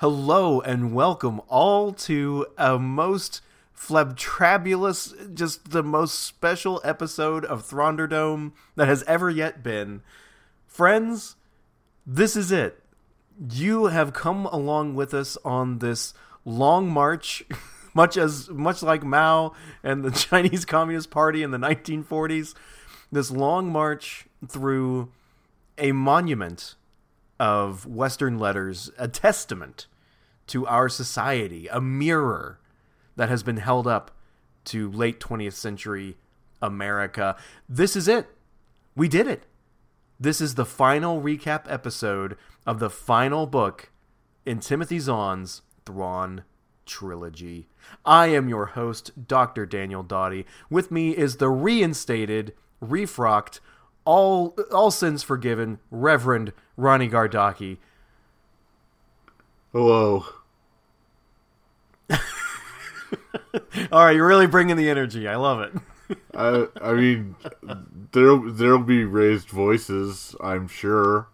Hello and welcome all to a most flabtrabulous, just the most special episode of Thrawnderdome that has ever yet been. Friends, this is it. You have come along with us on this long march, much as much like Mao and the Chinese Communist Party in the 1940s. This long march through a monument of Western letters, a testament to our society, a mirror that has been held up to late 20th century America. This is it. We did it. This is the final recap episode of the final book in Timothy Zahn's Thrawn trilogy. I am your host, Dr. Daniel Doughty. With me is the reinstated, refrocked, all all sins forgiven, Reverend Ronnie Gardaki. Hello. All right, you're really bringing the energy. I love it. I I mean, there'll there'll be raised voices, I'm sure.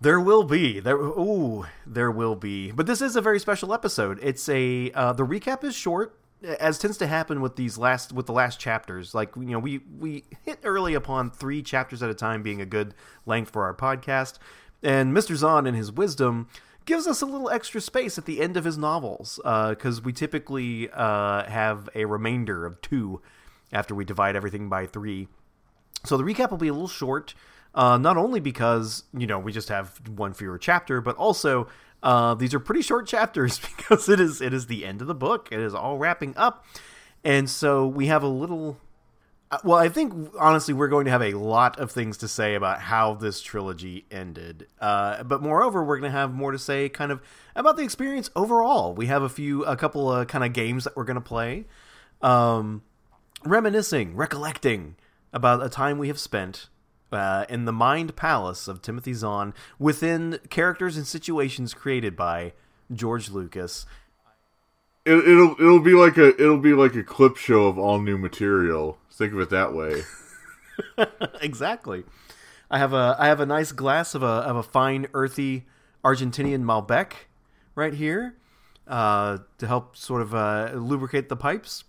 There will be there. Ooh, there will be. But this is a very special episode. It's a uh, the recap is short, as tends to happen with these last with the last chapters. Like you know, we we hit early upon three chapters at a time being a good length for our podcast. And Mr. Zahn, in his wisdom, gives us a little extra space at the end of his novels because uh, we typically uh, have a remainder of two after we divide everything by three. So the recap will be a little short, uh, not only because you know we just have one fewer chapter, but also uh, these are pretty short chapters because it is it is the end of the book. It is all wrapping up, and so we have a little uh, well, I think honestly we're going to have a lot of things to say about how this trilogy ended. Uh, but moreover, we're going to have more to say kind of about the experience overall. We have a few, a couple of kind of games that we're going to play, um, reminiscing, recollecting about a time we have spent uh, in the mind palace of Timothy Zahn within characters and situations created by George Lucas. It, it'll it'll be like a it'll be like a clip show of all new material. Think of it that way. exactly. I have a I have a nice glass of a of a fine earthy Argentinian Malbec right here uh, to help sort of uh, lubricate the pipes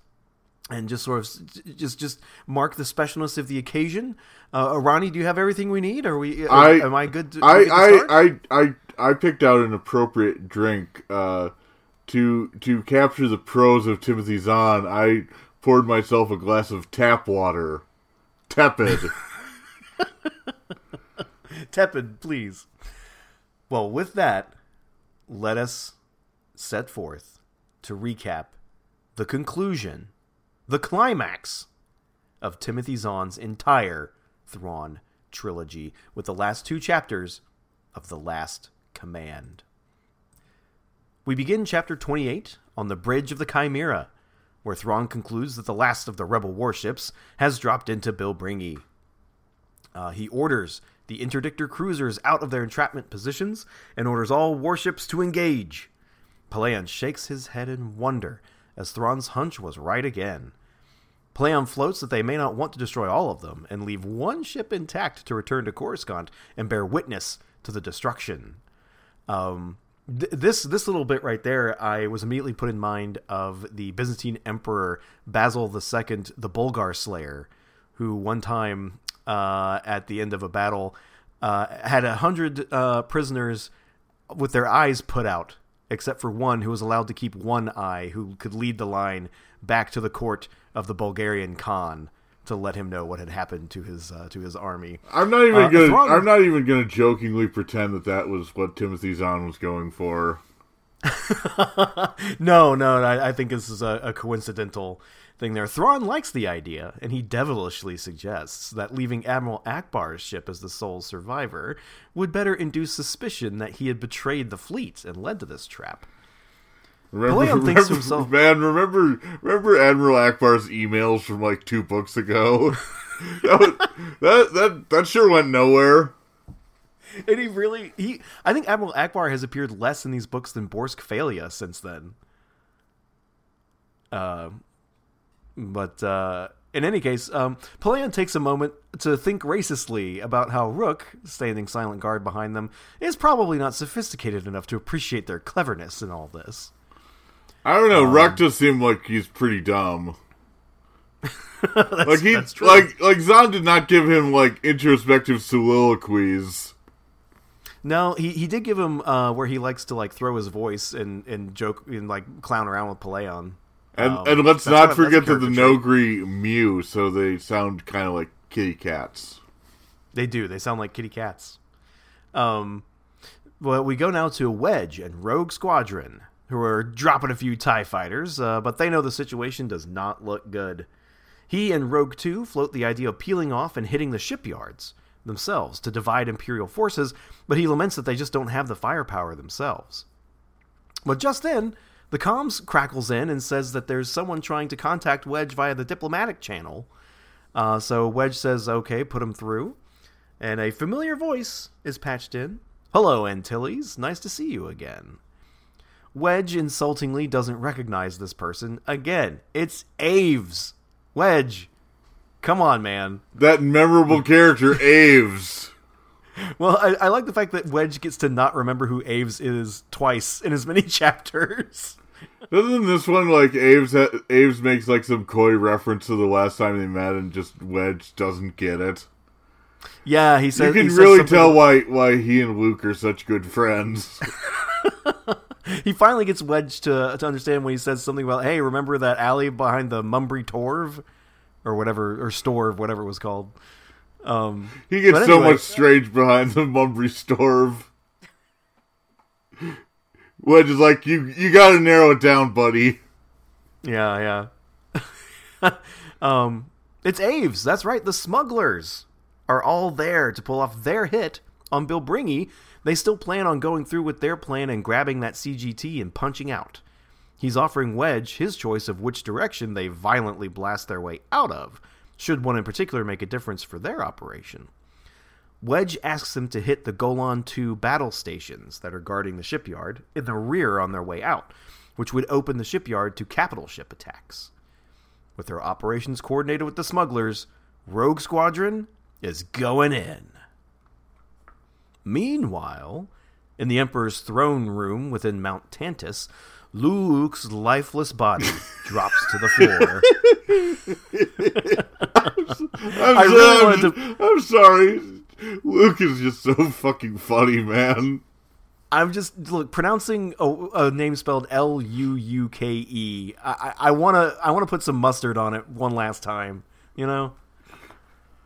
and just sort of just just mark the specialness of the occasion. Uh, Ronnie, do you have everything we need? Are we? Are, I, am I good? To, I, I, I I I picked out an appropriate drink uh, to to capture the prose of Timothy Zahn. I poured myself a glass of tap water. Tepid. Tepid, please. Well, with that, let us set forth to recap the conclusion, the climax of Timothy Zahn's entire Thrawn trilogy, with the last two chapters of The Last Command. We begin chapter 28 on the bridge of the Chimera where Thrawn concludes that the last of the rebel warships has dropped into Bilbringi. Uh, he orders the interdictor cruisers out of their entrapment positions and orders all warships to engage. Pellaeon shakes his head in wonder as Thrawn's hunch was right again. Pellaeon floats that they may not want to destroy all of them and leave one ship intact to return to Coruscant and bear witness to the destruction. Um, this this little bit right there, I was immediately put in mind of the Byzantine Emperor Basil II, the Bulgar Slayer, who one time uh, at the end of a battle uh, had a hundred uh, prisoners with their eyes put out, except for one who was allowed to keep one eye, who could lead the line back to the court of the Bulgarian Khan to let him know what had happened to his uh, to his army. I'm not even uh, gonna. I'm not even gonna jokingly pretend that that was what Timothy Zahn was going for. no, no, I, I, think this is a, a, coincidental thing there. Thrawn likes the idea, and he devilishly suggests that leaving Admiral Ackbar's ship as the sole survivor would better induce suspicion that he had betrayed the fleet and led to this trap. Remember, remember, himself, man, remember remember Admiral Ackbar's emails from like two books ago? that, was, that that that sure went nowhere. And he really he I think Admiral Ackbar has appeared less in these books than Borsk Fey'lya since then. Uh, but uh, in any case, um, takes a moment to think racistly about how Rukh, standing silent guard behind them, is probably not sophisticated enough to appreciate their cleverness in all this. I don't know. Rukh does seem like he's pretty dumb. that's, Like he, like like Zahn did not give him like introspective soliloquies. no, he, he did give him uh, where he likes to like throw his voice and, and joke and like clown around with Pellaeon. And Um, and let's not kind of- that's a forget that the. Noghri mew, so they sound kind of like kitty cats. They do. They sound like kitty cats. Um, well, we go now to Wedge and Rogue Squadron, who are dropping a few TIE fighters, uh, but they know the situation does not look good. He and Rogue 2 float the idea of peeling off and hitting the shipyards themselves to divide Imperial forces, but he laments that they just don't have the firepower themselves. But just then, the comms crackles in and says that there's someone trying to contact Wedge via the diplomatic channel. Uh, so Wedge says, okay, put him through. And a familiar voice is patched in. Hello, Antilles. Nice to see you again. Wedge insultingly doesn't recognize this person. Again, it's Aves. Wedge. Come on, man. That memorable character, Aves. Well, I, I like the fact that Wedge gets to not remember who Aves is twice in as many chapters. Doesn't this one like Aves? Ha- Aves makes like some coy reference to the last time they met, and just Wedge doesn't get it. Yeah, he says. You can he really tell why why he and Luke are such good friends. He finally gets Wedge to to understand when he says something about, "Hey, remember that alley behind the Mumbry Torv, or whatever, or Storv, whatever it was called." Um, He gets But so much strange behind the Mumbry Storv. Wedge is like, you you got to narrow it down, buddy. Yeah, yeah. um, it's Aves. That's right. The smugglers are all there to pull off their hit on Bilbringi. They still plan on going through with their plan and grabbing that CGT and punching out. He's offering Wedge his choice of which direction they violently blast their way out of, should one in particular make a difference for their operation. Wedge asks them to hit the Golan 2 battle stations that are guarding the shipyard in the rear on their way out, which would open the shipyard to capital ship attacks. With their operations coordinated with the smugglers, Rogue Squadron is going in. Meanwhile, in the Emperor's throne room within Mount Tantiss, Luke's lifeless body drops to the floor. I'm, I really wanted I'm, I'm sorry. Luke is just so fucking funny, man. I'm just look pronouncing a, a name spelled L U U K E. I I want to I want to put some mustard on it one last time. You know.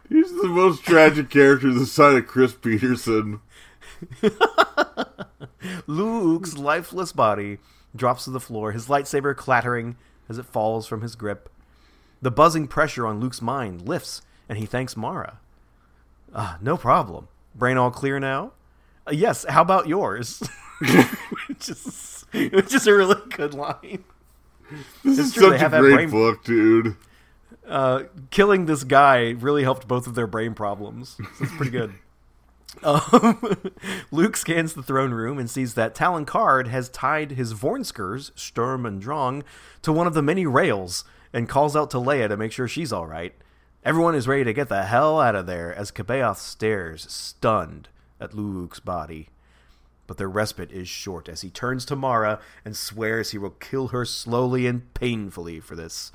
He's the most tragic character this side of Chris Peterson. Luke's lifeless body drops to the floor, his lightsaber clattering as it falls from his grip. The buzzing pressure on Luke's mind lifts, and he thanks Mara. Ah, no problem. Brain all clear now? Uh, yes, how about yours? which, is, which is a really good line. This It's is true, such a great brain- book, dude. Uh, killing this guy really helped both of their brain problems. So it's pretty good. Um, Luke scans the throne room and sees that Talon Karrde has tied his Vornskrs, Sturm and Drang, to one of the many rails and calls out to Leia to make sure she's all right. Everyone is ready to get the hell out of there as C'baoth stares, stunned, at Luke's body. But their respite is short as he turns to Mara and swears he will kill her slowly and painfully for this.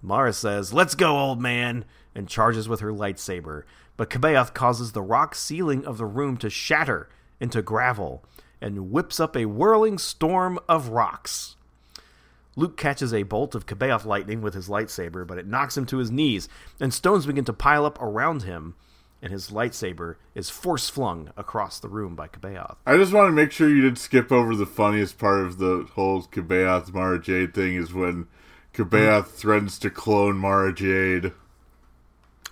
Mara says, Let's go, old man, and charges with her lightsaber. But C'baoth causes the rock ceiling of the room to shatter into gravel and whips up a whirling storm of rocks. Luke catches a bolt of C'baoth lightning with his lightsaber, but it knocks him to his knees, and stones begin to pile up around him, and his lightsaber is force flung across the room by C'baoth. I just want to make sure you didn't skip over the funniest part of the whole C'baoth Mara Jade thing is when C'baoth threatens to clone Mara Jade.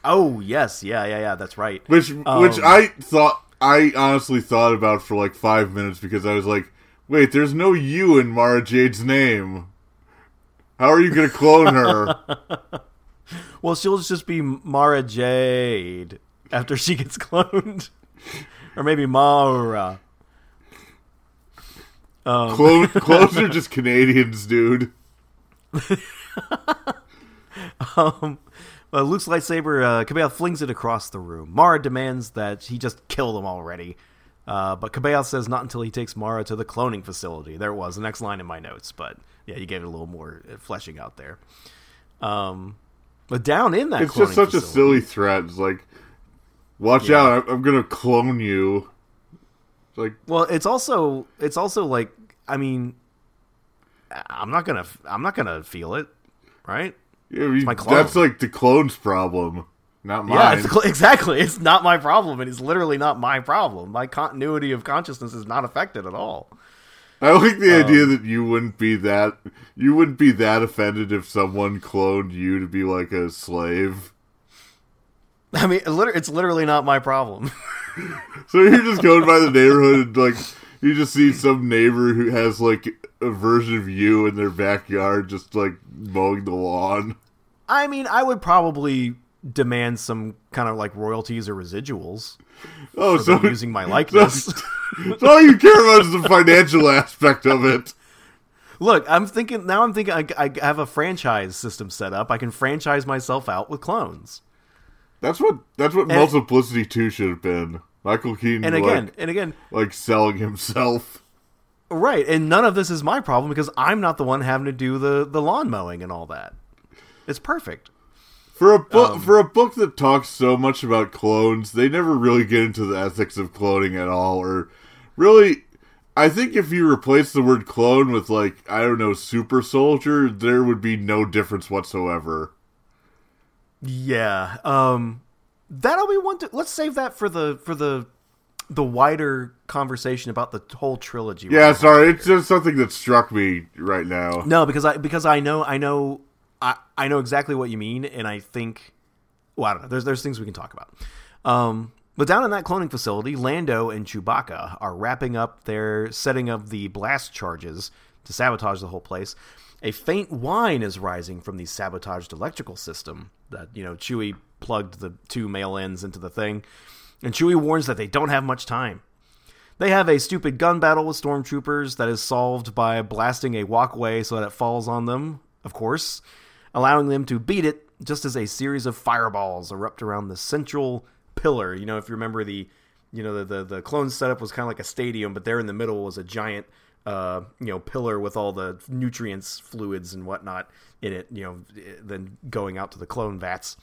Oh, yes, yeah, yeah, yeah, that's right. Which Um, which I thought I honestly thought about for like five minutes because I was like, wait, there's no U in Mara Jade's name. How are you gonna clone her? Well, she'll just be Mara Jade after she gets cloned. or maybe Mara. Um, Clone clones are just Canadians, dude. Um, uh, Luke's lightsaber, uh, C'baoth flings it across the room. Mara demands that he just kill them already. Uh, but C'baoth says not until he takes Mara to the cloning facility. There it was, the next line in my notes. But yeah, you gave it a little more uh, fleshing out there. Um, but down in that, It's just such a silly threat. It's like, watch Yeah. out! I'm, I'm gonna clone you. It's like, Well, it's also it's also like I mean, I'm not gonna I'm not gonna feel it, right? yeah, my clone. that's like the clone's problem, not mine. Yeah, it's, exactly. It's not my problem, and it's literally not my problem. My continuity of consciousness is not affected at all. I like the Um, idea that you wouldn't be that you wouldn't be that offended if someone cloned you to be like a slave. I mean, it it's literally not my problem. So you're just going by the neighborhood and like you just see some neighbor who has like a version of you in their backyard just like mowing the lawn. I mean, I would probably demand some kind of like royalties or residuals Oh, so, using my likeness. so all you care about is the financial aspect of it. Look, I'm thinking now. I'm thinking I, I have a franchise system set up. I can franchise myself out with clones. That's what that's what And- Multiplicity Two should have been. Michael Keaton, And again, like, and again, like selling himself. right. And none of this is my problem because I'm not the one having to do the the lawn mowing and all that. It's perfect. For a book Um, for a book that talks so much about clones, they never really get into the ethics of cloning at all or really I think if you replace the word clone with like I don't know super soldier, there would be no difference whatsoever. Yeah. Um that'll be one to let's save that for the for the the wider conversation about the whole trilogy. Yeah, sorry, it's just something that struck me right now. No, because I because I know I know I I know exactly what you mean, and I think well I don't know. There's there's things we can talk about. Um, but down in that cloning facility, Lando and Chewbacca are wrapping up their setting of the blast charges to sabotage the whole place. A faint whine is rising from the sabotaged electrical system that you know Chewie plugged the two male ends into the thing, and Chewie warns that they don't have much time. They have a stupid gun battle with stormtroopers that is solved by blasting a walkway so that it falls on them, of course, allowing them to beat it just as a series of fireballs erupt around the central pillar. You know, if you remember the you know the the, the clone setup was kind of like a stadium, but there in the middle was a giant uh, you know pillar with all the nutrients, fluids, and whatnot in it. You know, then going out to the clone vats.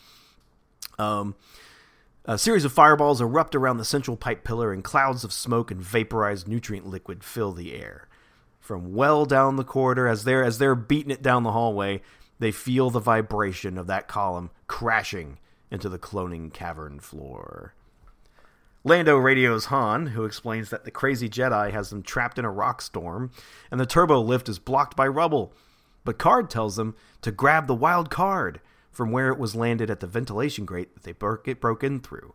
Um, a series of fireballs erupt around the central pipe pillar, and clouds of smoke and vaporized nutrient liquid fill the air. From well down the corridor, as they're as they're beating it down the hallway, they feel the vibration of that column crashing into the cloning cavern floor. Lando radios Han, who explains that the crazy Jedi has them trapped in a rock storm, and the turbo lift is blocked by rubble. But Karrde tells them to grab the wild Karrde from where it was landed at the ventilation grate that they broke, it broke in through.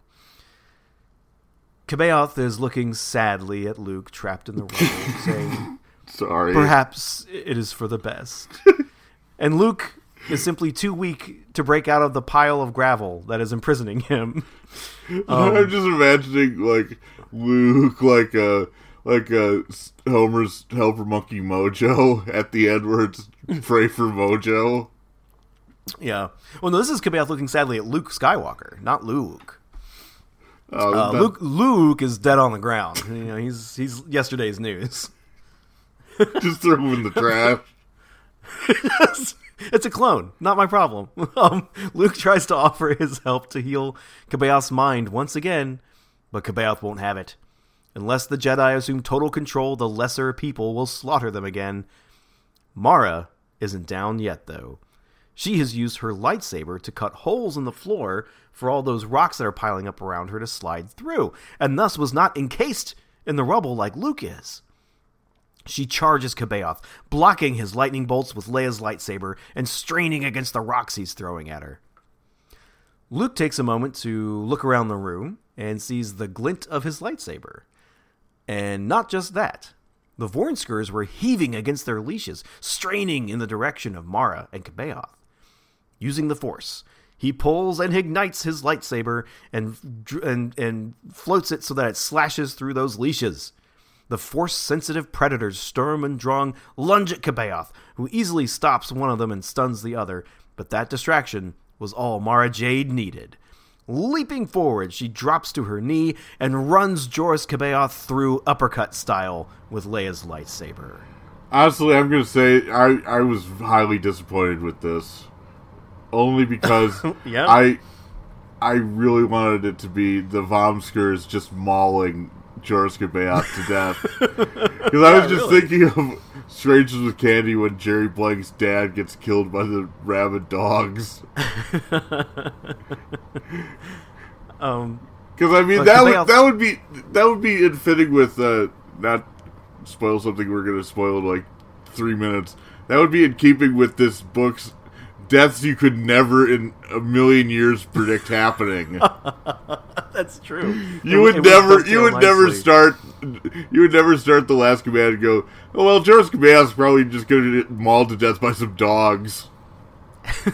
C'baoth is looking sadly at Luke trapped in the rubble, saying, Sorry. Perhaps it is for the best. and Luke is simply too weak to break out of the pile of gravel that is imprisoning him. Um, I'm just imagining like Luke, like a like a Homer's helper monkey Mojo at the end where it's pray for Mojo. Yeah. Well, no, this is C'baoth looking sadly at Luke Skywalker, not Luke. Uh, Uh, that- Luke Luke is dead on the ground. You know, he's he's yesterday's news. just throw him in the trash. it's a clone, not my problem. Um, Luke tries to offer his help to heal C'baoth's mind once again, but Cabeoth won't have it. Unless the Jedi assume total control, the lesser people will slaughter them again. Mara isn't down yet, though. She has used her lightsaber to cut holes in the floor for all those rocks that are piling up around her to slide through, and thus was not encased in the rubble like Luke is. She charges C'baoth, blocking his lightning bolts with Leia's lightsaber and straining against the rocks he's throwing at her. Luke takes a moment to look around the room and sees the glint of his lightsaber. And not just that. The Vornskrs were heaving against their leashes, straining in the direction of Mara and C'baoth. Using the Force, he pulls and ignites his lightsaber and, and, and floats it so that it slashes through those leashes. The force sensitive predators Sturm and Drang lunge at C'baoth, who easily stops one of them and stuns the other, But that distraction was all Mara Jade needed. Leaping forward, she drops to her knee and runs Joruus C'baoth through uppercut style with Leia's lightsaber. Honestly, I'm gonna say I I was highly disappointed with this, only because Yeah. I I really wanted it to be the Vornskrs just mauling Joruus C'baoth to death. Because I was just really. thinking of Strangers with Candy when Jerry Blank's dad gets killed by the rabid dogs. Um, Because I mean that would that would be that would be in fitting with uh, not spoil something we're gonna spoil in like three minutes. That would be in keeping with this book's deaths you could never in a million years predict happening. that's true. You It- would it never you would never start you would never start the last command and go, oh, well George Command's probably just gonna get mauled to death by some dogs.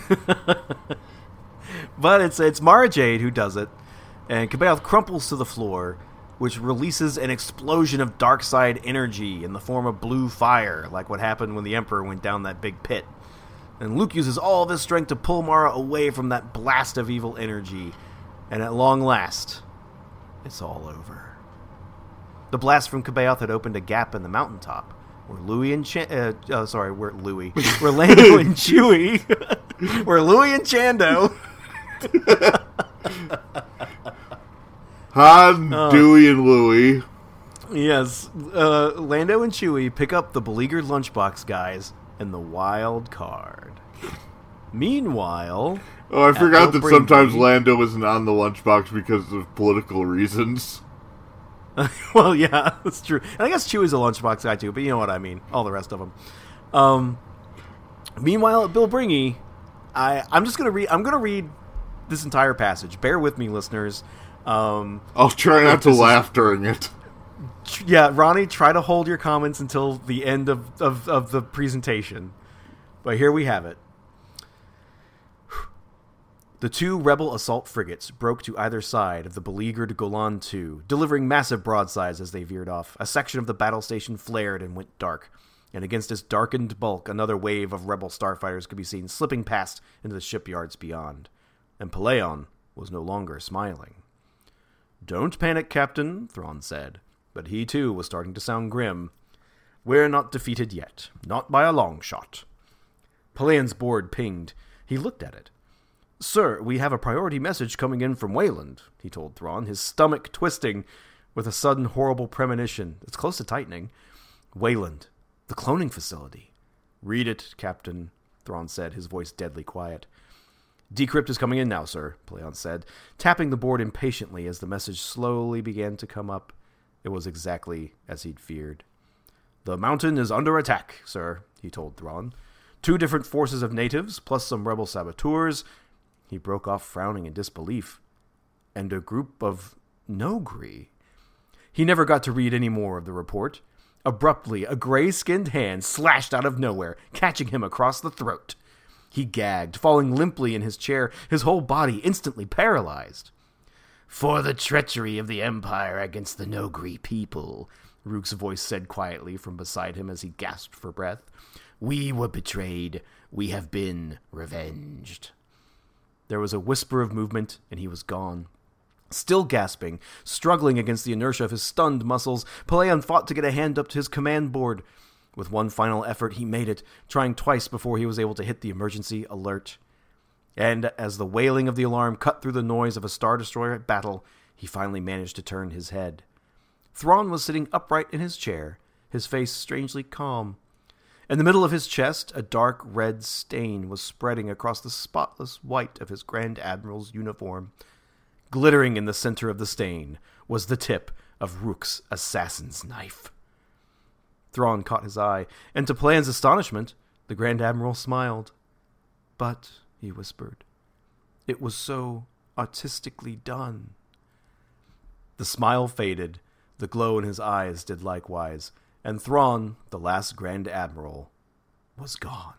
But it's it's Mara Jade who does it, and C'baoth crumples to the floor, which releases an explosion of dark side energy in the form of blue fire, like what happened when the Emperor went down that big pit. And Luke uses all of his strength to pull Mara away from that blast of evil energy, and at long last, it's all over. The blast from C'baoth had opened a gap in the mountaintop, where Louis and Chan- uh, uh, sorry, where Louis, where Lando and Chewie, where Louis and Chando. Han, Oh. Dewey, and Louie. Yes, uh, Lando and Chewie pick up the beleaguered lunchbox guys and the wild Karrde. Meanwhile, Oh, I forgot that sometimes. Lando isn't on the lunchbox because of political reasons. well, yeah, that's true. And I guess Chewie's a lunchbox guy too, but you know what I mean. All the rest of them. Um, meanwhile, at Bilbringi, I I'm just gonna read. I'm gonna read this entire passage. Bear with me, listeners. Um, I'll try not to is- laugh during it. yeah, Ronnie, try to hold your comments until the end of, of, of the presentation. But here we have it. The two rebel assault frigates broke to either side of the beleaguered Golan II, delivering massive broadsides as they veered off. A section of the battle station flared and went dark, and against its darkened bulk, another wave of rebel starfighters could be seen slipping past into the shipyards beyond. And Pellaeon was no longer smiling. Don't panic, Captain, Thrawn said, but he too was starting to sound grim. We're not defeated yet, not by a long shot. Pellaeon's board pinged. He looked at it. Sir, we have a priority message coming in from Wayland, he told Thrawn, his stomach twisting with a sudden horrible premonition. It's close to tightening. Wayland, the cloning facility. Read it, Captain, Thrawn said, his voice deadly quiet. Decrypt is coming in now, sir, Pellaeon said, tapping the board impatiently as the message slowly began to come up. It was exactly as he'd feared. The mountain is under attack, sir, he told Thrawn. Two different forces of natives, plus some rebel saboteurs. He broke off, frowning in disbelief. And a group of Noghri. He never got to read any more of the report. Abruptly, a gray skinned hand slashed out of nowhere, catching him across the throat. He gagged, falling limply in his chair, his whole body instantly paralyzed. For the treachery of the Empire against the Noghri people, Rukh's voice said quietly from beside him as he gasped for breath. We were betrayed. We have been revenged. There was a whisper of movement, and he was gone. Still gasping, struggling against the inertia of his stunned muscles, Pellaeon fought to get a hand up to his command board. With one final effort, he made it, trying twice before he was able to hit the emergency alert. And as the wailing of the alarm cut through the noise of a Star Destroyer at battle, he finally managed to turn his head. Thrawn was sitting upright in his chair, his face strangely calm. In the middle of his chest, a dark red stain was spreading across the spotless white of his Grand Admiral's uniform. Glittering in the center of the stain was the tip of Rukh's assassin's knife. Thrawn caught his eye, and to Plan's astonishment, the Grand Admiral smiled. But, he whispered, it was so artistically done. The smile faded, the glow in his eyes did likewise, and Thrawn, the last Grand Admiral, was gone.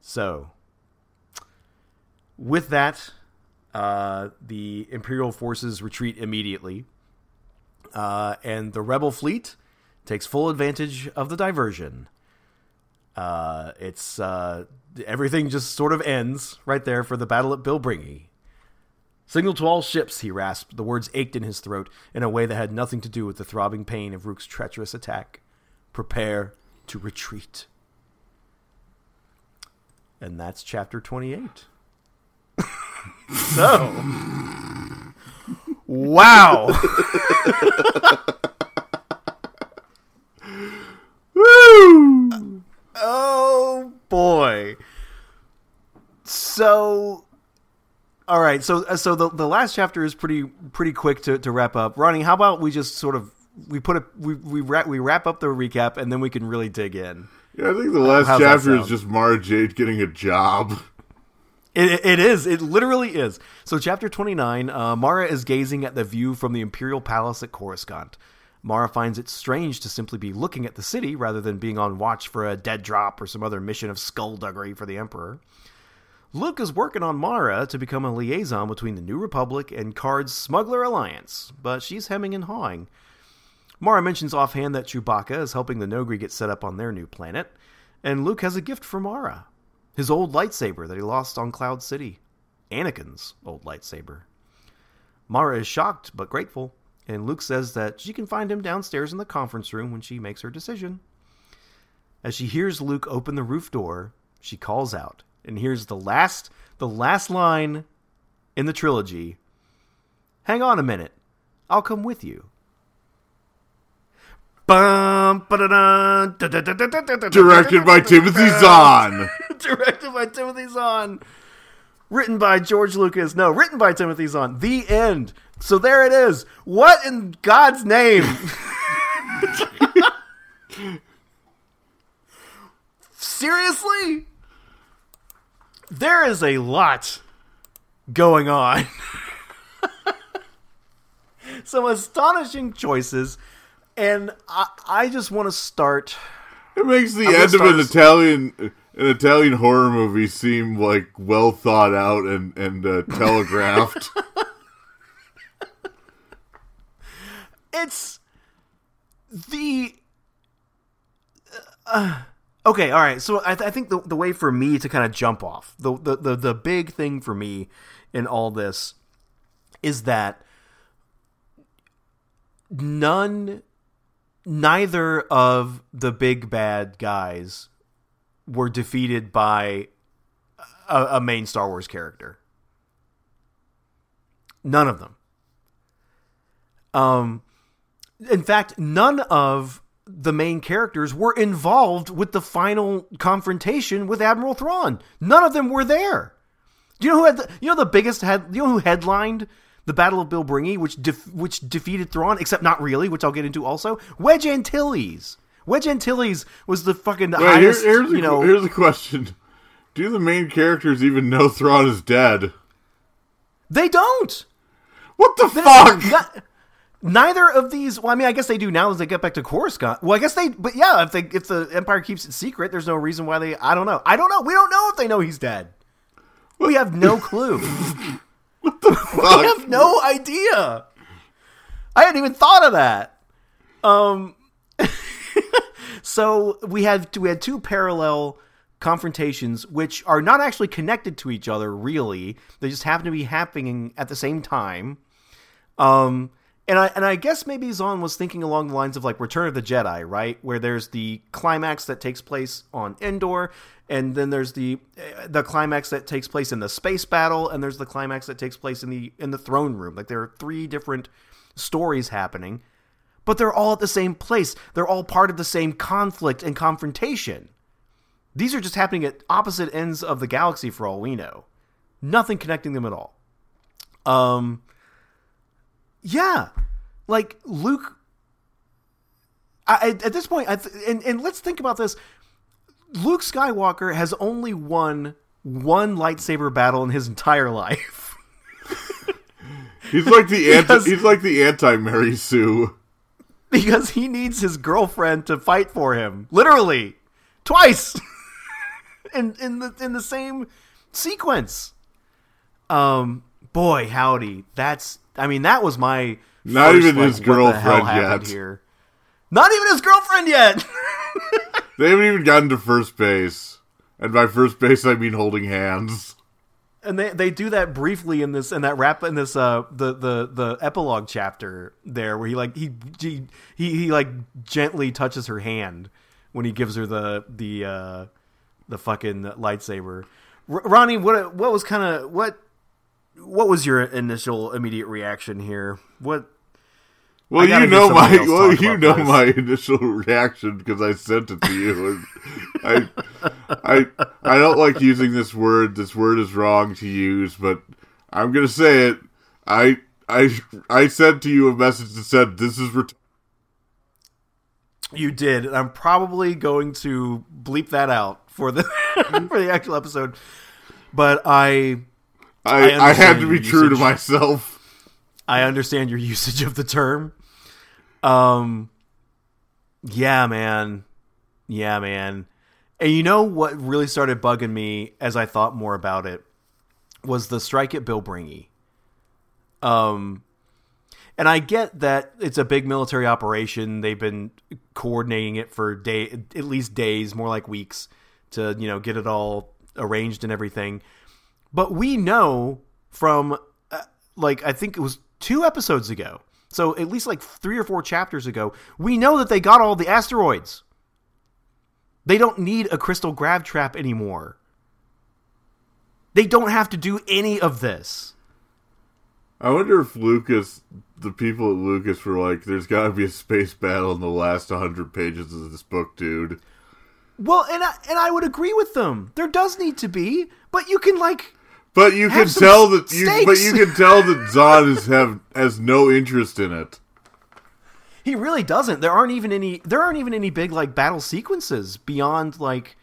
So, with that, uh, the Imperial forces retreat immediately, uh, and the Rebel fleet takes full advantage of the diversion. Uh, it's uh, everything just sort of ends right there for the battle at Bilbringi. Signal to all ships, he rasped. The words ached in his throat in a way that had nothing to do with the throbbing pain of Rukh's treacherous attack. Prepare to retreat. And that's chapter 28. so. Wow. Woo! Oh boy. So all right, so uh, so the the last chapter is pretty pretty quick to, to wrap up. Ronnie, how about we just sort of we put a we we wrap we wrap up the recap and then we can really dig in. Yeah, I think the last How's that chapter is just Mara Jade getting a job. It, it is. It literally is. So, chapter 29 uh, Mara is gazing at the view from the Imperial Palace at Coruscant. Mara finds it strange to simply be looking at the city rather than being on watch for a dead drop or some other mission of skullduggery for the Emperor. Luke is working on Mara to become a liaison between the New Republic and Karrde's Smuggler Alliance, but she's hemming and hawing. Mara mentions offhand that Chewbacca is helping the Noghri get set up on their new planet, and Luke has a gift for Mara his old lightsaber that he lost on Cloud City. Anakin's old lightsaber. Mara is shocked but grateful, and Luke says that she can find him downstairs in the conference room when she makes her decision. As she hears Luke open the roof door, she calls out, and here's the last the last line in the trilogy. Hang on a minute. I'll come with you. Ba-da-da, da-da-da-da-da-da-da. Directed by Timothy Zahn. Directed by Timothy Zahn. Written by George Lucas. No, written by Timothy Zahn. The end. So there it is. What in God's name? Seriously? There is a lot going on. Some astonishing choices. And I, I just want to start. It makes the I'm end of an Italian an Italian horror movie seem like well thought out and and uh, telegraphed. it's the uh, okay all right so i, th- I think the, the way for me to kind of jump off the, the the the big thing for me in all this is that none neither of the big bad guys were defeated by a, a main star wars character. None of them. Um in fact, none of the main characters were involved with the final confrontation with Admiral Thrawn. None of them were there. Do you know who had the, you know the biggest head you know who headlined the Battle of Bilbringi, which def, which defeated Thrawn, except not really, which I'll get into also. Wedge Antilles. Wedge Antilles was the fucking Wait, here, here's, you a, know, here's a question: Do the main characters even know Thrawn is dead? they don't. What the fuck? not- neither of these. Well, I mean, I guess they do now as they get back to Coruscant. Well, I guess they. But yeah, if they if the Empire keeps it secret, there's no reason why they. I don't know. I don't know. We don't know if they know he's dead. We have no clue. we Fuck. We have no idea. I hadn't even thought of that. Um. so we had we had two parallel confrontations which are not actually connected to each other really they just happen to be happening at the same time um, and I and I guess maybe Zahn was thinking along the lines of like Return of the Jedi, right? Where there's the climax that takes place on Endor, and then there's the uh, the climax that takes place in the space battle, and there's the climax that takes place in the in the throne room. Like there are three different stories happening, but they're all at the same place. They're all part of the same conflict and confrontation. These are just happening at opposite ends of the galaxy for all we know. Nothing connecting them at all. Um yeah, like Luke. I, at this point, I th- and and let's think about this. Luke Skywalker has only won one lightsaber battle in his entire life. He's like the anti. Because- He's like the anti Mary Sue. because he needs his girlfriend to fight for him, literally, twice, in in the in the same sequence. Um, boy, howdy, that's. I mean, that was my Not first, even like, his what the hell girlfriend yet. Here, not even his girlfriend yet. They haven't even gotten to first base, and by first base I mean holding hands. and they they do that briefly in this in that rap in this uh the the the epilogue chapter there where he like he he he, he like gently touches her hand when he gives her the the uh the fucking lightsaber. R- Ronnie, what what was kind of what what was your initial immediate reaction here? What Well, you know my well, you know this. my initial reaction because I sent it to you. And I, I, I don't like using this word. This word is wrong to use, but I'm gonna say it. I, I, I sent to you a message that said, "This is ret- You did. and I'm probably going to bleep that out for the for the actual episode. But I I, I I, had to be true to myself." I understand your usage of the term. Um yeah, man. Yeah, man. And you know what really started bugging me as I thought more about it was the strike at Bilbringi. Um and I get that it's a big military operation. They've been coordinating it for day at least days, more like weeks to, you know, get it all arranged and everything. But we know from uh, like I think it was two episodes ago. So at least like 3 or 4 chapters ago, we know that they got all the asteroids. They don't need a crystal grab trap anymore. They don't have to do any of this. I wonder if Lucas, the people at Lucas, were like, "There's got to be a space battle in the last 100 pages of this book, dude." Well, and I, and I would agree with them. There does need to be, but you can like But you Have can tell that you, but you can tell that Zod is have has no interest in it. He really doesn't. There aren't even any. There aren't even any big like battle sequences beyond like,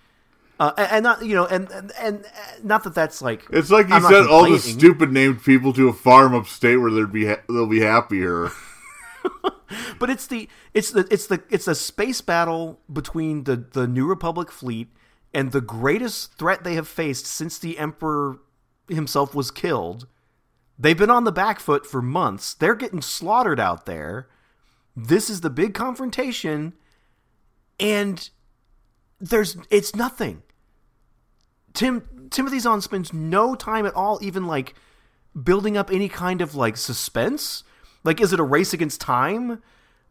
uh, and, and not you know, and, and and not that that's like. It's like you sent all the stupid named people to a farm upstate where they'd be ha- they'll be happier. But it's the it's the it's the it's a space battle between the the New Republic fleet and the greatest threat they have faced since the Emperor himself was killed. They've been on the back foot for months. They're getting slaughtered out there. This is the big confrontation, and there's it's nothing. Tim Timothy Zahn spends no time at all, even like building up any kind of like suspense. Like, is it a race against time?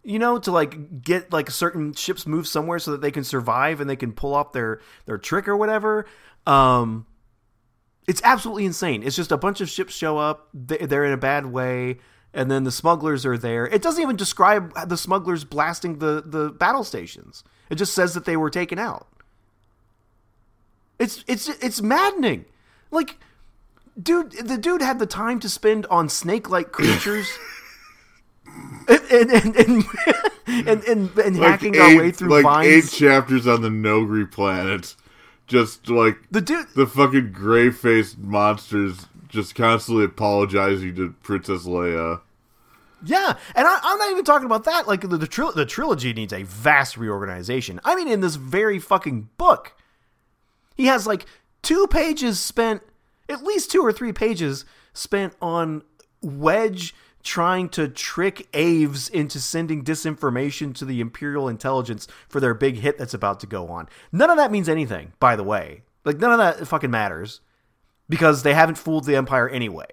You know, to like get like certain ships move somewhere so that they can survive and they can pull off their their trick or whatever. Um, it's absolutely insane. It's just a bunch of ships show up. they- They're in a bad way, and then the smugglers are there. It doesn't even describe the smugglers blasting the the battle stations. It just says that they were taken out. It's it's it's maddening. Like, dude, the dude had the time to spend on snake-like creatures. And and and and, and, and, and Like hacking our eight, way through like vines. eight chapters on the Noghri planet, just like the dude, the fucking gray faced monsters just constantly apologizing to Princess Leia. Yeah, and I, I'm not even talking about that. Like the the, tril- the trilogy needs a vast reorganization. I mean, in this very fucking book, he has like two pages spent, at least two or three pages spent on Wedge trying to trick Aves into sending disinformation to the Imperial intelligence for their big hit that's about to go on. None of that means anything, by the way. Like none of that fucking matters because they haven't fooled the Empire anyway.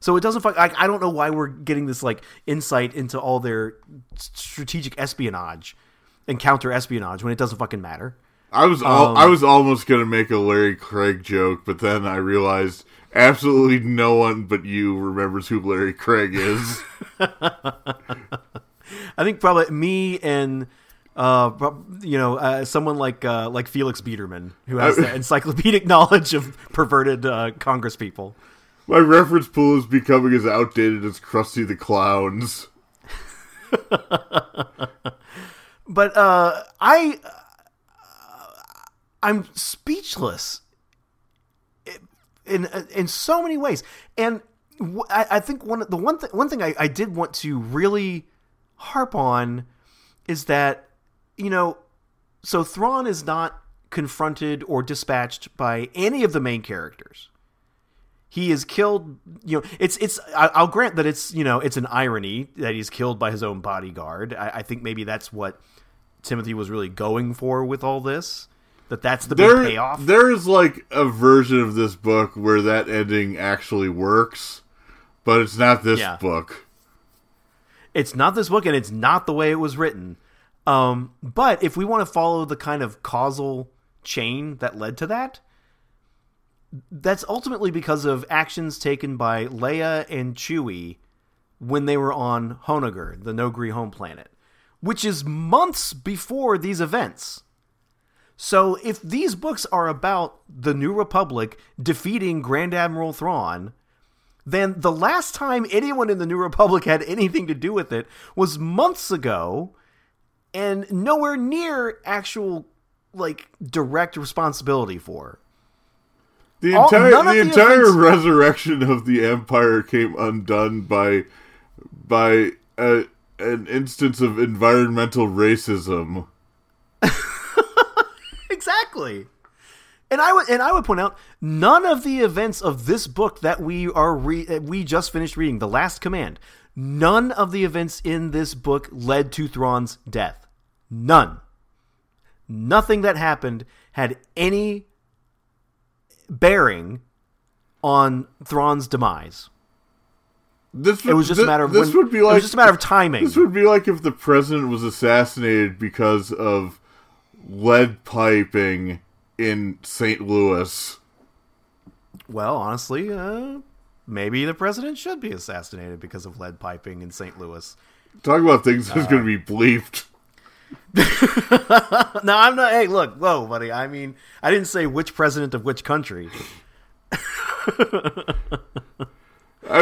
So it doesn't fuck. Like, I don't know why we're getting this like insight into all their strategic espionage and counter espionage when it doesn't fucking matter. I was al- Um, I was almost gonna make a Larry Craig joke, but then I realized absolutely no one but you remembers who Larry Craig is. I think probably me and uh, you know, uh, someone like uh, like Felix Biederman who has I- the encyclopedic knowledge of perverted uh, Congress people. My reference pool is becoming as outdated as Krusty the Clown's. But uh, I, I'm speechless in in so many ways, and I, think one the one th- one thing I, I did want to really harp on is that you know, so Thrawn is not confronted or dispatched by any of the main characters. He is killed. You know, it's it's. I'll grant that it's you know it's an irony that he's killed by his own bodyguard. I, I think maybe that's what Timothy was really going for with all this. That that's the there, big payoff. There's like a version of this book where that ending actually works, but it's not this Yeah. book. It's not this book, and it's not the way it was written. Um, but if we want to follow the kind of causal chain that led to that, that's ultimately because of actions taken by Leia and Chewie when they were on Honoghr, the Noghri home planet, which is months before these events. So if these books are about the New Republic defeating Grand Admiral Thrawn, then the last time anyone in the New Republic had anything to do with it was months ago and nowhere near actual like direct responsibility for. The All- entire the the entire events- resurrection of the empire came undone by by a, an instance of environmental racism. Exactly. And I would and I would point out none of the events of this book that we are re- we just finished reading, The Last Command, none of the events in this book led to Thrawn's death. None. Nothing that happened had any bearing on Thrawn's demise. This It was just thi- a matter of this when, would be it like was just a matter of timing. This would be like if the president was assassinated because of lead piping in St. Louis. Well, honestly, uh, maybe the president should be assassinated because of lead piping in St. Louis. Talk about things that's Uh, going to be bleeped. No, I'm not. Hey, look, whoa, buddy. I mean, I didn't say which president of which country. I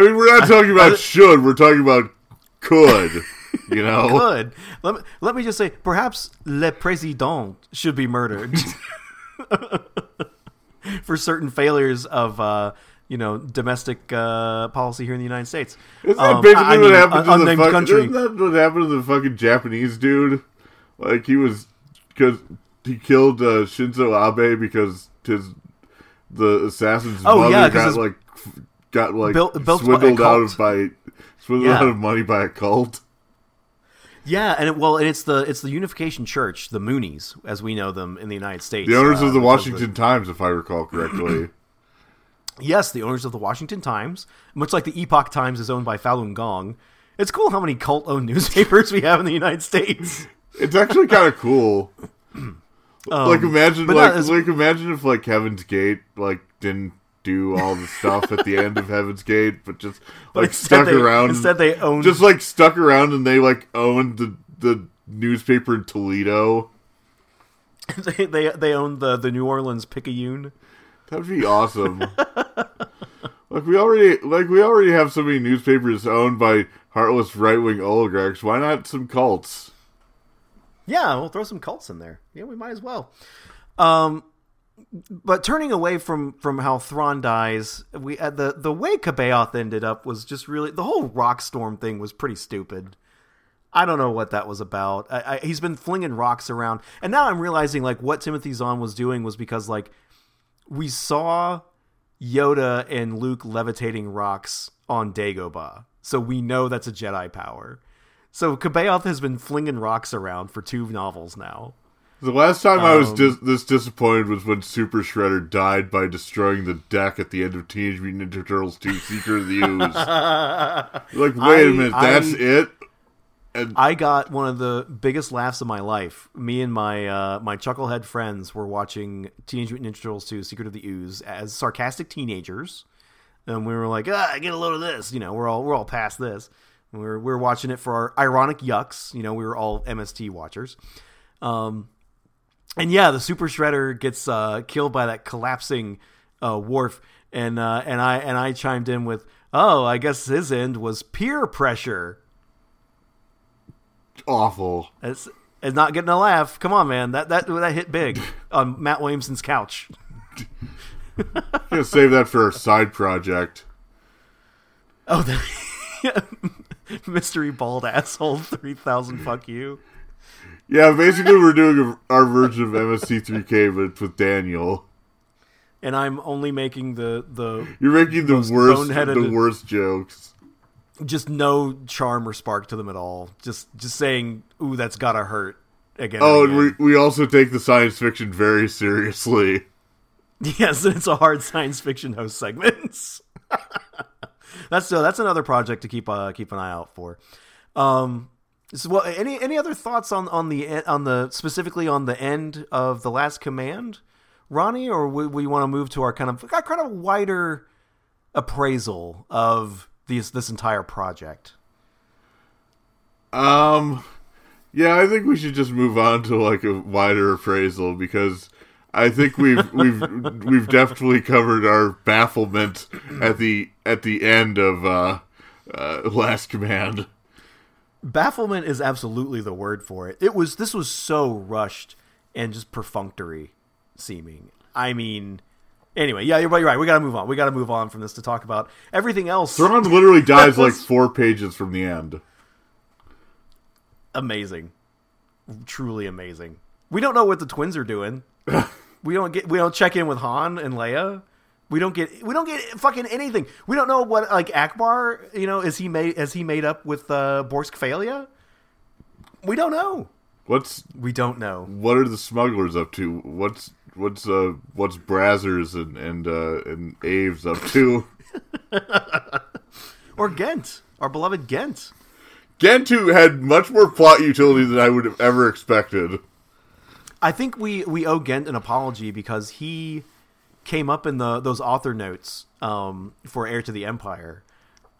mean, we're not talking about should. We're talking about could. You know, Good. Let me, let me just say, perhaps le président should be murdered for certain failures of, uh, you know, domestic uh, policy here in the United States. isn't that Um, basically I what mean, happened un- to the fuck- country. Isn't that what happened to the fucking Japanese dude? Like he was because he killed uh, Shinzo Abe because his the assassin's Oh, mother yeah, got like got like Built- built swindled out of by swindled Yeah. out of money by a cult. Yeah, and it, well, and it's the it's the Unification Church, the Moonies, as we know them in the United States. The owners uh, of the because Washington Times, if I recall correctly. Yes, the owners of the Washington Times, much like the Epoch Times is owned by Falun Gong. It's cool how many cult-owned newspapers we have in the United States. it's actually kind of cool. like imagine Um, like as- like imagine if like Heaven's Gate like didn't do all the stuff at the end of Heaven's Gate, but just like instead stuck they- around. instead they owned- just like stuck around and they like owned the the newspaper in Toledo. they, they they own the the New Orleans Picayune. That'd be awesome. like we already like we already have so many newspapers owned by heartless right wing oligarchs. Why not some cults? Yeah, we'll throw some cults in there. Yeah, we might as well. Um, but turning away from from how Thrawn dies, we uh, the the way C'baoth ended up was just really the whole rock storm thing was pretty stupid. I don't know what that was about. I, I, he's been flinging rocks around, and now I'm realizing like what Timothy Zahn was doing was because like we saw Yoda and Luke levitating rocks on Dagobah, so we know that's a Jedi power. So C'baoth has been flinging rocks around for two novels now. The last time I was Um, dis- this disappointed was when Super Shredder died by destroying the deck at the end of Teenage Mutant Ninja Turtles 2 Secret of the Ooze. like, wait a I- minute, that's I- it? And I got one of the biggest laughs of my life. Me and my uh, my chucklehead friends were watching Teenage Mutant Ninja Turtles 2: Secret of the Ooze as sarcastic teenagers, and we were like, "Ah, get a load of this." You know, we're all we're all past this. We We're we're watching it for our ironic yucks. You know, we were all MST watchers. Um, and yeah, the Super Shredder gets uh, killed by that collapsing uh, wharf, and uh, and I and I chimed in with, "Oh, I guess his end was peer pressure." awful. It's, it's not getting a laugh. Come on, man. That that that hit big on Matt Williamson's couch. I'm gonna save that for a side project. Oh, the mystery bald asshole three thousand. Fuck you. Yeah, basically, we're doing our version of MST3K, but it's with Daniel. And I'm only making the the You're making the worst, the worst jokes. just no charm or spark to them at all. Just just saying, ooh, that's gotta hurt. again. Oh, and and again. we we also take the science fiction very seriously. Yes, it's a hard science fiction host segments. that's so that's another project to keep uh, keep an eye out for. Um, so, well, any any other thoughts on on the on the specifically on the end of the last command, Ronnie, or we, we want to move to our kind of our kind of wider appraisal of these this entire project? Um, yeah, I think we should just move on to like a wider appraisal because I think we've we've we've definitely covered our bafflement at the at the end of uh, uh, Last Command. Bafflement is absolutely the word for it. It was this was so rushed and just perfunctory seeming. I mean, anyway, yeah, you're right. You're right. We got to move on. We got to move on from this to talk about everything else. Thrawn literally dies like four pages from the end. amazing, truly amazing. We don't know what the twins are doing. we don't get. We don't check in with Han and Leia. We don't get. We don't get fucking anything. We don't know what like Ackbar. You know, is he made? Has he made up with uh, Borsk Fey'lya? We don't know. What's We don't know. what are the smugglers up to? What's what's uh what's Brazzers and and uh and Aves up to? Or Ghent, our beloved Ghent. Gentu had much more plot utility than I would have ever expected. I think we we owe Ghent an apology because he came up in the those author notes um, for Heir to the Empire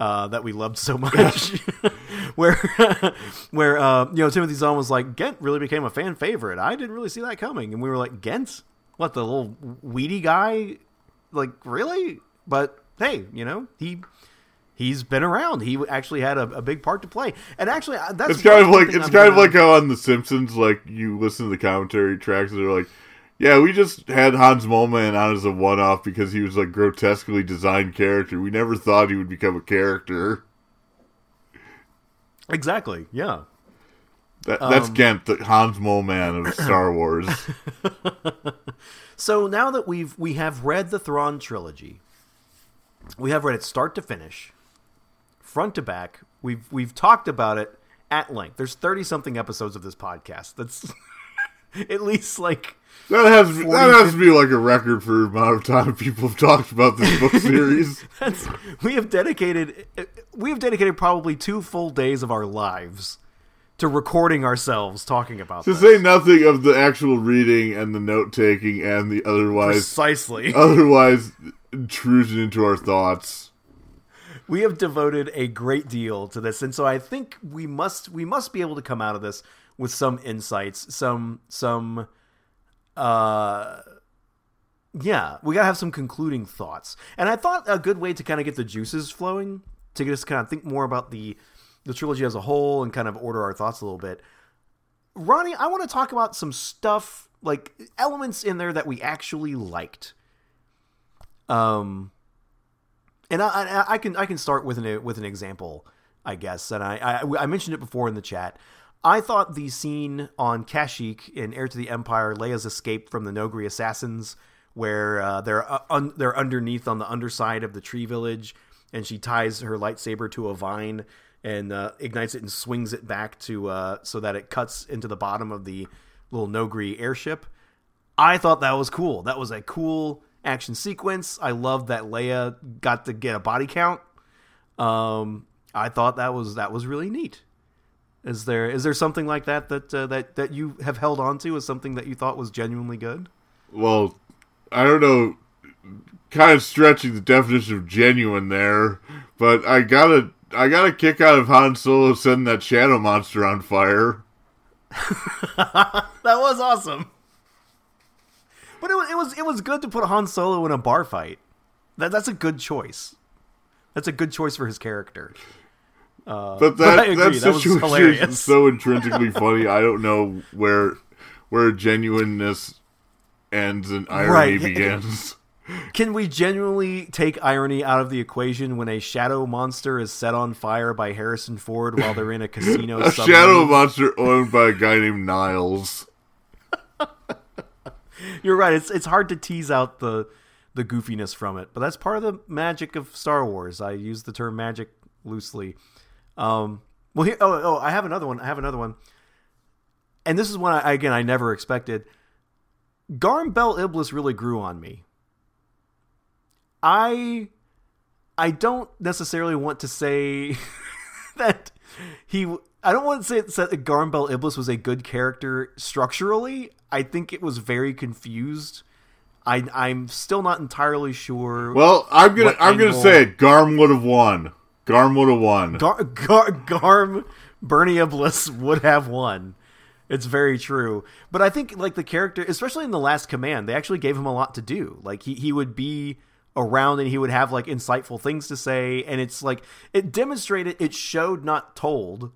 uh, that we loved so much, where where uh, you know Timothy Zahn was like Ghent really became a fan favorite. I didn't really see that coming, and we were like Ghent, what the little weedy guy, like really? But hey, you know he. He's been around. He actually had a, a big part to play, and actually, uh, that's It's kind of like it's I'm kind of like how on The Simpsons, like you listen to the commentary tracks, and they're like, "Yeah, we just had Hans Moleman on as a one-off because he was like grotesquely designed character. We never thought he would become a character." exactly. Yeah, That, that's Um, Ghent, the Hans Moleman of Star Wars. So now that we've we have read the Thrawn trilogy, we have read it start to finish, front to back. We've we've talked about it at length. There's thirty something episodes of this podcast. That's at least like That has that has to be like a record for the amount of time people have talked about this book series. that's we have dedicated uh, we have dedicated probably two full days of our lives to recording ourselves talking about to this. say nothing of the actual reading and the note taking and the otherwise Precisely. otherwise intrusion into our thoughts. we have devoted a great deal to this and so i think we must we must be able to come out of this with some insights some some uh yeah we gotta have some concluding thoughts and i thought a good way to kind of get the juices flowing to get us kind of think more about the the trilogy as a whole and kind of order our thoughts a little bit ronnie i want to talk about some stuff like elements in there that we actually liked um and I, I, I can I can start with an with an example, I guess. And I, I I mentioned it before in the chat. I thought the scene on Kashyyyk in Heir to the Empire, Leia's escape from the Noghri assassins, where uh, they're uh, un, they're underneath on the underside of the tree village, and she ties her lightsaber to a vine and uh, ignites it and swings it back to uh, so that it cuts into the bottom of the little Noghri airship. I thought that was cool. That was a cool action sequence. I loved that Leia got to get a body count. Um, I thought that was that was really neat. Is there is there something like that that uh, that that you have held on to as something that you thought was genuinely good? Well, I don't know, kind of stretching the definition of genuine there, but I got a I got a kick out of Han Solo setting that shadow monster on fire. That was awesome. But it was it was it was good to put Han Solo in a bar fight. That that's a good choice. That's a good choice for his character. Uh, but I that agree, that that situation hilarious. is so intrinsically funny. I don't know where where genuineness ends and irony Right. begins. Can we genuinely take irony out of the equation when a shadow monster is set on fire by Harrison Ford while they're in a casino? A submarine? shadow monster owned by a guy named Niles. You're right. It's it's hard to tease out the the goofiness from it, but that's part of the magic of Star Wars. I use the term magic loosely. Um, well, here, oh, oh, I have another one. I have another one. and this is one I, again I never expected. Garm Bel Iblis really grew on me. I I don't necessarily want to say that he. I don't want to say that Garm Bel Iblis was a good character structurally. I think it was very confused. I, I'm still not entirely sure. Well, I'm gonna I'm angle... gonna say it. Garm would have won. Garm would have won. Gar, Gar, Garm Bernie Iblis would have won. It's very true. But I think like the character, especially in the last command, they actually gave him a lot to do. Like he he would be around and he would have like insightful things to say and it's like it demonstrated it showed not told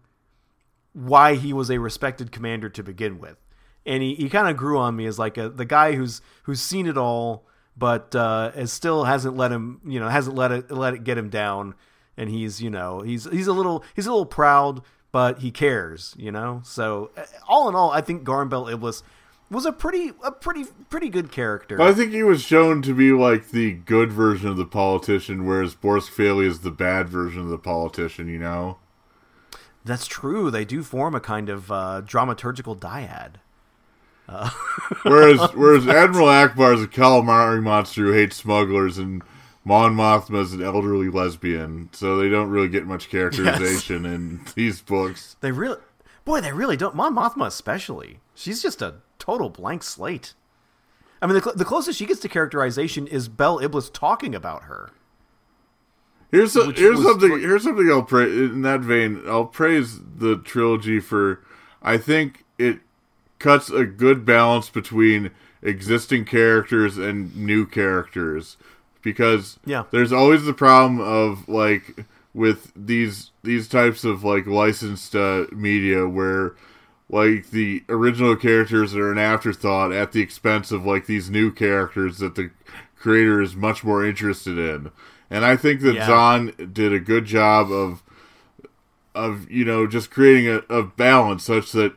why he was a respected commander to begin with and he, he kind of grew on me as like a, the guy who's who's seen it all but uh still hasn't let him you know hasn't let it let it get him down and he's you know he's he's a little he's a little proud but he cares you know so all in all i think Bel Iblis was a pretty a pretty pretty good character. I think he was shown to be like the good version of the politician, whereas Borsk Fey'lya is the bad version of the politician. You know. That's true. They do form a kind of uh, dramaturgical dyad. Uh, whereas whereas Admiral Ackbar is a calamari monster who hates smugglers, and Mon Mothma is an elderly lesbian, so they don't really get much characterization yes. in these books. They really, boy, they really don't. Mon Mothma especially. She's just a total blank slate. I mean, the, cl- the closest she gets to characterization is Bel Iblis talking about her. Here's a, here's something here's something I'll praise in that vein. I'll praise the trilogy for I think it cuts a good balance between existing characters and new characters because yeah. there's always the problem of like with these these types of like licensed uh, media where like the original characters are an afterthought at the expense of like these new characters that the creator is much more interested in. And I think that yeah. Zahn did a good job of of you know just creating a, a balance such that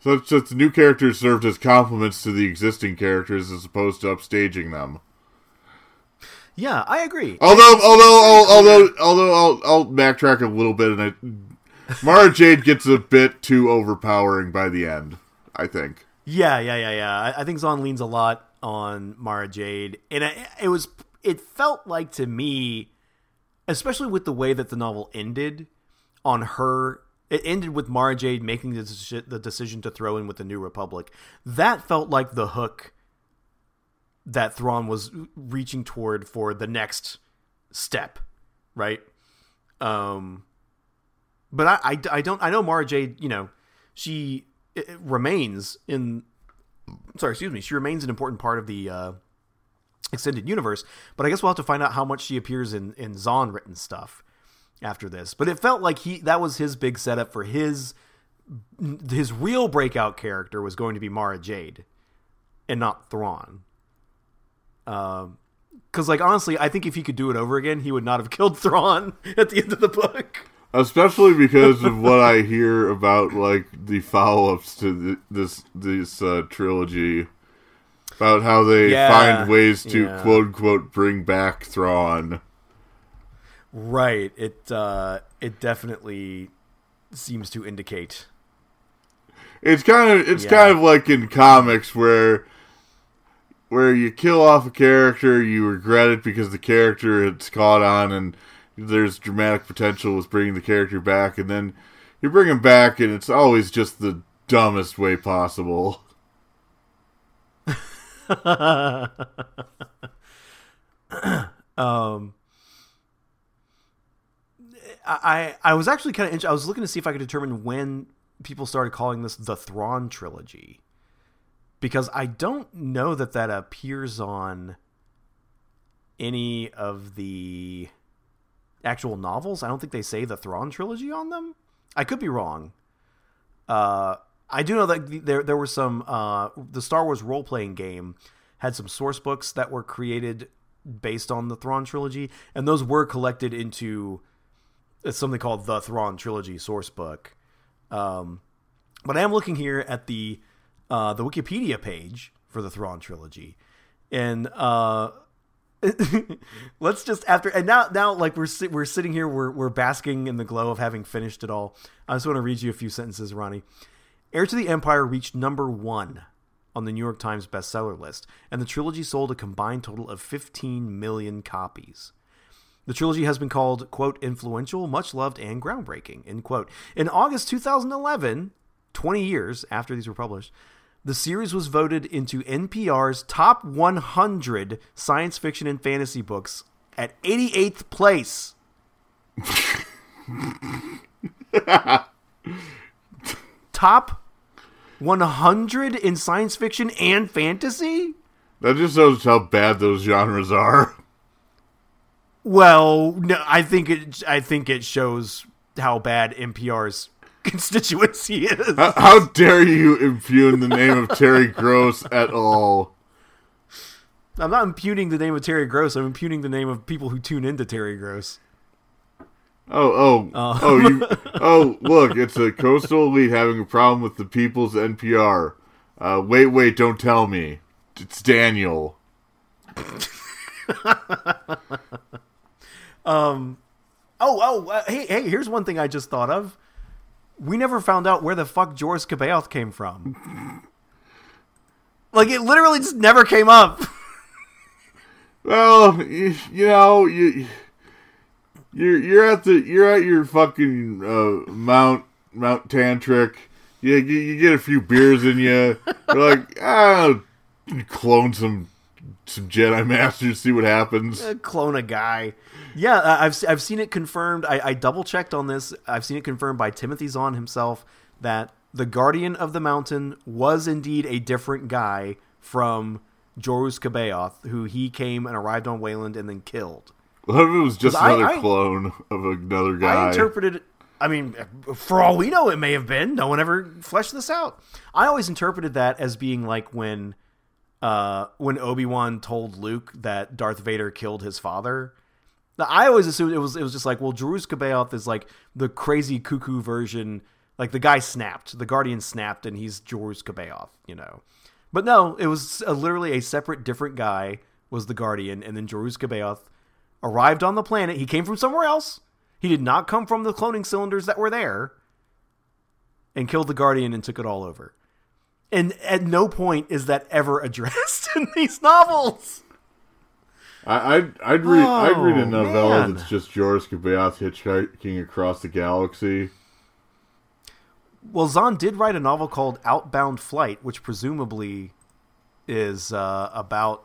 such that the new characters served as complements to the existing characters as opposed to upstaging them. Yeah, I agree. Although, although, although, although, although, I'll, I'll backtrack a little bit, and I Mara Jade gets a bit too overpowering by the end. I think. Yeah, yeah, yeah, yeah. I, I think Zahn leans a lot on Mara Jade, and it, it was. It felt like to me, especially with the way that the novel ended, on her. It ended with Mara Jade making the, the decision to throw in with the New Republic. That felt like the hook that Thrawn was reaching toward for the next step, right? Um, but I, I, I, don't I know Mara Jade you know she remains in sorry excuse me she remains an important part of the uh, extended universe but I guess we'll have to find out how much she appears in in Zahn written stuff after this but it felt like he that was his big setup for his his real breakout character was going to be Mara Jade and not Thrawn um because like honestly I think if he could do it over again he would not have killed Thrawn at the end of the book especially because of what I hear about like the follow-ups to the, this this uh, trilogy about how they yeah, find ways to yeah. quote unquote bring back Thrawn. Right. It uh, it definitely seems to indicate. It's kind of it's yeah. kind of like in comics where where you kill off a character, you regret it because the character it's caught on and there's dramatic potential with bringing the character back, and then you bring him back, and it's always just the dumbest way possible. um, I I was actually kind of I was looking to see if I could determine when people started calling this the Thrawn trilogy, because I don't know that that appears on any of the actual novels. I don't think they say the Thrawn trilogy on them. I could be wrong. Uh, I do know that there there were some uh, the Star Wars role playing game had some source books that were created based on the Thrawn trilogy, and those were collected into something called the Thrawn trilogy source book. Um, but I am looking here at the uh, the Wikipedia page for the Thrawn trilogy, and uh, let's just after and now now like we're we're sitting here we're we're basking in the glow of having finished it all. I just want to read you a few sentences, Ronnie. Heir to the Empire reached number one on the New York Times bestseller list, and the trilogy sold a combined total of 15 million copies. The trilogy has been called, quote, influential, much loved, and groundbreaking, end quote. In August 2011, 20 years after these were published, the series was voted into NPR's top 100 science fiction and fantasy books at 88th place. top 100 in science fiction and fantasy? That just shows how bad those genres are. Well, no, I think it. I think it shows how bad NPR's constituency is. How, how dare you impugn the name of Terry Gross at all? I'm not impugning the name of Terry Gross. I'm impugning the name of people who tune into Terry Gross. Oh, oh, oh! You, oh, look! It's a coastal elite having a problem with the people's NPR. Uh, wait, wait! Don't tell me. It's Daniel. Um, oh, oh, uh, hey, hey! Here's one thing I just thought of. We never found out where the fuck Joruus C'baoth came from. like it literally just never came up. well, you, you know, you you're you're at the you're at your fucking uh, Mount Mount Tantric. You, you, you get a few beers in you. You're like, ah, clone some some Jedi Masters, see what happens. Uh, clone a guy. Yeah, I've I've seen it confirmed. I, I double checked on this. I've seen it confirmed by Timothy Zahn himself that the Guardian of the Mountain was indeed a different guy from Joruus C'baoth, who he came and arrived on Wayland and then killed. What if it was just another I, clone of another guy? I interpreted. I mean, for all we know, it may have been. No one ever fleshed this out. I always interpreted that as being like when, uh, when Obi Wan told Luke that Darth Vader killed his father. I always assumed it was it was just like, well, Joruus C'baoth is like the crazy cuckoo version. Like the guy snapped, the Guardian snapped, and he's Joruus C'baoth, you know. But no, it was a, literally a separate, different guy was the Guardian, and then Joruus C'baoth arrived on the planet. He came from somewhere else. He did not come from the cloning cylinders that were there and killed the Guardian and took it all over. And at no point is that ever addressed in these novels. I, would I'd read oh, I'd read a oh, novella man. that's just Joruus C'baoth hitchhiking across the galaxy. Well, Zahn did write a novel called Outbound Flight, which presumably is uh, about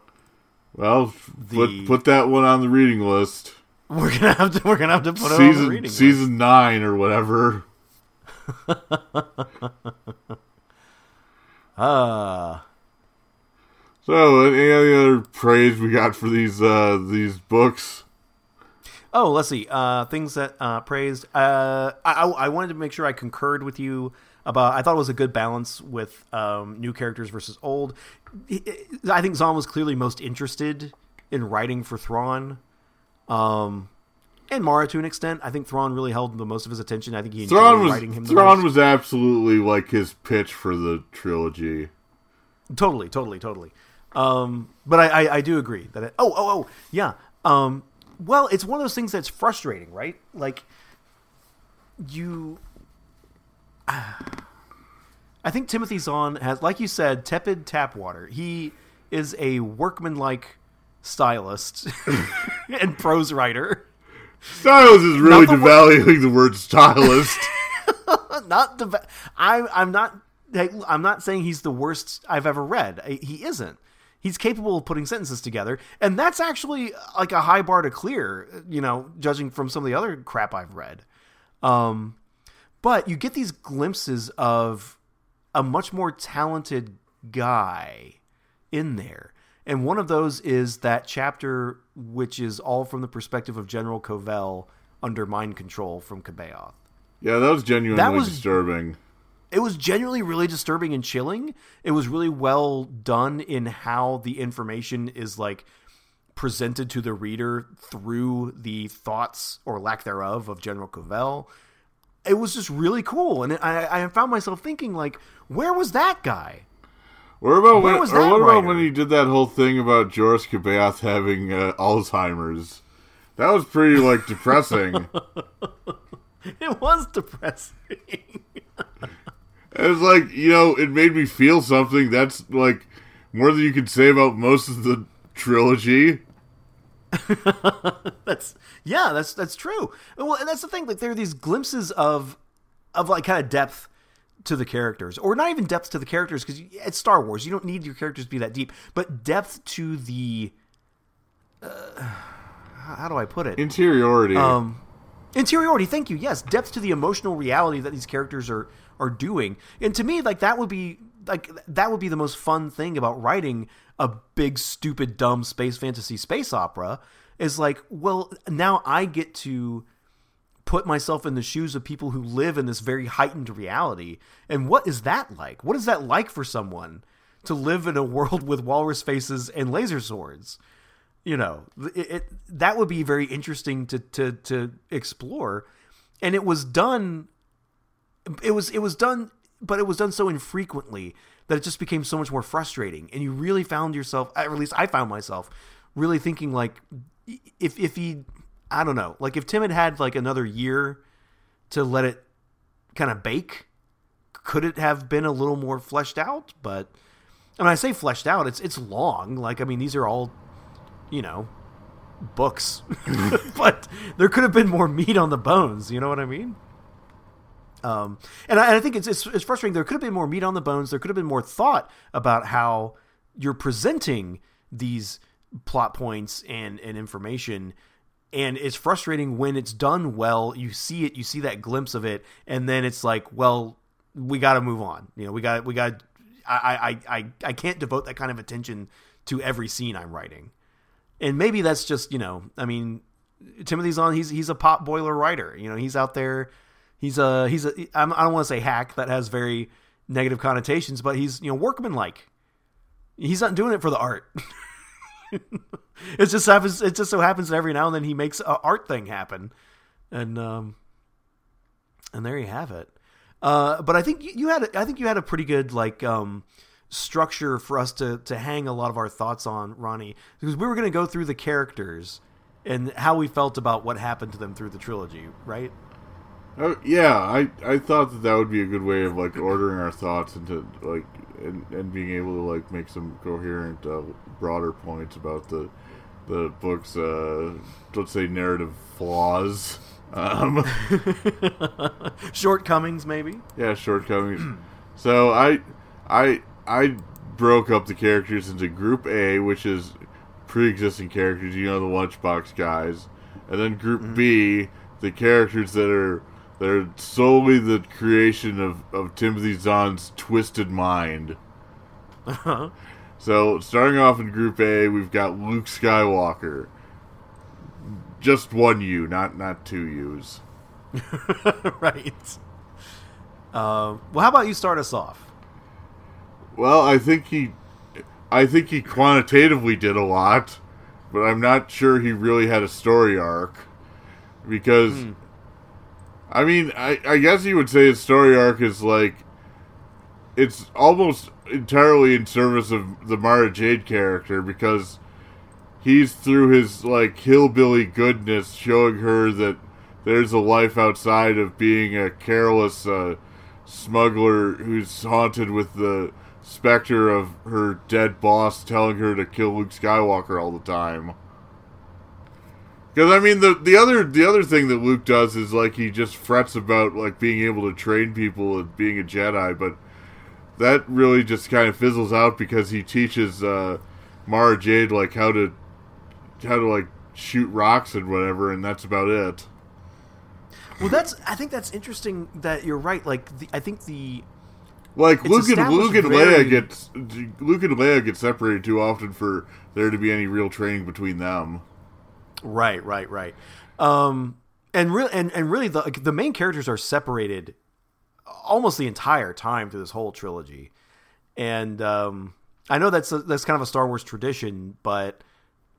well, the... put put that one on the reading list. We're gonna have to. We're gonna have to put season, it on the reading season list. nine or whatever. Ah. uh. So, any other praise we got for these uh, these books? Oh, let's see. Uh, things that uh, praised. Uh, I, I wanted to make sure I concurred with you about. I thought it was a good balance with um, new characters versus old. I think Zahn was clearly most interested in writing for Thrawn. Um, and Mara to an extent. I think Thrawn really held the most of his attention. I think he enjoyed Thrawn was, writing him. Thrawn was absolutely like his pitch for the trilogy. Totally, totally, totally. Um, but I, I, I, do agree that. It, oh, oh, oh, yeah. Um, well, it's one of those things that's frustrating, right? Like you. Uh, I think Timothy Zahn has, like you said, tepid tap water. He is a workmanlike stylist and prose writer. Stylist is really the devaluing the word stylist. not the. I, I'm not. I'm not saying he's the worst I've ever read. He isn't. He's capable of putting sentences together, and that's actually like a high bar to clear. You know, judging from some of the other crap I've read. Um, but you get these glimpses of a much more talented guy in there. And one of those is that chapter, which is all from the perspective of General Covell under mind control from C'baoth. Yeah, that was genuinely that was, disturbing. It was genuinely really disturbing and chilling. It was really well done in how the information is like presented to the reader through the thoughts or lack thereof of General Covell it was just really cool, and I, I found myself thinking like, where was that guy? What about Where when, was or what about when he did that whole thing about Joruus C'baoth having uh, Alzheimer's? That was pretty like depressing. it was depressing. it's like you know, it made me feel something. That's like more than you can say about most of the trilogy. that's yeah, that's that's true. Well, and that's the thing. Like there are these glimpses of of like kind of depth to the characters, or not even depth to the characters, because it's Star Wars. You don't need your characters to be that deep, but depth to the. Uh, how do I put it? Interiority. Um, interiority. Thank you. Yes, depth to the emotional reality that these characters are are doing, and to me, like that would be like that would be the most fun thing about writing a big, stupid, dumb space fantasy space opera. Is like, well, now I get to put myself in the shoes of people who live in this very heightened reality. And what is that like? What is that like for someone to live in a world with walrus faces and laser swords? You know, it, it that would be very interesting to to to explore. And it was done it was it was done but it was done so infrequently that it just became so much more frustrating and you really found yourself at least I found myself really thinking like if if he I don't know. Like if Tim had had like another year to let it kind of bake, could it have been a little more fleshed out? But I mean, I say fleshed out. It's it's long. Like I mean, these are all, you know, books, but there could have been more meat on the bones. You know what I mean? Um, and I, and I think it's, it's it's frustrating. There could have been more meat on the bones. There could have been more thought about how you're presenting these plot points and and information and it's frustrating when it's done well you see it you see that glimpse of it and then it's like well we got to move on you know we got we got I, I i i can't devote that kind of attention to every scene i'm writing and maybe that's just you know i mean Timothy Zahn. he's he's a pot boiler writer you know he's out there he's a he's a i don't want to say hack that has very negative connotations but he's you know workmanlike. he's not doing it for the art it just happens. It just so happens that every now and then he makes a art thing happen, and um, and there you have it. Uh, but I think you, you had I think you had a pretty good like um structure for us to to hang a lot of our thoughts on Ronnie because we were going to go through the characters and how we felt about what happened to them through the trilogy, right? Oh yeah, I I thought that that would be a good way of like ordering our thoughts into like and, and being able to like make some coherent, uh, broader points about the the book's uh, let's say narrative flaws. Um, shortcomings, maybe. Yeah, shortcomings. so I I I broke up the characters into Group A, which is pre-existing characters, you know, the Lunchbox guys, and then Group mm-hmm. B, the characters that are they're solely the creation of, of Timothy Zahn's twisted mind. Uh-huh. So, starting off in Group A, we've got Luke Skywalker. Just one U, not not two U's. right. Uh, well, how about you start us off? Well, I think he, I think he quantitatively did a lot, but I'm not sure he really had a story arc because. Mm I mean, I, I guess you would say his story arc is like it's almost entirely in service of the Mara Jade character because he's through his like hillbilly goodness showing her that there's a life outside of being a careless uh, smuggler who's haunted with the specter of her dead boss telling her to kill Luke Skywalker all the time. Because I mean the the other the other thing that Luke does is like he just frets about like being able to train people and being a Jedi, but that really just kind of fizzles out because he teaches uh, Mara Jade like how to how to like shoot rocks and whatever, and that's about it. Well, that's I think that's interesting that you're right. Like the, I think the like Luke and Luke and very... Leia get Luke and Leia get separated too often for there to be any real training between them. Right, right, right. Um, and really, and, and really, the the main characters are separated almost the entire time through this whole trilogy. And um, I know that's a, that's kind of a Star Wars tradition, but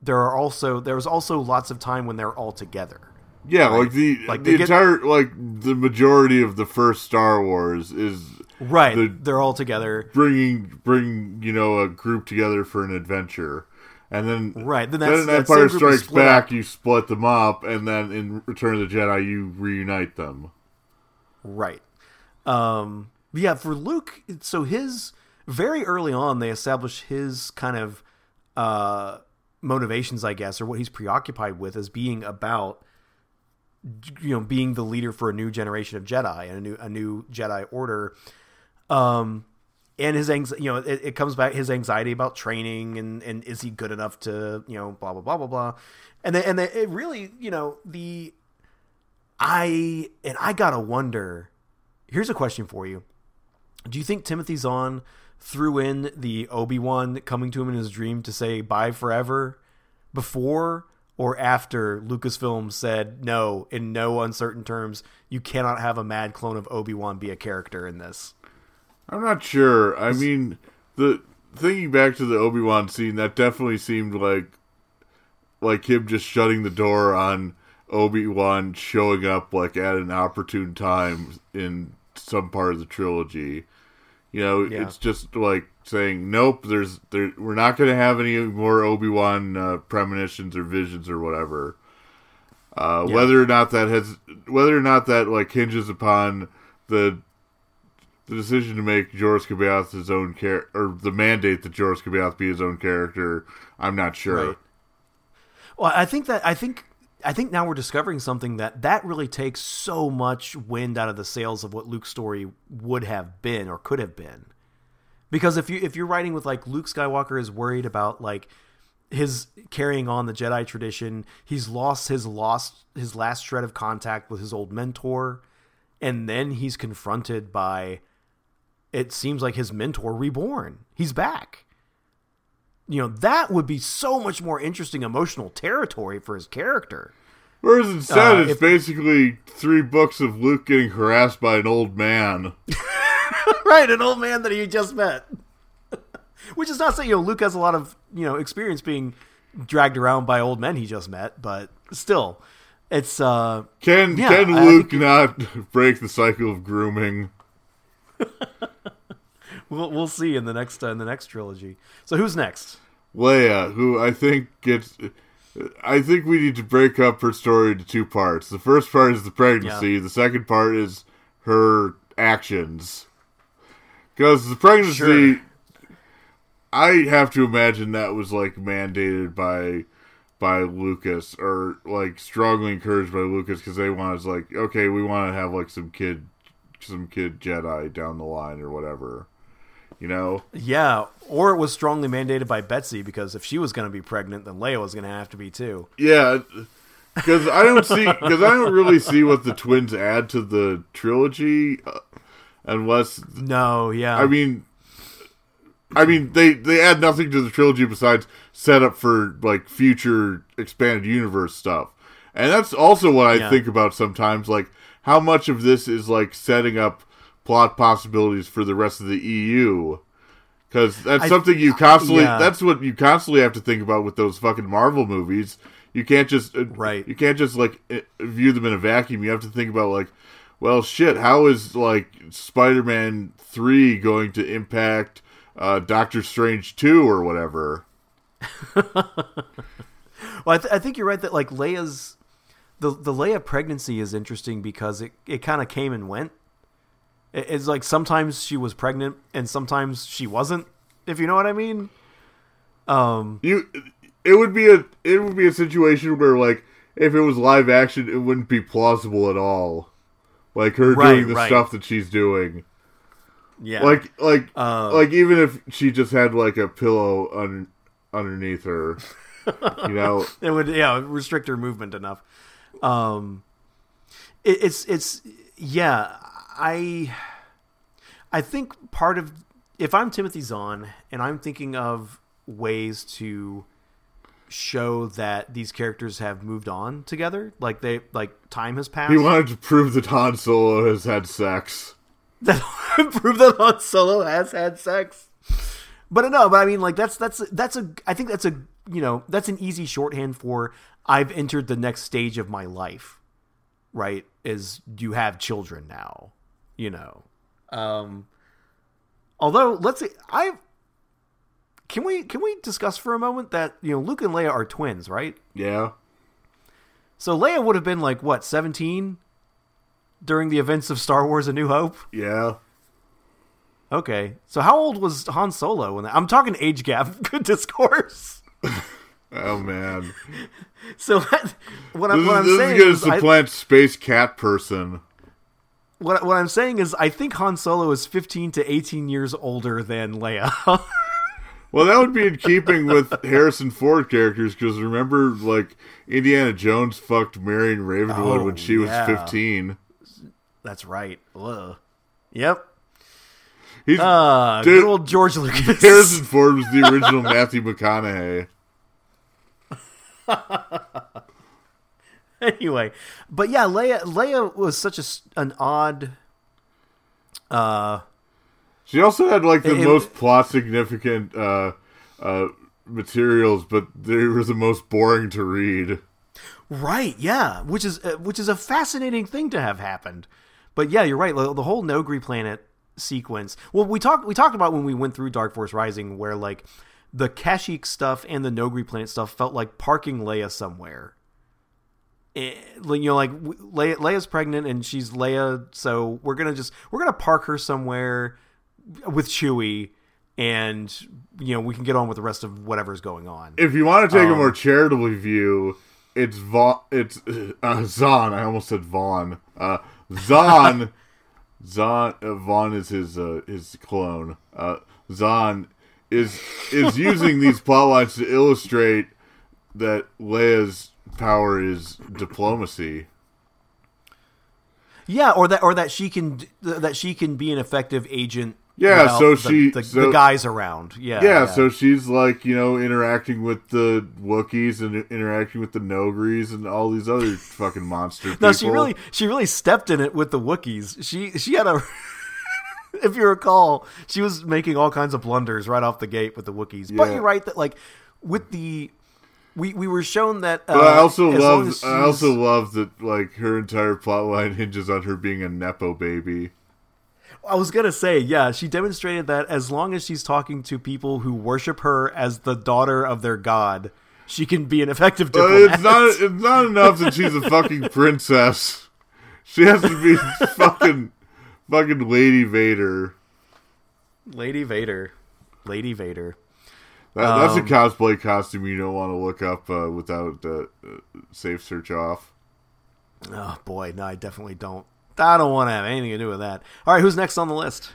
there are also there was also lots of time when they're all together. Yeah, right? like the like the entire get, like the majority of the first Star Wars is right. The, they're all together, bringing bring you know a group together for an adventure and then right then, that's, then Empire Strikes Back, up. you split them up, and then in Return of the Jedi, you reunite them. Right. Um, yeah, for Luke, so his very early on, they establish his kind of uh, motivations, I guess, or what he's preoccupied with as being about you know being the leader for a new generation of Jedi and a new a new Jedi Order. Um, and his anxiety, you know, it, it, comes back his anxiety about training and and is he good enough to you know blah blah blah blah blah, and then, and then it really you know the I and I gotta wonder. Here's a question for you: Do you think Timothy Zahn threw in the Obi Wan coming to him in his dream to say bye forever before or after Lucasfilm said no, in no uncertain terms, you cannot have a mad clone of Obi Wan be a character in this? I'm not sure. I mean, the thinking back to the Obi Wan scene, that definitely seemed like like him just shutting the door on Obi Wan showing up like at an opportune time in some part of the trilogy. You know, yeah. it's just like saying, "Nope, there's there, we're not going to have any more Obi Wan uh, premonitions or visions or whatever." Uh, yeah. Whether or not that has, whether or not that like hinges upon the the decision to make Joruus C'baoth his own character, or the mandate that Joruus C'baoth be his own character, I'm not sure. Right. Well, I think that I think I think now we're discovering something that that really takes so much wind out of the sails of what Luke's story would have been or could have been. Because if you if you're writing with like Luke Skywalker is worried about like his carrying on the Jedi tradition, he's lost his lost his last shred of contact with his old mentor, and then he's confronted by it seems like his mentor reborn. He's back. You know, that would be so much more interesting emotional territory for his character. Whereas instead, uh, it's if, basically three books of Luke getting harassed by an old man. right, an old man that he just met. Which is not saying you know Luke has a lot of you know experience being dragged around by old men he just met, but still, it's uh. Can yeah, can Luke not break the cycle of grooming? we'll we'll see in the next uh, in the next trilogy. So who's next? Leia, who I think gets. I think we need to break up her story into two parts. The first part is the pregnancy. Yeah. The second part is her actions. Because the pregnancy, sure. I have to imagine that was like mandated by by Lucas or like strongly encouraged by Lucas because they wanted like okay, we want to have like some kid, some kid Jedi down the line or whatever. You know? Yeah, or it was strongly mandated by Betsy because if she was going to be pregnant, then Leia was going to have to be too. Yeah, because I don't see because I don't really see what the twins add to the trilogy. Uh, unless no, yeah. I mean, I mean they they add nothing to the trilogy besides set up for like future expanded universe stuff, and that's also what I yeah. think about sometimes. Like how much of this is like setting up plot possibilities for the rest of the EU. Because that's I, something you constantly. Yeah. That's what you constantly have to think about with those fucking Marvel movies. You can't just uh, right. You can't just like view them in a vacuum. You have to think about like well, shit, how is like Spider-Man three going to impact uh, Doctor Strange two or whatever? well, I, th- I, think you're right that like Leia's the the Leia pregnancy is interesting because it it kind of came and went. It, it's like sometimes she was pregnant and sometimes she wasn't. If you know what I mean. Um, you, it would be a it would be a situation where like if it was live action, it wouldn't be plausible at all like her right, doing the right. stuff that she's doing. Yeah, like like uh, like even if she just had like a pillow un- underneath her, you know, it would yeah restrict her movement enough. Um, it, it's it's yeah, I I think part of if I'm Timothy Zahn and I'm thinking of ways to show that these characters have moved on together. Like they like time has passed. He wanted to prove that Han Solo has had sex. That prove that Han Solo has had sex. But no, but I mean like that's that's that's a I think that's a you know, that's an easy shorthand for I've entered the next stage of my life. Right? Is you have children now, you know. Um although let's see, I've can we can we discuss for a moment that you know Luke and Leia are twins, right? Yeah. So Leia would have been like what seventeen during the events of Star Wars: A New Hope. Yeah. Okay, so how old was Han Solo when that? I'm talking age gap. Good discourse. Oh man, So what I'm, what I'm this saying is gonna is, I, space cat person. what what I'm saying is, I think Han Solo is 15 to 18 years older than Leia. Well, that would be in keeping with Harrison Ford characters because remember, like Indiana Jones fucked Marion Ravenwood Oh, when she yeah. was fifteen. That's right. Ugh. Yep. He's Uh, Dude, good old George Lucas. Harrison Ford was the original Matthew McConaughey. anyway, but yeah, Leia Leia was such a an odd. Uh, She also had like the It- it- most plot significant uh, uh, materials, but they were the most boring to read. right, yeah, which is uh, which is a fascinating thing to have happened. But yeah, you're right. The, the whole Noghri planet sequence. Well, we talked we talked about when we went through Dark Force Rising, where like the Kashyyyk stuff and the Noghri planet stuff felt like parking Leia somewhere. Eh, like, you know, like Leia, Leia's pregnant and she's Leia, so we're gonna just we're gonna park her somewhere with Chewie, and you know we can get on with the rest of whatever's going on. If you want to take a Um, more charitable view, it's Vaughn. It's uh, Zahn. I almost said Vaughn. Uh, Zahn. Zahn. Uh, Vaughn is his uh, his clone. Uh, Zahn is is using these plot lines to illustrate that Leia's power is diplomacy. Yeah, or that or that she can that she can be an effective agent. Yeah, so the, she- the, so- the guys around. Yeah, Yeah, so she's like, you know, interacting with the Wookiees and interacting with the Noghris and all these other fucking monster people. no, she really she really stepped in it with the Wookiees. She she had a. if you recall, she was making all kinds of blunders right off the gate with the Wookiees. But you're right that like with the we we were shown that. Uh, I also love I also love that like her entire plotline hinges on her being a nepo baby. I was gonna say, yeah, she demonstrated that as long as she's talking to people who worship her as the daughter of their god, she can be an effective diplomat. it's not it's not enough that she's a fucking princess. She has to be fucking fucking Lady Vader. Lady Vader, Lady Vader. That, that's a Um, cosplay costume you don't want to look up uh, without uh, safe search off. Oh boy, no, I definitely don't. I don't want to have anything to do with that. All right, who's next on the list?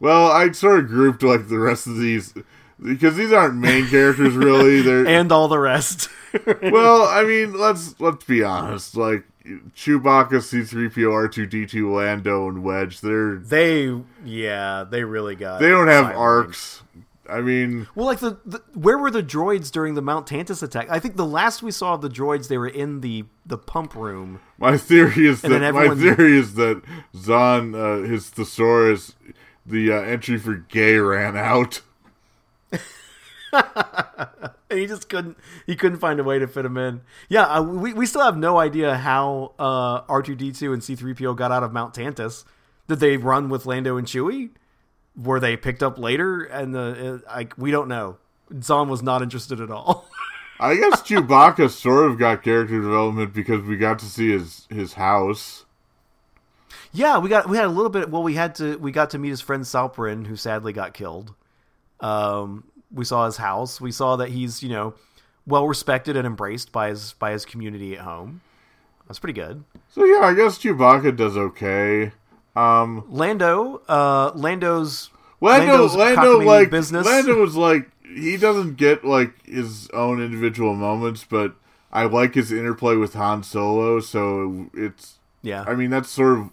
Well, I sort of grouped like the rest of these because these aren't main characters really. They're And all the rest. well, I mean, let's let's be honest. Like Chewbacca, C three PO, R two D two, Lando, and Wedge. They're they, yeah, they really got. they don't have sidelined. arcs. I mean, Well, like the, the where were the droids during the Mount Tantiss attack? I think the last we saw of the droids, they were in the the pump room. my theory is that then my theory is that Zahn, uh, his thesaurus, the uh, entry for gay ran out. And he just couldn't. He couldn't find a way to fit him in. Yeah, uh, we we still have no idea how uh, R two D two and C three PO got out of Mount Tantiss. Did they run with Lando and Chewie? Were they picked up later? And the uh, like, we don't know. Zahn was not interested at all. I guess Chewbacca sort of got character development because we got to see his his house. yeah, we got we had a little bit. Well, we had to we got to meet his friend Salporin, who sadly got killed. Um, we saw his house. We saw that he's you know well respected and embraced by his by his community at home. That's pretty good. So yeah, I guess Chewbacca does okay. Um, Lando, uh, Lando's Lando, Lando's Lando, like business. Lando was like he doesn't get like his own individual moments, but I like his interplay with Han Solo. So it's, yeah, I mean, that's sort of,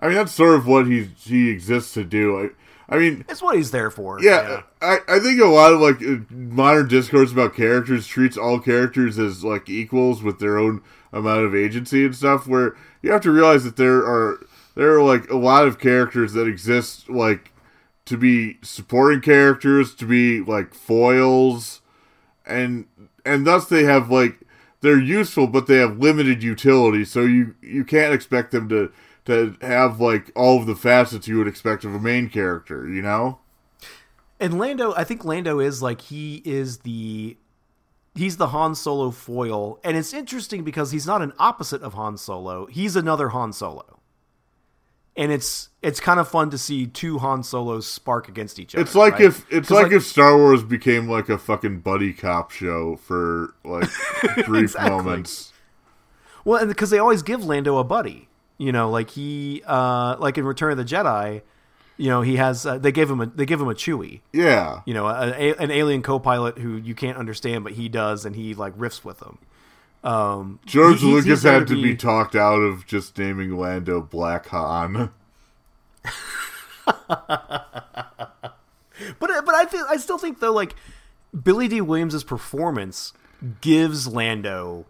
I mean, that's sort of what he he exists to do. I, I mean, it's what he's there for. yeah, I, I think a lot of like uh, modern discourse about characters treats all characters as like equals with their own amount of agency and stuff. Where you have to realize that there are there are like a lot of characters that exist like to be supporting characters, to be like foils, and and thus they have like they're useful, but they have limited utility. So you you can't expect them to to have like all of the facets you would expect of a main character. You know. And Lando, I think Lando is like he is the he's the Han Solo foil, and it's interesting because he's not an opposite of Han Solo. He's another Han Solo. and it's it's kind of fun to see two Han Solos spark against each other. It's like right? if it's 'Cause, like, if Star Wars became like a fucking buddy cop show for like brief Exactly. moments. Well, and because they always give Lando a buddy, you know, like he, uh, like in Return of the Jedi, you know, he has uh, they gave him a they give him a Chewie, Yeah. you know, a, a- an alien co-pilot who you can't understand, but he does, and he like riffs with him. Um, George he- Lucas had to be talked out of just naming Lando Black Han. but but I feel I still think though, like Billy Dee Williams' performance gives Lando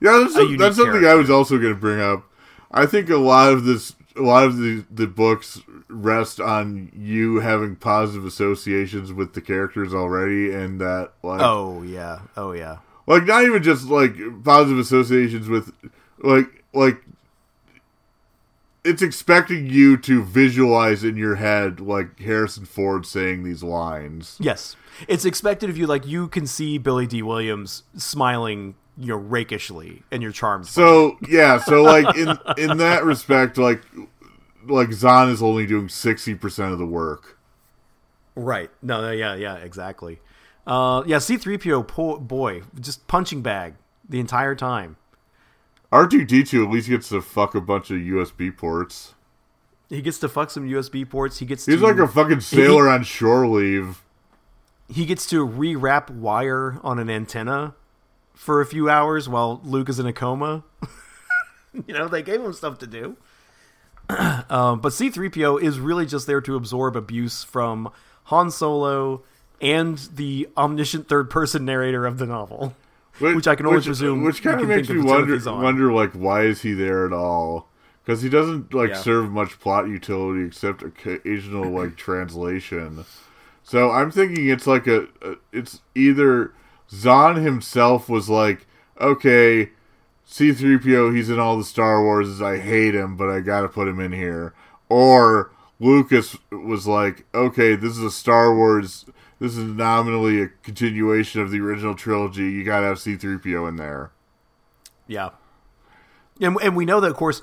Yeah, that's, a that's something I was also going to bring up. I think a lot of this, a lot of the the books rest on you having positive associations with the characters already, and that like, Oh yeah, oh yeah, like not even just like positive associations with, like like. It's expecting you to visualize in your head like Harrison Ford saying these lines. yes. It's expected of you, like you can see Billy Dee Williams smiling, you know, rakishly, and you're charmed. by. So yeah, so like in in that respect, like like Zahn is only doing sixty percent of the work. Right. No, no, yeah, yeah, exactly. Uh, yeah, C3PO, po- boy, just punching bag the entire time. R two D two at least gets to fuck a bunch of USB ports. He gets to fuck some USB ports. He gets He's to like a fucking sailor on shore leave. he gets to rewrap wire on an antenna for a few hours while Luke is in a coma. you know, they gave him stuff to do. um, but C3PO is really just there to absorb abuse from Han Solo and the omniscient third person narrator of the novel. Which I can only presume Which kind of makes me wonder wonder like why is he there at all? Because he doesn't like Yeah. serve much plot utility except occasional like translation. So I'm thinking it's like a, a it's either Zahn himself was like, okay, C3PO, he's in all the Star Wars, I hate him, but I gotta put him in here. Or Lucas was like, okay, this is a Star Wars, this is nominally a continuation of the original trilogy, you gotta have C3PO in there. Yeah. And, and we know that, of course,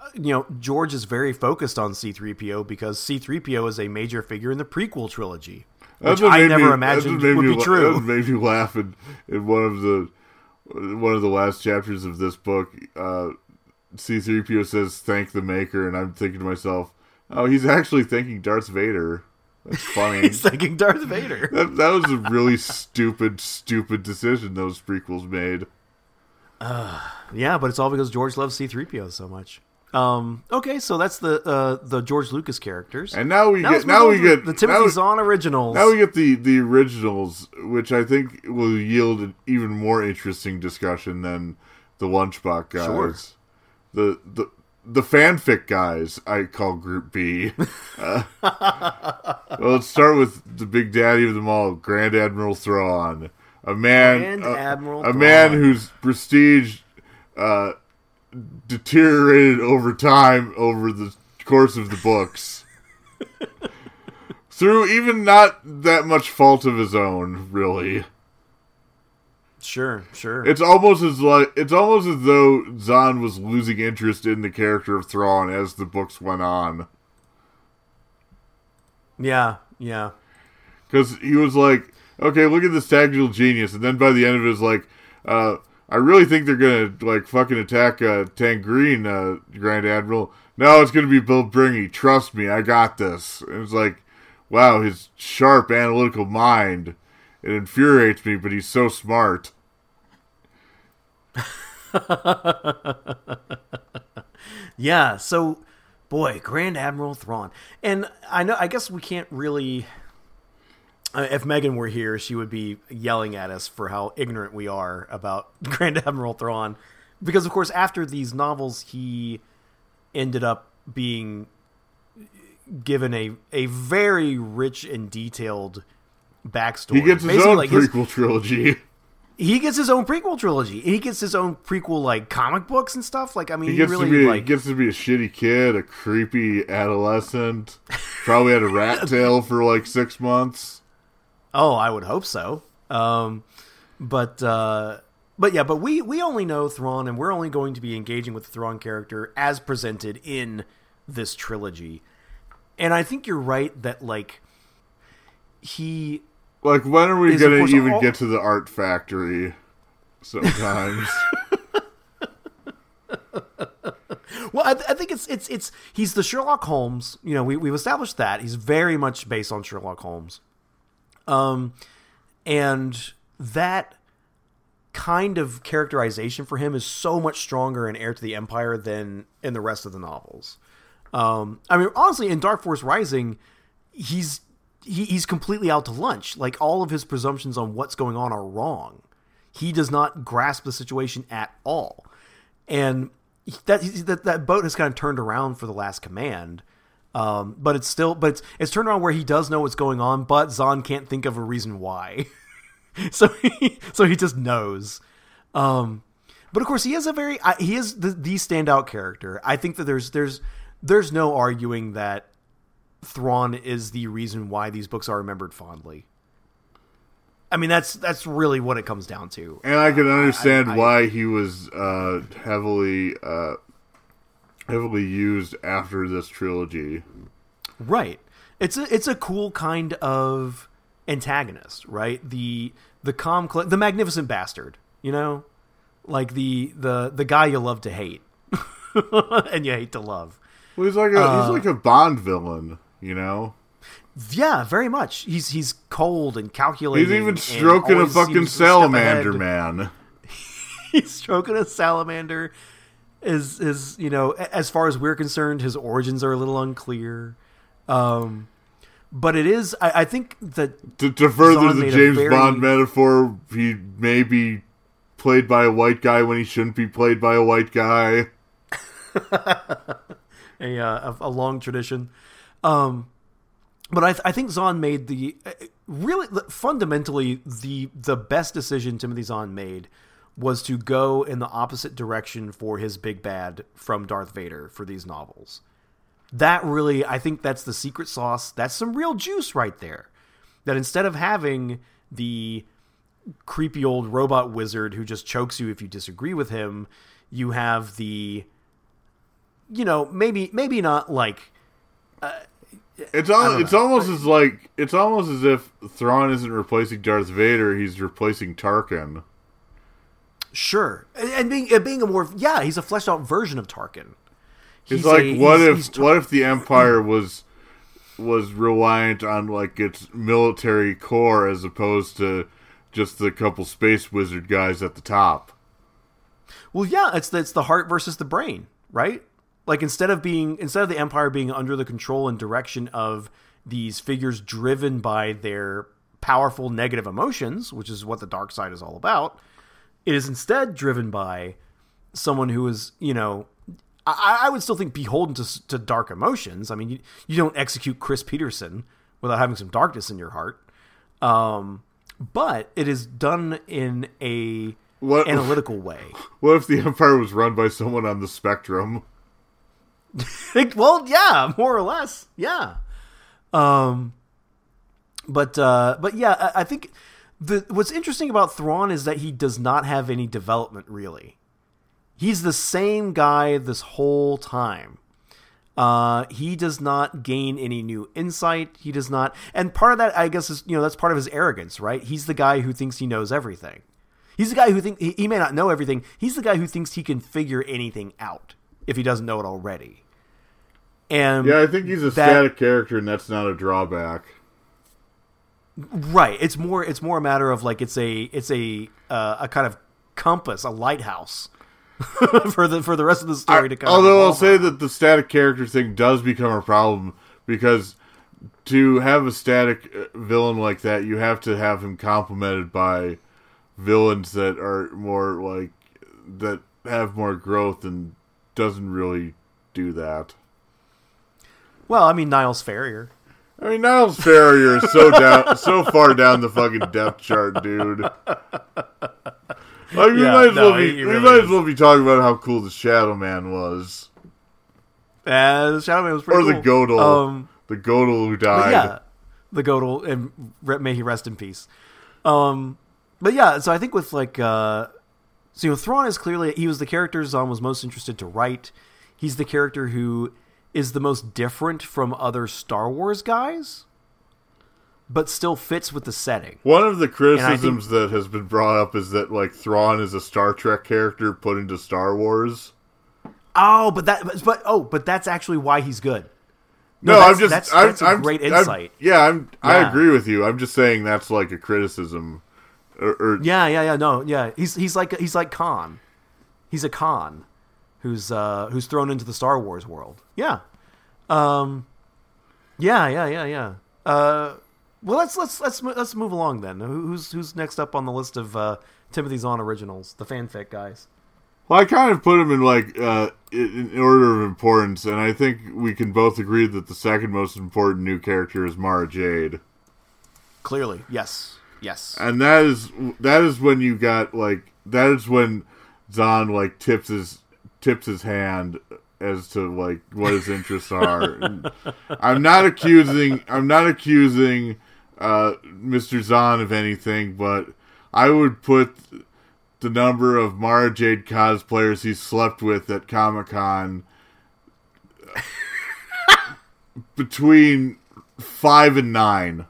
uh, you know, George is very focused on C3PO because C3PO is a major figure in the prequel trilogy, which I never me- imagined that's what made would be la- true. What made me laugh in, in one of the one of the last chapters of this book. Uh, C-3PO says, "Thank the Maker," and I'm thinking to myself, "Oh, he's actually thanking Darth Vader." That's funny. He's thinking Darth Vader. that, that was a really stupid, stupid decision those prequels made. Yeah, but it's all because George loves C3PO so much. Um, okay, so that's the uh, the George Lucas characters. And now we Now get now we get the Timothy now, Zahn originals. now we get the the originals, which I think will yield an even more interesting discussion than the Lunchbox guys. Sure. The the the fanfic guys I call Group B. Uh, well, let's start with the big daddy of them all, Grand Admiral Thrawn, a man, Grand a, Admiral a man whose prestige uh, deteriorated over time over the course of the books. Through even not that much fault of his own, really. sure, sure. It's almost as like it's almost as though Zahn was losing interest in the character of Thrawn as the books went on. yeah, yeah. Because he was like, okay, look at this tactical genius, and then by the end of it, it's like, uh, I really think they're gonna like fucking attack uh, Tangrene, uh, Grand Admiral. No, it's gonna be Bilbringi. Trust me, I got this. And it's like, wow, his sharp analytical mind. It infuriates me, but he's so smart. Yeah, so boy, Grand Admiral Thrawn. And I know I guess we can't really Uh, if Megan were here, she would be yelling at us for how ignorant we are about Grand Admiral Thrawn because of course after these novels he ended up being given a a very rich and detailed backstory. He gets his Basically, own like, his- prequel trilogy. he gets his own prequel trilogy. He gets his own prequel like comic books and stuff. Like I mean, He he, really to be like he gets to be a shitty kid, a creepy adolescent. Probably had a rat tail for like six months. Oh, I would hope so. Um, but uh, but yeah, but we we only know Thrawn, and we're only going to be engaging with the Thrawn character as presented in this trilogy. And I think you're right that like he Like, when are we gonna even all- get to the art factory? Sometimes. Well, I, I think it's it's it's he's the Sherlock Holmes. You know, we we've established that he's very much based on Sherlock Holmes, um, and that kind of characterization for him is so much stronger in Heir to the Empire than in the rest of the novels. Um, I mean, honestly, in Dark Force Rising, he's he, he's completely out to lunch. Like all of his presumptions on what's going on are wrong. He does not grasp the situation at all, and that that that boat has kind of turned around for the last command. Um, but it's still, but it's, it's turned around where he does know what's going on, but Zahn can't think of a reason why. so he, so he just knows. Um, but of course, he is a very I, he is the, the standout character. I think that there's there's there's no arguing that Thrawn is the reason why these books are remembered fondly. I mean, that's that's really what it comes down to. And I can understand I- why he was uh, heavily uh, heavily used after this trilogy. Right. It's a it's a cool kind of antagonist, right? The the calm, the magnificent bastard, you know, like the the the guy you love to hate, and you hate to love. Well, he's like a Uh, he's like a Bond villain, you know. Yeah, very much. He's he's cold and calculating. He's even stroking a fucking seems a step salamander, man. He's stroking a salamander. Is is you know, as far as we're concerned, his origins are a little unclear. Um, but it is. I, I think that To, to further the James very- Bond metaphor, he may be played by a white guy when he shouldn't be played by a white guy. a uh, a, a long tradition. Um, but I, th- I think Zahn made the uh, really fundamentally the the best decision Timothy Zahn made was to go in the opposite direction for his big bad from Darth Vader for these novels. That really, I think that's the secret sauce. That's some real juice right there. That instead of having the creepy old robot wizard who just chokes you if you disagree with him, you have the you know, maybe maybe not like uh, It's al- it's know. almost as like it's almost as if Thrawn isn't replacing Darth Vader; he's replacing Tarkin. Sure and, being and being a more yeah he's a fleshed out version of Tarkin. It's He's like a- what he's- if he's Tar- what if the Empire was was reliant on like its military core as opposed to just the couple space wizard guys at the top. well yeah it's the, it's the heart versus the brain right like instead of being instead of the Empire being under the control and direction of these figures driven by their powerful negative emotions, which is what the dark side is all about, it is instead driven by someone who is you know I, I would still think beholden to, to dark emotions. I mean, you, you don't execute Chris Peterson without having some darkness in your heart. Um, but it is done in a What analytical way. what if the Empire was run by someone on the spectrum? Well, yeah, more or less, yeah. Um, but uh, but yeah, I, I think the what's interesting about Thrawn is that he does not have any development really. He's the same guy this whole time. Uh, he does not gain any new insight. He does not, and part of that, I guess, is you know that's part of his arrogance, right? He's the guy who thinks he knows everything. He's the guy who think he, he may not know everything. He's the guy who thinks he can figure anything out if he doesn't know it already. And Yeah, I think he's a That- static character, and that's not a drawback. Right, it's more it's more a matter of like it's a it's a uh, a kind of compass, a lighthouse for the for the rest of the story to kind of Although I'll say that the static character thing does become a problem because to have a static uh, villain like that, you have to have him complemented by villains that are more like that have more growth and doesn't really do that. Well, I mean Niles Ferrier. I mean, Niles Ferrier is so down, so far down the fucking depth chart, dude. Like we Yeah, might as no, well be, he we really might is. as well be talking about how cool the Shadow Man was, Uh, the Shadow Man was pretty or the cool. Godel, Um, the Godel who died. yeah, the Godel, and re- may he rest in peace. Um, but yeah, so I think with like, uh, so you know, Thrawn is clearly he was the character Zahn was most interested to write. He's the character who is the most different from other Star Wars guys, but still fits with the setting. One of the think- criticisms that has been brought up is that like Thrawn is a Star Trek character put into Star Wars. Oh, but that but, oh, but that's actually why he's good. No, that's- I'm just that's, I'm, that's a I'm- great I'm- insight. yeah, I'm I agree with you. I'm just saying that's like a criticism. Or, or Yeah, yeah, yeah. No, yeah. He's he's like he's like Khan. He's a Khan who's uh who's thrown into the Star Wars world. Yeah. Um Yeah, yeah, yeah, yeah. Uh well, let's let's let's let's move along then. Who's who's next up on the list of uh Timothy Zahn originals, the fanfic guys? Well, I kind of put him in like uh, in in order of importance, and I think we can both agree that the second most important new character is Mara Jade, Clearly, yes, yes. and that is that is when you got like that is when Zahn like tips his tips his hand as to like what his interests are. I'm not accusing I'm not accusing uh, Mr. Zahn of anything, but I would put the number of Mara Jade cosplayers he slept with at Comic Con between five and nine.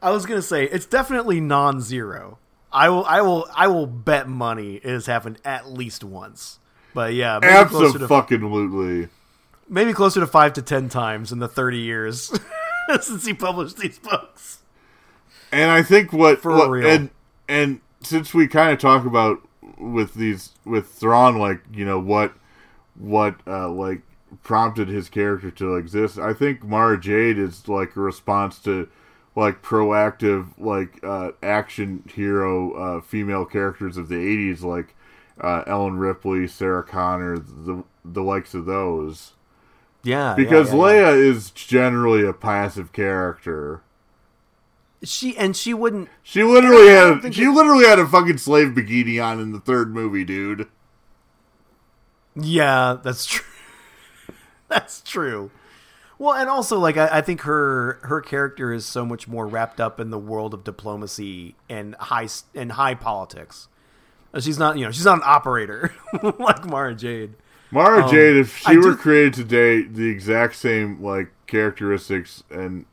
I was gonna say it's definitely non-zero. I will, I will, I will bet money it has happened at least once. But yeah, maybe closer to Absolutely. maybe closer to five to ten times in the thirty years since he published these books. And I think what, For what- real. and and since we kind of talk about with these with Thrawn, like you know what what uh, like prompted his character to exist, I think Mara Jade is like a response to like proactive like uh, action hero uh, female characters of the '80s, like uh, Ellen Ripley, Sarah Connor, the the likes of those. Yeah, Because yeah, yeah, Leia is generally a passive character. she and she wouldn't. She literally had she it- literally had a fucking slave bikini on in the third movie, dude. Yeah, that's true. that's true. Well, and also like I, I think her her character is so much more wrapped up in the world of diplomacy and high and high politics. She's not, you know, she's not an operator like Mara Jade. Mara Um, Jade, if I she do- were created today, the exact same like characteristics and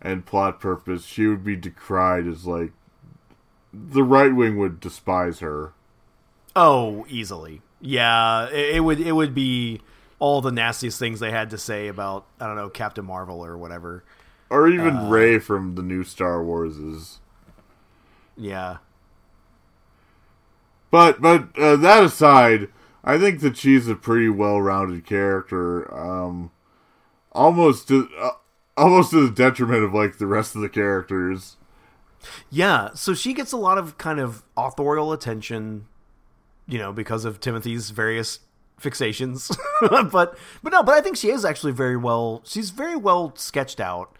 and plot purpose, she would be decried as like the right wing would despise her. Oh, easily. Yeah, it, it would it would be all the nastiest things they had to say about I don't know Captain Marvel or whatever. Or even Uh, Rey from the new Star Warses. Yeah. But but uh, that aside, I think that she's a pretty well-rounded character. Um, almost to uh, almost to the detriment of like the rest of the characters. Yeah, so she gets a lot of kind of authorial attention, you know, because of Timothy's various fixations. but but no, but I think she is actually very well she's very well sketched out,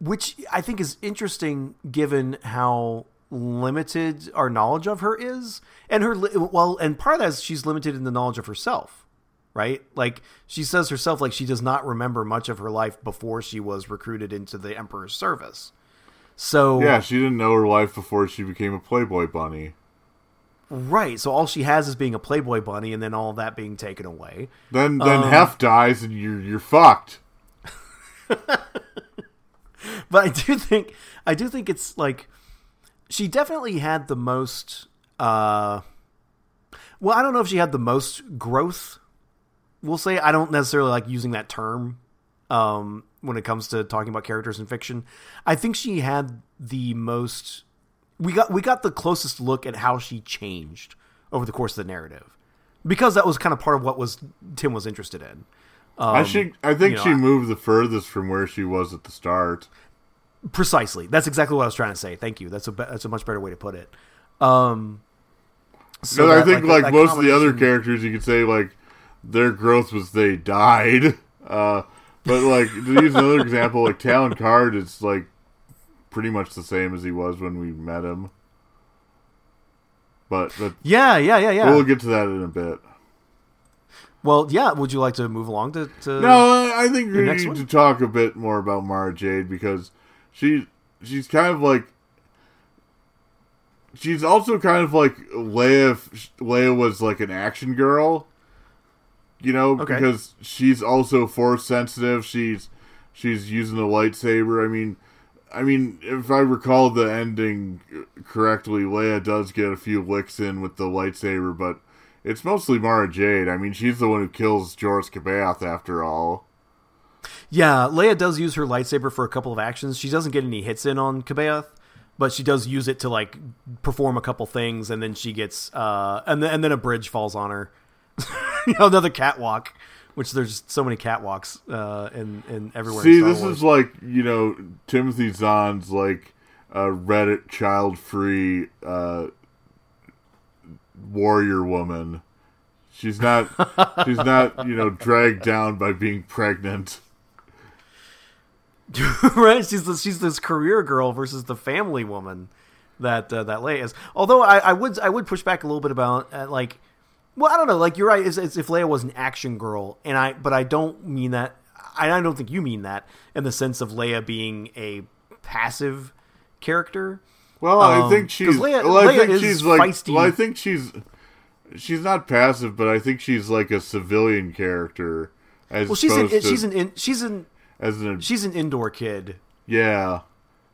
which I think is interesting given how limited our knowledge of her is and her well and part of that is she's limited in the knowledge of herself right like she says herself like she does not remember much of her life before she was recruited into the emperor's service so Yeah, she didn't know her life before she became a Playboy bunny. Right. So all she has is being a Playboy bunny, and then all that being taken away. Then then Um, Hef dies and you're you're fucked. But I do think I do think it's like she definitely had the most. uh Well, I don't know if she had the most growth. We'll say I don't necessarily like using that term um, when it comes to talking about characters in fiction. I think she had the most. We got we got the closest look at how she changed over the course of the narrative, because that was kind of part of what was Tim was interested in. I Um, should I think you know, she I- moved the furthest from where she was at the start. Precisely. That's exactly what I was trying to say. Thank you. That's a be- that's a much better way to put it. Um, so Because I think like, that most of the other characters, you could say like their growth was they died. Uh, but like to use another example, like Talon Karrde is like pretty much the same as he was when we met him. But but Yeah, yeah, yeah, yeah. we'll get to that in a bit. well, yeah. Would you like to move along to? to... No, I I think we next need one? to talk a bit more about Mara Jade because she she's kind of like she's also kind of like Leia. if Leia was like an action girl. you know, Okay. because she's also force sensitive. She's she's using the lightsaber. I mean, I mean, if I recall the ending correctly, Leia does get a few licks in with the lightsaber, but it's mostly Mara Jade. I mean, she's the one who kills Joruus C'baoth after all. Yeah, Leia does use her lightsaber for a couple of actions. She doesn't get any hits in on C'baoth, but she does use it to like perform a couple things, and then she gets uh, and then and then a bridge falls on her. you know, another catwalk, which there's so many catwalks uh, in in everywhere. See, in Star this Wars. is like you know Timothy Zahn's like uh, Reddit child free uh, warrior woman. She's not. she's not. You know, dragged down by being pregnant. right. She's this, she's this career girl versus the family woman that uh, that Leia is. Although I, I would I would push back a little bit about uh, like, well, I don't know. Like you're right. It's, it's if Leia was an action girl, and I but I don't mean that. I, I don't think you mean that in the sense of Leia being a passive character. Well, I Um, think she's. Leia- well, I Leia think is she's like. feisty. Well, I think she's. She's not passive, but I think she's like a civilian character. As Well, she's an to, she's an in, she's an as an she's an indoor kid. yeah.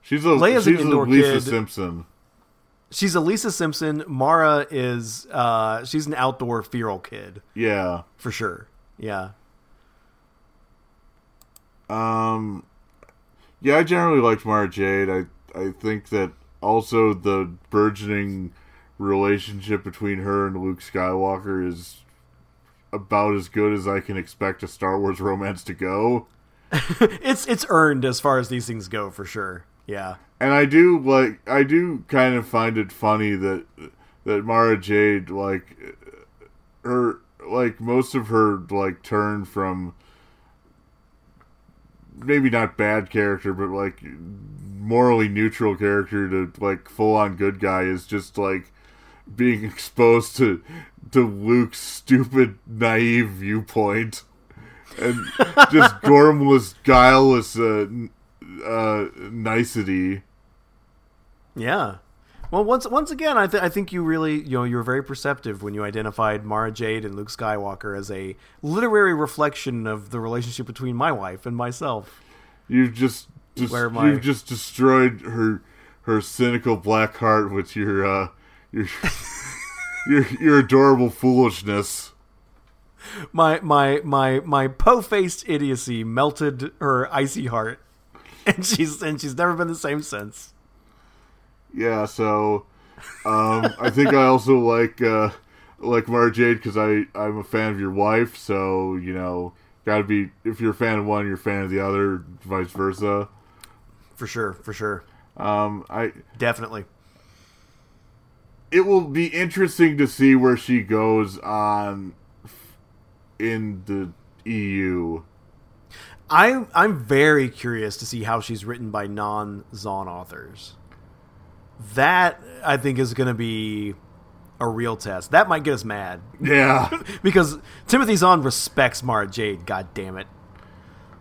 She's a Leia's an she's a indoor Lisa kid. Simpson. She's a Lisa Simpson. Mara is uh she's an outdoor feral kid Yeah. for sure. Yeah. Um, yeah, I generally liked Mara Jade. I I think that also the burgeoning relationship between her and Luke Skywalker is about as good as I can expect a Star Wars romance to go. it's it's earned as far as these things go for sure. Yeah. And I do like I do kind of find it funny that that Mara Jade like her like most of her like turn from maybe not bad character but like morally neutral character to like full on good guy is just like being exposed to to Luke's stupid naive viewpoint and just gormless guileless uh, uh nicety Yeah. Well, once once again, I, th- I think you really you know you were very perceptive when you identified Mara Jade and Luke Skywalker as a literary reflection of the relationship between my wife and myself. You've just, just Where my- you've just destroyed her her cynical black heart with your uh your your your adorable foolishness. My my my my po-faced idiocy melted her icy heart, and she's and she's never been the same since. Yeah, so um I think I also like uh like Mara Jade because I I'm a fan of your wife, so you know gotta be if you're a fan of one, you're a fan of the other, vice versa. For sure, for sure, Um, I definitely. it will be interesting to see where she goes on in the EU. I'm I'm very curious to see how she's written by non-Zahn authors. That I think is going to be a real test. That might get us mad Yeah, because Timothy Zahn respects Mara Jade. God damn it!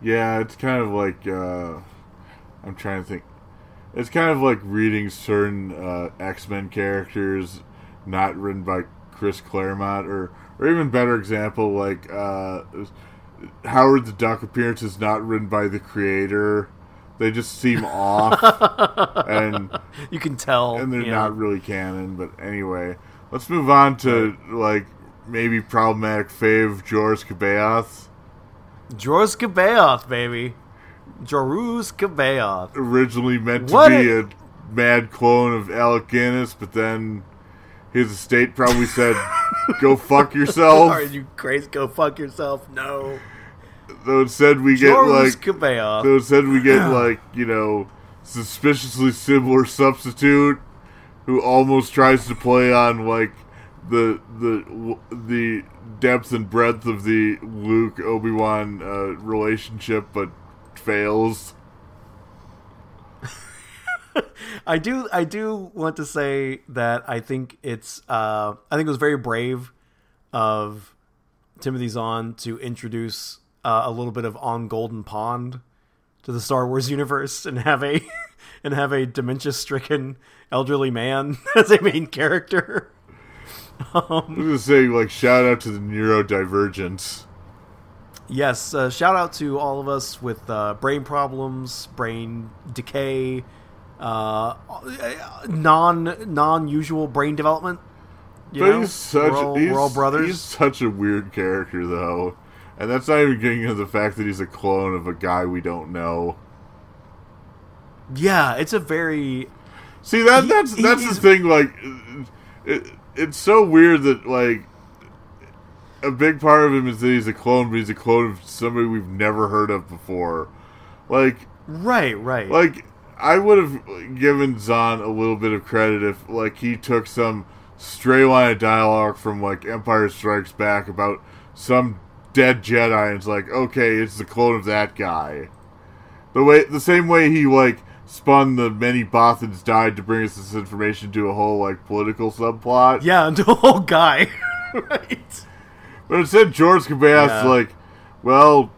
yeah, it's kind of like uh, I'm trying to think. It's kind of like reading certain uh, X Men characters not written by Chris Claremont, or or even better example like uh, Howard the Duck appearances not written by the creator. They just seem off, and You can tell, and they're you not really canon. But anyway, let's move on to like maybe problematic fave Joruus C'baoth. Joruus C'baoth, baby. Joruus C'baoth. Originally meant to What be a- a mad clone of Alec Guinness, but then his estate probably said, "Go fuck yourself." Are you crazy? Go fuck yourself. No. Though instead we get like, C'baoth. though instead we get like you know, suspiciously similar substitute who almost tries to play on like the the the depth and breadth of the Luke Obi Wan uh, relationship, but fails. I do I do want to say that I think it's uh I think it was very brave of Timothy Zahn to introduce uh, a little bit of on Golden Pond to the Star Wars universe and have a and have a dementia stricken elderly man as a main character. I'm gonna say like shout out to the neurodivergence. Yes, uh, shout out to all of us with uh, brain problems, brain decay, uh, non non usual brain development. You But know, he's such we're all, he's, we're all brothers. He's such a weird character though. And that's not even getting into the fact that he's a clone of a guy we don't know. Yeah, it's a very See that He- that's he- that's the thing. Like, it, it's so weird that like a big part of him is that he's a clone, but he's a clone of somebody we've never heard of before. Like, right, right. like I would have given Zahn a little bit of credit if like he took some stray line of dialogue from like Empire Strikes Back about some dead Jedi and it's like, okay, it's the clone of that guy. The way the same way he like spun the many Bothans died to bring us this information to a whole like political subplot. yeah, and the whole guy. right. But instead George C'baoth Yeah. like, well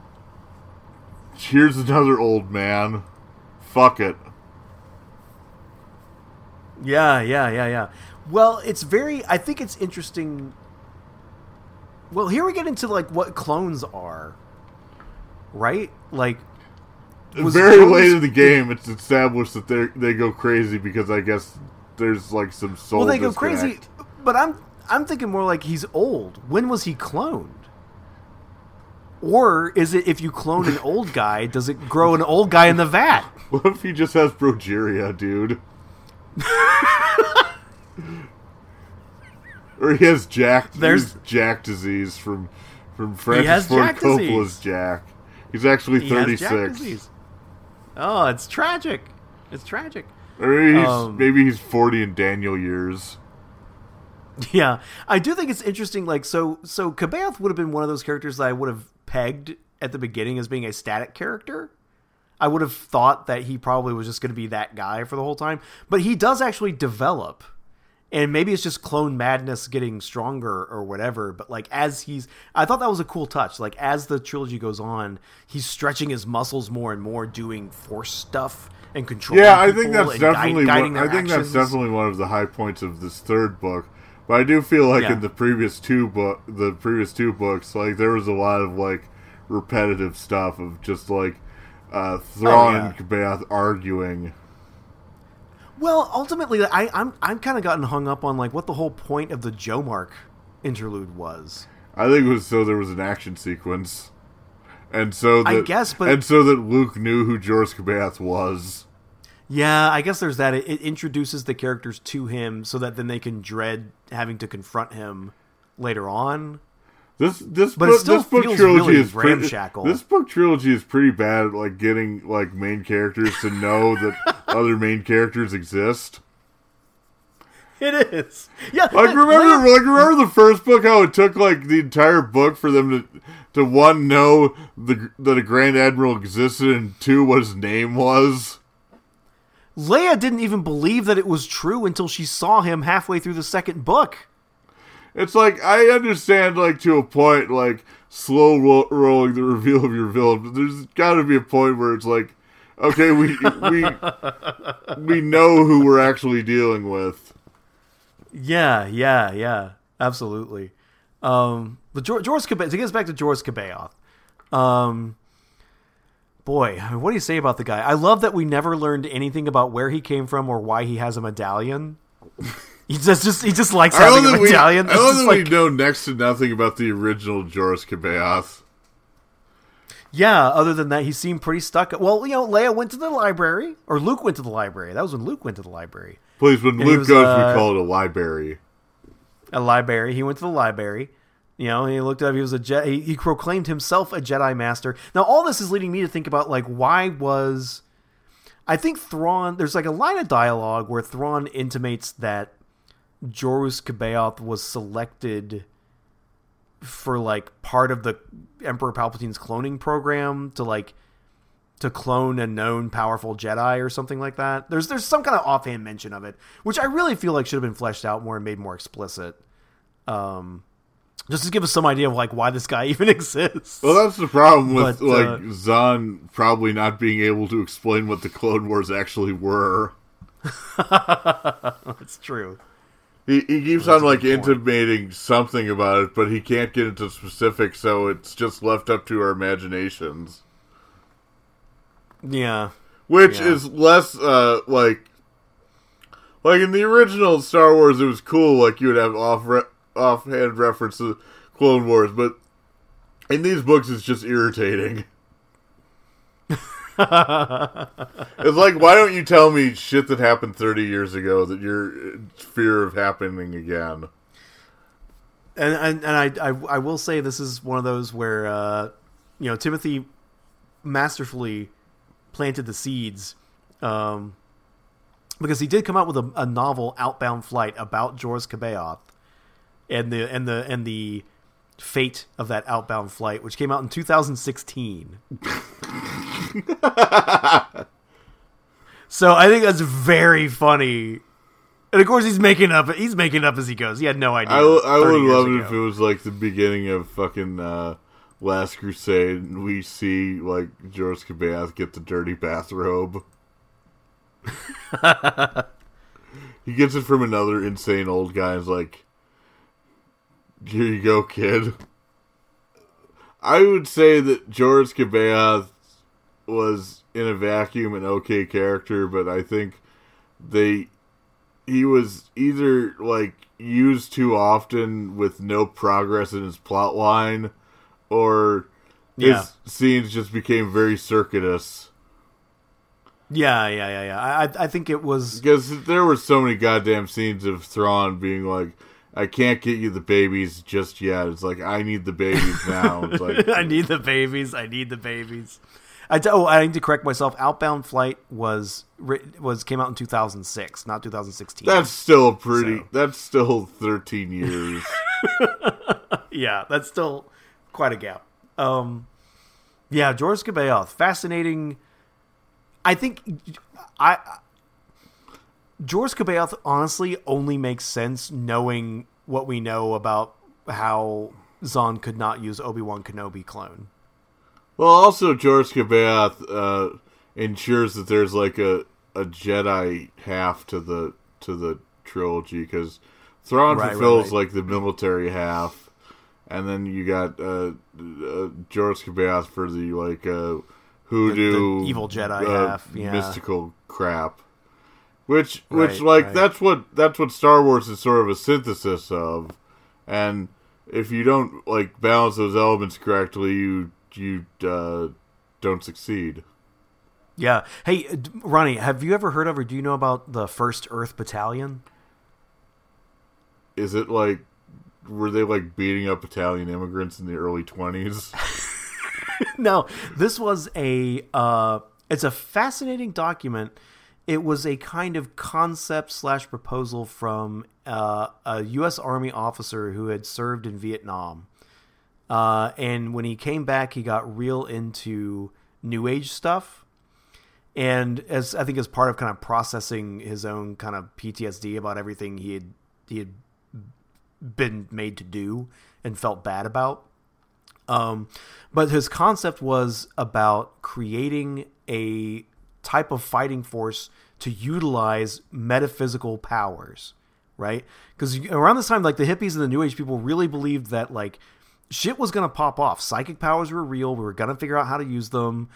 here's another old man. Fuck it. Yeah, yeah, yeah, yeah. Well, it's very. I think it's interesting. Well, here we get into like what clones are, right? Like, very Jones- late in the game, it's established that they they go crazy because I guess there's like some soul. well, they go crazy. But I'm I'm thinking more like he's old. When was he cloned? Or is it if you clone an old guy, does it grow an old guy in the vat? What if he just has progeria, dude? Or he has Jack. There's- Jack disease from from Francis has Ford Jack Coppola's disease. Jack. He's actually He thirty has Jack six. Oh, it's tragic. It's tragic. Or maybe he's, Um, maybe he's forty in Daniel years. Yeah, I do think it's interesting. Like, so so C'baoth would have been one of those characters that I would have pegged at the beginning as being a static character. I would have thought that he probably was just going to be that guy for the whole time, but he does actually develop, and maybe it's just clone madness getting stronger or whatever. But like as he's, I thought that was a cool touch. Like as the trilogy goes on, he's stretching his muscles more and more, doing force stuff and controlling. Yeah, I think that's and guide- definitely one, I think that's definitely one of the high points of this third book. But I do feel like Yeah. in the previous two book, the previous two books, like there was a lot of like repetitive stuff of just like uh, Thrawn Oh, yeah. and C'baoth arguing. Well, ultimately, I, I'm I'm kind of gotten hung up on like what the whole point of the Jomark interlude was. I think it was so there was an action sequence, and so that I guess, but- and so that Luke knew who George C'baoth was. Yeah, I guess there's that. It, it introduces the characters to him so that then they can dread having to confront him later on. This this But book, this book trilogy really is pretty, ramshackle. This book trilogy is pretty bad at like getting like main characters to know that other main characters exist. It is. Yeah. Like remember, like remember the first book how it took like the entire book for them to to one know the that a Grand Admiral existed and two what his name was. Leia didn't even believe that it was true until she saw him halfway through the second book. It's like I understand like to a point like slow ro- rolling the reveal of your villain, but there's got to be a point where it's like, okay, we we we know who we're actually dealing with. Yeah, yeah, yeah, absolutely. Um, but George, George Cabe- to get us back to George C'baoth, um, boy, what do you say about the guy? I love that we never learned anything about where he came from or why he has a medallion. he just, just he just likes I having love a that we, medallion. I love that like- we know next to nothing about the original Joruus C'baoth. yeah, other than that, he seemed pretty stuck. Well, you know, Leia went to the library, or Luke went to the library. That was when Luke went to the library. Please, when he Luke was, goes, uh, we call it a library. a library. He went to the library. You know, he looked up. He was a Je- he, he proclaimed himself a Jedi Master. Now, all this is leading me to think about like why was I think Thrawn. There's like a line of dialogue where Thrawn intimates that Joruus C'baoth was selected for like part of the Emperor Palpatine's cloning program to like to clone a known powerful Jedi or something like that. There's there's some kind of offhand mention of it, which I really feel like should have been fleshed out more and made more explicit. Um, just to give us some idea of like why this guy even exists. Well, that's the problem with But, like uh, Zahn probably not being able to explain what the Clone Wars actually were. That's true. He, he keeps on like intimating something about it, but he can't get into specifics, so it's just left up to our imaginations. Yeah. Which Yeah. is less uh like like in the original Star Wars it was cool, like you would have off re- offhand reference to Clone Wars, but in these books it's just irritating. it's like why don't you tell me shit that happened 30 years ago that you're fear of happening again? and and, and I, I I will say this is one of those where uh, you know Timothy masterfully planted the seeds um, because he did come out with a, a novel Outbound Flight about George C'baoth and the and the and the fate of that outbound flight which came out in 2016 so i think that's very funny and of course he's making up he's making up as he goes he had no idea I, 30 would love it ago. if it was like the beginning of fucking uh, Last Crusade and we see like Joruus C'baoth get the dirty bathrobe. he gets it from another insane old guy and is like, Here you go, kid. I would say that Joruus C'baoth was in a vacuum an okay character, but I think they he was either like used too often with no progress in his plot line or his Yeah. scenes just became very circuitous yeah yeah yeah yeah I, I- I think it was because there were so many goddamn scenes of Thrawn being like I can't get you the babies just yet. It's like I need the babies now. It's like I need the babies. I need the babies. I oh, I need to correct myself. Outbound Flight was was came out in 2006, not 2016. that's still pretty. So. That's still thirteen years. yeah, that's still quite a gap. Um, yeah, Joruus C'baoth, fascinating. I think I Joruus C'baoth honestly only makes sense knowing what we know about how Zahn could not use Obi Wan Kenobi clone. Well, also Joruus C'baoth uh, ensures that there's like a, a Jedi half to the to the trilogy because Thrawn Right, right, fulfills right. like the military half, and then you got uh, uh, Joruus C'baoth for the like uh, hoodoo, The- the evil Jedi uh, half, yeah. mystical crap. Which, which, Right, like, right. that's what that's what Star Wars is sort of a synthesis of, and if you don't like balance those elements correctly, you you uh, don't succeed. Yeah. Hey, Ronnie, have you ever heard of or do you know about the First Earth Battalion? Is it like were they like beating up Italian immigrants in the early twenties? no, this was a uh, it's a fascinating document. It was a kind of concept slash proposal from uh, a U.S. Army officer who had served in Vietnam, uh, and when he came back, he got real into New Age stuff. And as I think as part of kind of processing his own kind of PTSD about everything he had he had been made to do and felt bad about, um, but his concept was about creating a type of fighting force to utilize metaphysical powers, right? Because around this time, like the hippies and the New Age people really believed that like shit was gonna pop off. Psychic powers were real. We were gonna figure out how to use them.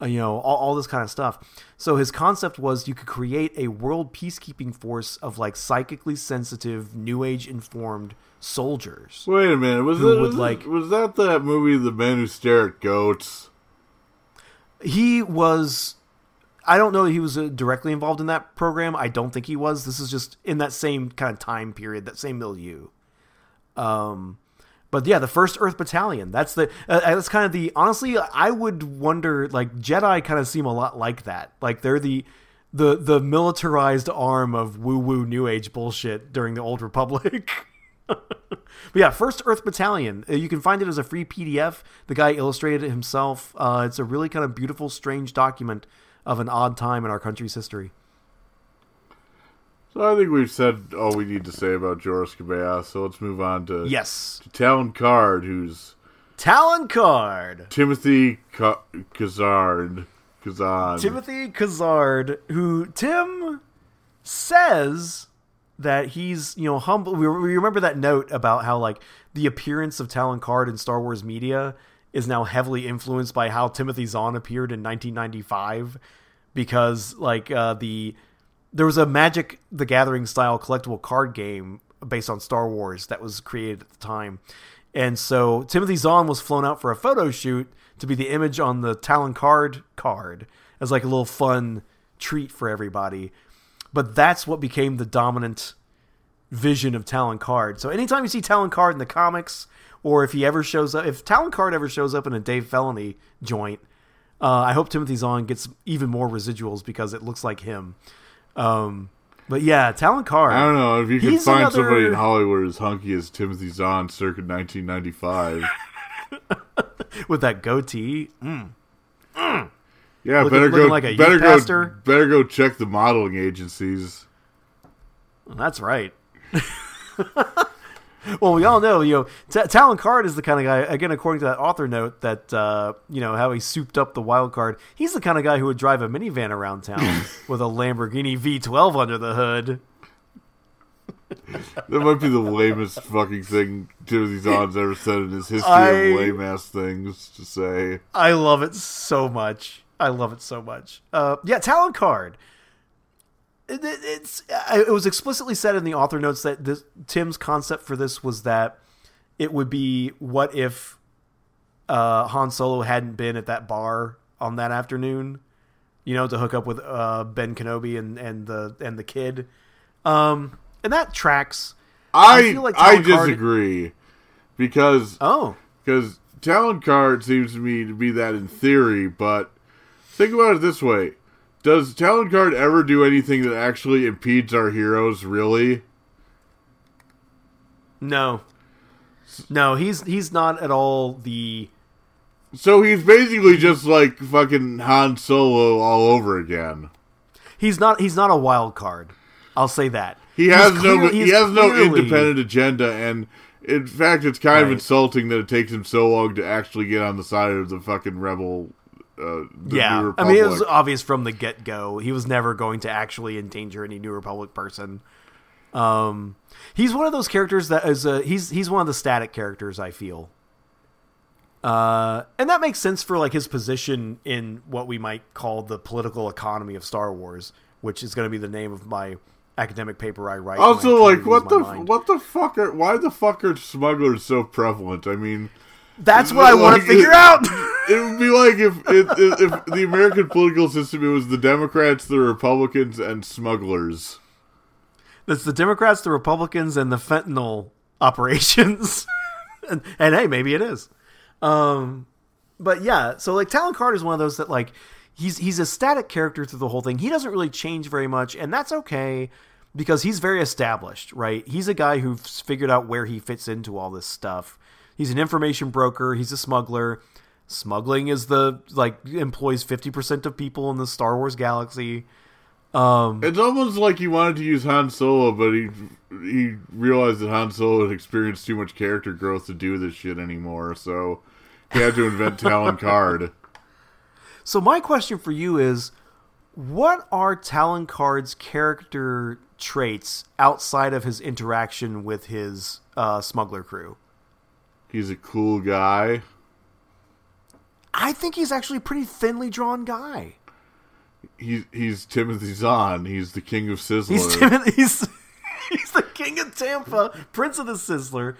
uh, You know, all, all this kind of stuff. So his concept was you could create a world peacekeeping force of like psychically sensitive, New Age informed soldiers. Wait a minute, was that would, was, like- was that that movie The Men Who Stare at Goats? he was i don't know that he was uh, directly involved in that program i don't think he was this is just in that same kind of time period that same milieu um but yeah the first earth battalion that's the uh, that's kind of the honestly i would wonder like jedi kind of seem a lot like that like they're the the the militarized arm of woo woo new age bullshit during the old republic But yeah, First Earth Battalion. Uh, You can find it as a free PDF. The guy illustrated it himself. Uh, it's a really kind of beautiful, strange document of an odd time in our country's history. So I think we've said all we need to say about Joruus C'baoth, so let's move on to, Yes, to Talon Karrde, who's Talon Karrde. Timothy Ka- Kazard. Kazan. Timothy Kazard, who Tim says that he's you know humble. We, we remember that note about how like the appearance of Talon Karrde in Star Wars media is now heavily influenced by how Timothy Zahn appeared in 1995 because like uh, the there was a Magic the Gathering style collectible card game based on Star Wars that was created at the time. And so Timothy Zahn was flown out for a photo shoot to be the image on the Talon Karrde card as like a little fun treat for everybody. But that's what became the dominant vision of Talon Karrde. So anytime you see Talon Karrde in the comics, or if he ever shows up, if Talon Karrde ever shows up in a Dave Filoni joint, uh, I hope Timothy Zahn gets even more residuals because it looks like him. Um, but yeah, Talon Karrde. I don't know if you could He's find another- somebody in Hollywood as hunky as Timothy Zahn circa 1995. with that goatee. Mm. Yeah, Looking- better go. like a better go. pastor. Better go check the modeling agencies. That's right. well, we all know, you know, T- Talon Karrde is the kind of guy. Again, according to that author note, that uh, you know how he souped up the wild Karrde. He's the kind of guy who would drive a minivan around town with a Lamborghini V12 under the hood. That might be the lamest fucking thing Timothy Zahn's ever said in his history I- of lame ass things to say. I love it so much. I love it so much. Uh, yeah, Talon Karrde. It, it- it's it was explicitly said in the author notes that this, Tim's concept for this was that it would be what if uh, Han Solo hadn't been at that bar on that afternoon, you know, to hook up with uh, Ben Kenobi and, and the and the kid, um, and that tracks. I I like I Talon Karrde- disagree because Oh, because Talon Karrde seems to me to be that in theory, but think about it this way: Does Talon Karrde ever do anything that actually impedes our heroes? Really? no, no, he's he's not at all the. So he's basically just like fucking Han Solo all over again. He's not. He's not a wild card. I'll say that. He has no clear- he has no clearly- independent agenda, and in fact, it's kind of insulting that it takes him so long to actually get on the side of the fucking rebel. Uh, Yeah, I mean it was obvious from the get go. He was never going to actually endanger any New Republic person. Um, he's one of those characters that is a, he's he's one of the static characters. I feel. Uh, and that makes sense for like his position in what we might call the political economy of Star Wars, which is going to be the name of my academic paper I write. Also, like, what the mind. what the fuck are why the fuck are smugglers so prevalent? I mean, That's what I want to figure it- out. it would be like if if, if if the American political system it was the Democrats, the Republicans, and smugglers. That's the Democrats, the Republicans, and the fentanyl operations. and, and hey, maybe it is. Um, but yeah, so like Talon Karrde is one of those that like he's he's a static character through the whole thing. He doesn't really change very much, and that's okay because he's very established, right? He's a guy who's figured out where he fits into all this stuff. He's an information broker. He's a smuggler. Smuggling is the like employs fifty percent of people in the Star Wars galaxy. Um, It's almost like he wanted to use Han Solo, but he he realized that Han Solo had experienced too much character growth to do this shit anymore, so he had to invent Talon Karrde. So my question for you is what are Talon Karrde's character traits outside of his interaction with his uh, smuggler crew? He's a cool guy. I think he's actually a pretty thinly drawn guy. He's he's Timothy Zahn. He's the king of Sizzler. He's Timothy. He's, he's the king of Tampa, prince of the Sizzler,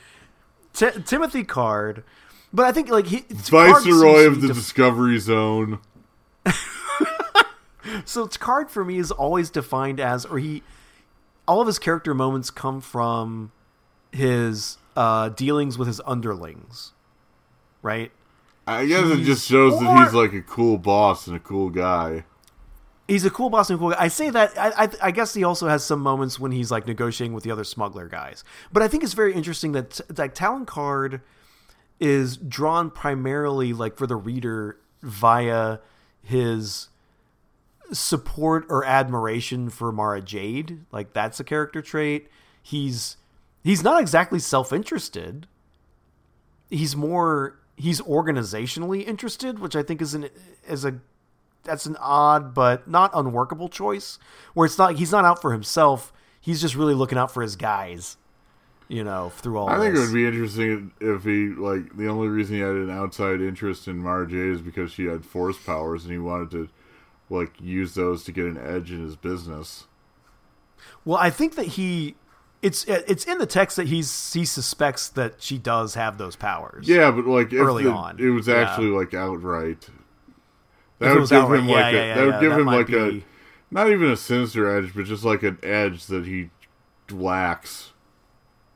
Ti- Timothy Card. But I think like he Viceroy of the def- Discovery Zone. So Karrde for me is always defined as, or he, all of his character moments come from his uh, dealings with his underlings, right? I guess it just shows that he's like a cool boss and a cool guy. He's a cool boss and a cool guy. I say that. I, I, I guess he also has some moments when he's like negotiating with the other smuggler guys. But I think it's very interesting that that Talon Karrde is drawn primarily like for the reader via his support or admiration for Mara Jade. Like that's a character trait. He's he's not exactly self-interested. He's more he's organizationally interested, which I think is an is a that's an odd but not unworkable choice. Where it's not he's not out for himself. he's just really looking out for his guys. You know, through all. I think it would be interesting if he like the only reason he had an outside interest in Mara Jade is because she had force powers and he wanted to like use those to get an edge in his business. Well, I think that he. It's it's in the text that he's he suspects that she does have those powers. Yeah, but like Early the- on, it was yeah. actually like outright. That would give outright, him yeah, like yeah, a that would give that him like a not even a sinister edge, but just like an edge that he lacks.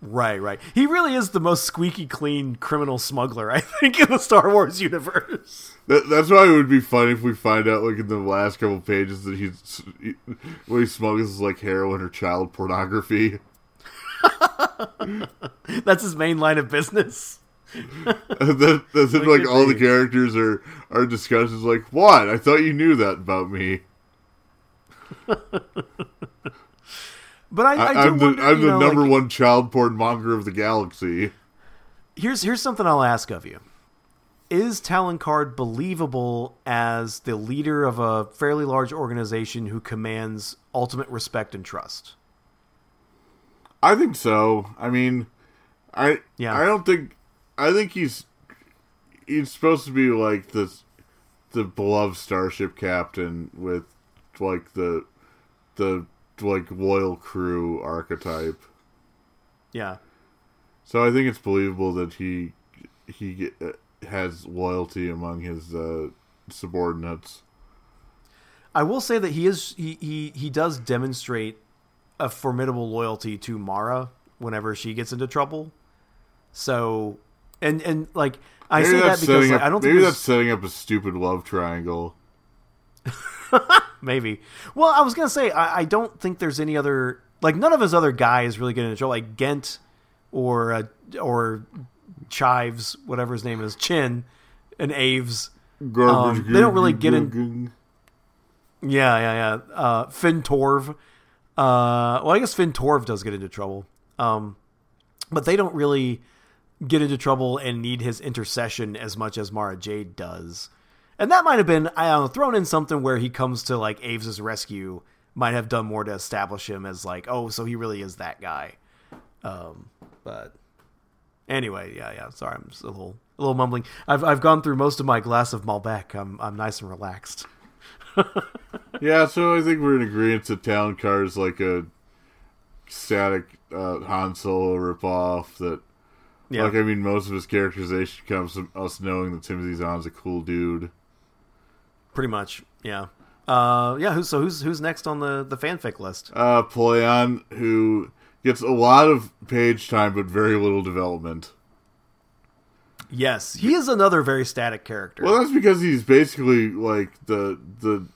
Right, right. He really is the most squeaky clean criminal smuggler, I think, in the Star Wars universe. That, that's why it would be funny if we find out, like in the last couple pages, that he's he, what he smuggles is like heroin or child pornography. That's his main line of business. Then, and Like like all the characters are are discussions like, "What? I thought you knew that about me." But I, I, I, I'm the wonder, I'm the know, number like, one child porn monger of the galaxy. Here's here's something I'll ask of you: Is Talon Karrde believable as the leader of a fairly large organization who commands ultimate respect and trust? I think so. I mean, I Yeah. I don't think I think he's he's supposed to be like this the beloved starship captain with like the the like loyal crew archetype. Yeah. So I think it's believable that he he uh, has loyalty among his uh, subordinates. I will say that he is he, he he does demonstrate a formidable loyalty to Mara whenever she gets into trouble. So and and like I Maybe say that because like, up, I don't maybe think that's setting up a stupid love triangle. maybe. Well, I was gonna say I, I don't think there's any other like none of his other guys really get into trouble. Like Ghent or uh, or Chives, whatever his name is, Chin and Aves. Garbage. Um, they don't really get in- in. Yeah, yeah, yeah. Uh, Fynn Torve. Uh, well, I guess Fynn Torve does get into trouble. Um, but they don't really get into trouble and need his intercession as much as Mara Jade does. And that might have been, I don't know, thrown in something where he comes to like Aves' rescue might have done more to establish him as like, oh, so he really is that guy. Um, but anyway, yeah, yeah. Sorry, I'm just a little, a little mumbling. I've, I've gone through most of my glass of Malbec. I'm, I'm nice and relaxed. Yeah, so I think we're in agreement that Talon Karrde is like a static uh, Han Solo ripoff. That, Yeah. like, I mean, most of his characterization comes from us knowing that Timothy Zahn's a cool dude. Pretty much, yeah. Uh, yeah. Who's so who's who's next on the the fanfic list? Uh, Pellaeon, who gets a lot of page time but very little development. Yes, he is another very static character. Well, that's because he's basically like the the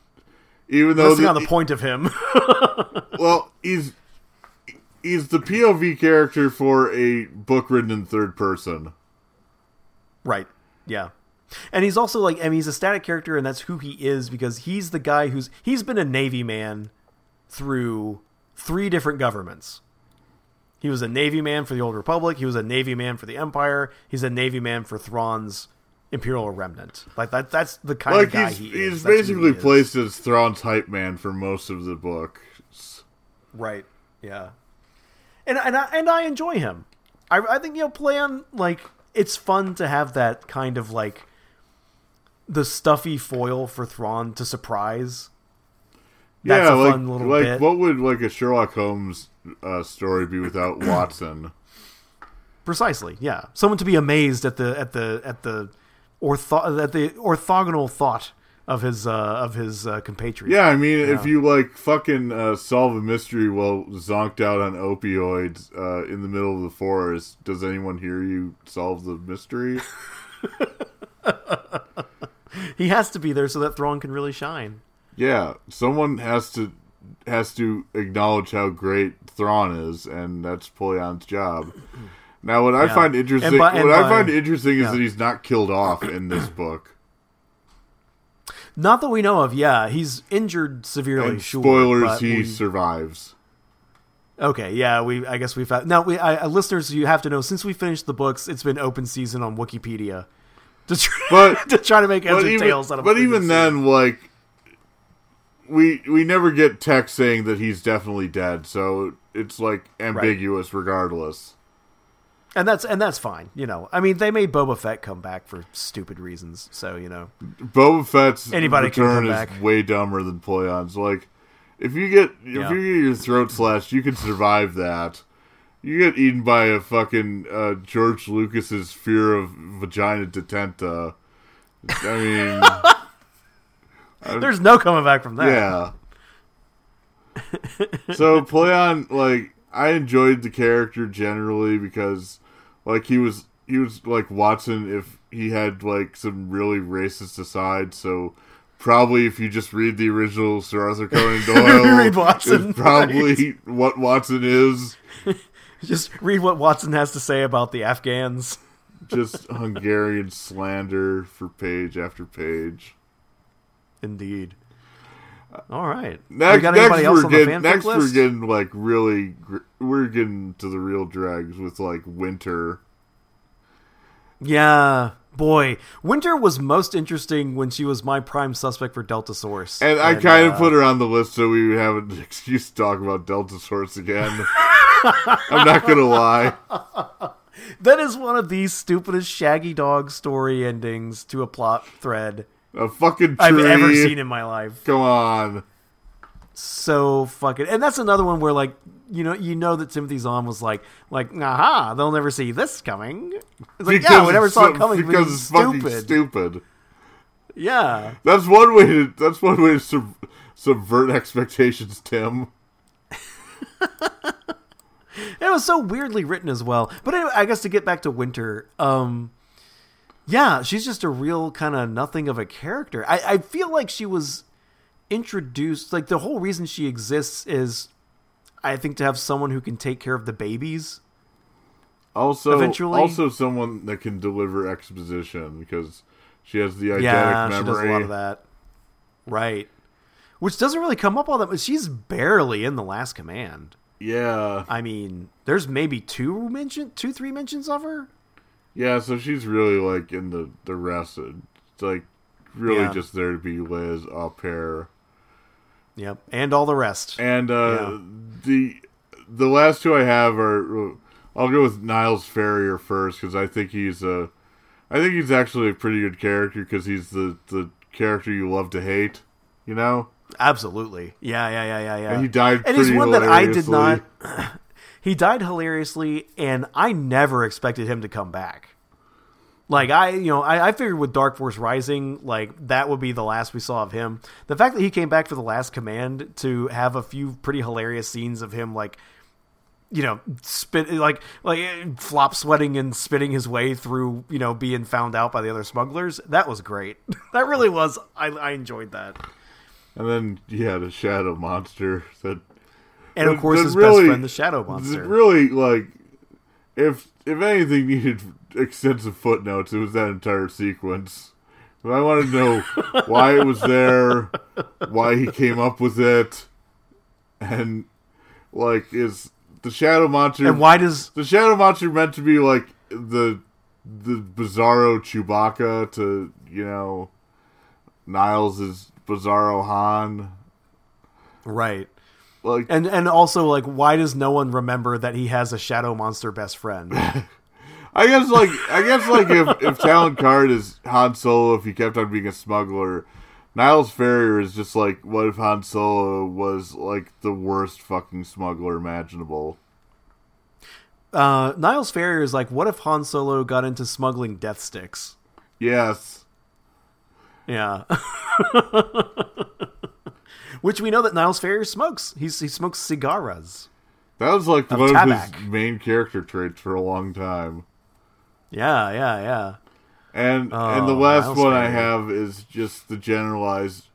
even though Resting the, on the point of him. well he's he's the POV character for a book written in third person. right. Yeah. And he's also like, I mean, he's a static character, and that's who he is because he's the guy who's he's been a navy man through three different governments. He was a navy man for the Old Republic. He was a navy man for the Empire. He's a navy man for Thrawn's Imperial Remnant. Like that. That's the kind Like of guy he's he is. he's That's he basically is. placed as Thrawn's hype man for most of the book. Right. Yeah. And and I, and I enjoy him. I I think you know play on like it's fun to have that kind of like the stuffy foil for Thrawn to surprise. That's yeah, a like fun little like bit. what would like a Sherlock Holmes uh, story be without Watson? Precisely. Yeah. Someone to be amazed at the at the at the ortho at the orthogonal thought of his uh of his uh, compatriot. Yeah, I mean, if you like fucking uh, solve a mystery while zonked out on opioids uh, in the middle of the forest, does anyone hear you solve the mystery? He has to be there so that Thrawn can really shine. Yeah, someone has to has to acknowledge how great Thrawn is, and that's Pellaeon's job. Now, what I find interesting, And by- and what I find interesting is that he's not killed off in this book. Not that we know of. Yeah, he's injured severely. And spoilers, but he we- survives. Okay, yeah, we I guess we've had now we I, uh, listeners you have to know since we finished the books it's been open season on Wikipedia to try, But- to try to make heads or even, tails out of but even then, like, we we never get text saying that he's definitely dead, so it's like ambiguous regardless. and that's and that's fine. You know, I mean, they made Boba Fett come back for stupid reasons, so you know, Boba Fett's Anybody can return come is back. way dumber than Pellaeon's. Like, if you get if Yeah. you get your throat slashed, you can survive that. You get eaten by a fucking uh, George Lucas's fear of vagina detenta. I mean, there's no coming back from that. yeah. so Pellaeon, like, I enjoyed the character generally because, like, he was he was like Watson if he had like some really racist aside. So probably if you just read the original Sir Arthur Conan Doyle, Read Watson, is probably what Watson is. Just read what Watson has to say about the Afghans. Just Hungarian slander for page after page. Indeed. All right. Next, next, we're, on getting next list? we're getting like really we're getting to the real dregs with like winter. Yeah, boy, Winter was most interesting when she was my prime suspect for Delta Source, And I kind uh, of put her on the list so we would have an excuse to talk about Delta Source again. I'm not gonna lie. that is one of the stupidest Shaggy Dog story endings to a plot thread A fucking tree. I've ever seen in my life. Come on. So fucking, and that's another one where like you know you know that Timothy Zahn was like like aha they'll never see this coming. It's like yeah we never saw it coming because because it's it's fucking stupid. stupid. Yeah, That's one way to that's one way to sub, subvert expectations, Tim. it was so weirdly written as well. But anyway, I guess to get back to Winter, um, yeah, she's just a real kind of nothing of a character. I, I feel like she was introduced. Like the whole reason she exists is, I think, to have someone who can take care of the babies. Also, Eventually- also someone that can deliver exposition because she has the eidetic yeah, memory. she does a lot of that. Right. Which doesn't really come up all that much. She's barely in the last command. Yeah, I mean, there's maybe two mention, two, three mentions of her. Yeah. So she's really like in the the rest. It's like really Yeah. just there to be Liz au pair. Yep, and all the rest. And uh, Yeah. the the last two I have are I'll go with Niles Ferrier first because I think he's a I think he's actually a pretty good character because he's the the character you love to hate. You know, Absolutely. Yeah, yeah, yeah, yeah, yeah. and he died. and he's pretty one that I did not. he died hilariously, and I never expected him to come back. Like I, you know, I, I figured with Dark Force Rising, like that would be the last we saw of him. The fact that he came back for the last command to have a few pretty hilarious scenes of him, like, you know, spit like like flop sweating and spitting his way through, you know, being found out by the other smugglers. That was great. that really was. I, I enjoyed that. And then you had a shadow monster that And of course, his really- best friend, the Shadow Monster. It's really like if if anything needed extensive footnotes, it was that entire sequence. But I wanted to know why it was there, why he came up with it, and like is the shadow monster And why does the shadow monster meant to be like the the bizarro Chewbacca to you know Niles is Bizarro Han right? Like And and also like, why does no one remember that he has a Shadow Monster best friend? I guess like I guess like if if Talon Karrde is Han Solo if he kept on being a smuggler, Niles Ferrier is just like what if Han Solo was like the worst fucking smuggler imaginable. uh, Niles Ferrier is like, what if Han Solo got into smuggling death sticks? Yes. Yeah. Which we know that Niles Ferrier smokes. He's, he smokes cigaras. That was like Of one of his main character traits for a long time. Yeah, yeah, yeah. And Oh, and the oh, last Niles one I have is just the generalized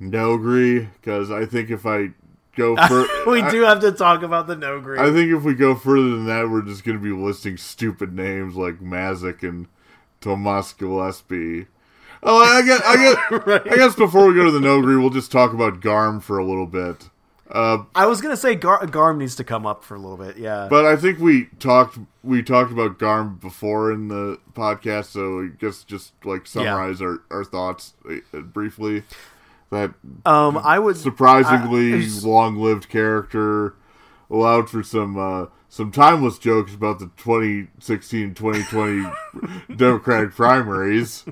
Noghri because I think if I go for we I- do have to talk about the Noghri. I think if we go further than that, we're just going to be listing stupid names like Mazzic and Tomas Gillespie. Oh, I guess, I guess, I guess before we go to the Noghri, we'll just talk about Garm for a little bit. Uh, I was gonna say Gar- Garm needs to come up for a little bit. Yeah. but I think we talked we talked about Garm before in the podcast, so I guess just like summarize our, our thoughts uh, briefly. That Um, I would surprisingly I- long-lived character allowed for some uh, some timeless jokes about the 2016-2020 Democratic primaries.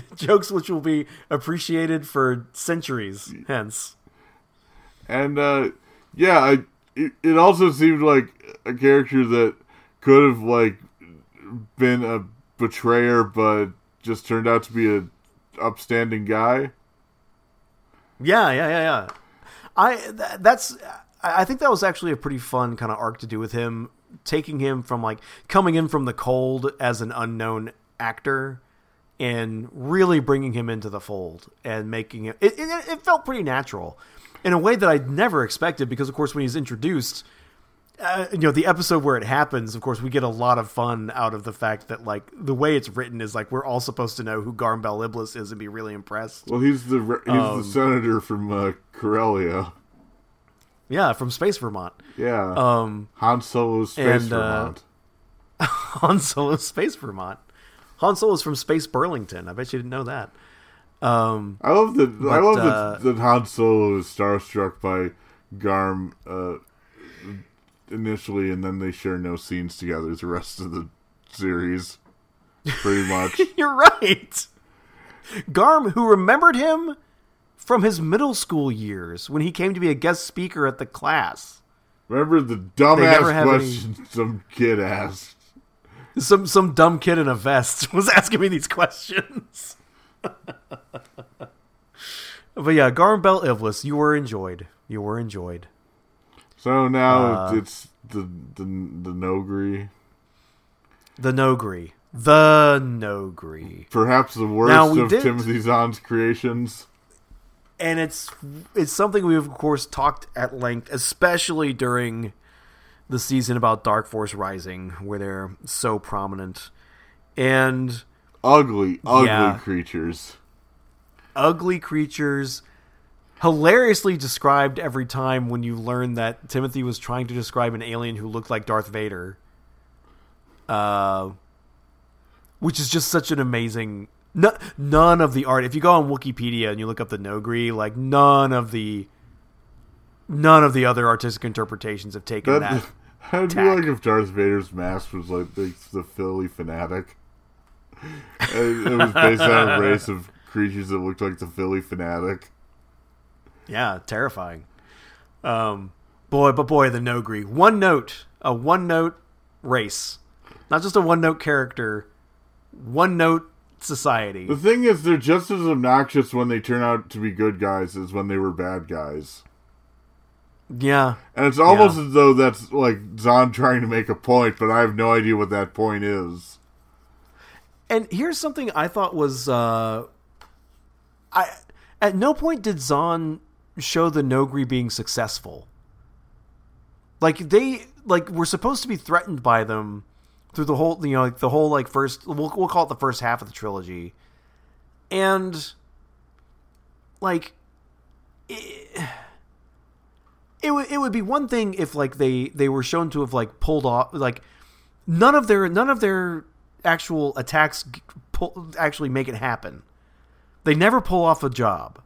jokes which will be appreciated for centuries hence. And uh, yeah, I, it, it also seemed like a character that could have like been a betrayer, but just turned out to be a upstanding guy. Yeah, yeah, yeah, yeah. I th- that's I I think that was actually a pretty fun kind of arc to do with him, taking him from like coming in from the cold as an unknown actor and really bringing him into the fold and making it it, it, it felt pretty natural in a way that I'd never expected because of course when he's introduced uh, you know the episode where it happens of course we get a lot of fun out of the fact that like the way it's written is like we're all supposed to know who Garm Bel Iblis is and be really impressed Well, he's the re- he's Um, the senator from uh, Corellia. yeah from Space Vermont Yeah, um Han Solo's Space and, uh, Vermont. Han Solo's Space Vermont. Han Solo is from Space Burlington. I bet you didn't know that. Um, I love that. I love uh, that, that Han Solo is starstruck by Garm uh, initially, and then they share no scenes together the rest of the series. Pretty much. you're right. Garm, who remembered him from his middle school years when he came to be a guest speaker at the class. Remember the dumbass have any- question some kid asked. Some some dumb kid in a vest was asking me these questions. but yeah, Garm Bel Iblis, you were enjoyed. You were enjoyed. So now Uh, it's the the the Noghri, The Noghri. The Noghri. perhaps the worst Now, of did- Timothy Zahn's creations. and it's it's something we've of course talked at length, especially during the season about Dark Force Rising, where they're so prominent, and Ugly, ugly Yeah. creatures. ugly creatures, hilariously described every time when you learn that Timothy was trying to describe an alien who looked like Darth Vader. Uh, which is just such an amazing. No, none of the art. If you go on Wikipedia and you look up the Noghri, like none of the, none of the other artistic interpretations have taken That, that. that'd be like if Darth Vader's mask was like the, the Phillie Phanatic. it it was based on a race of creatures that looked like the Phillie Phanatic. Yeah, terrifying. Um, boy, but boy, the Noghri. One note, a one note race, not just a one note character, one note society. The thing is, they're just as obnoxious when they turn out to be good guys as when they were bad guys. Yeah, And it's almost as though that's like Zahn trying to make a point, but I have no idea what that point is. and here's something I thought was, uh, I at no point did Zahn show the Noghri being successful. Like they like were supposed to be threatened by them through the whole you know like the whole like first we'll we'll call it the first half of the trilogy, and like it, it would it would be one thing if like they they were shown to have like pulled off like none of their none of their actual attacks pull, actually make it happen. They never pull off a job.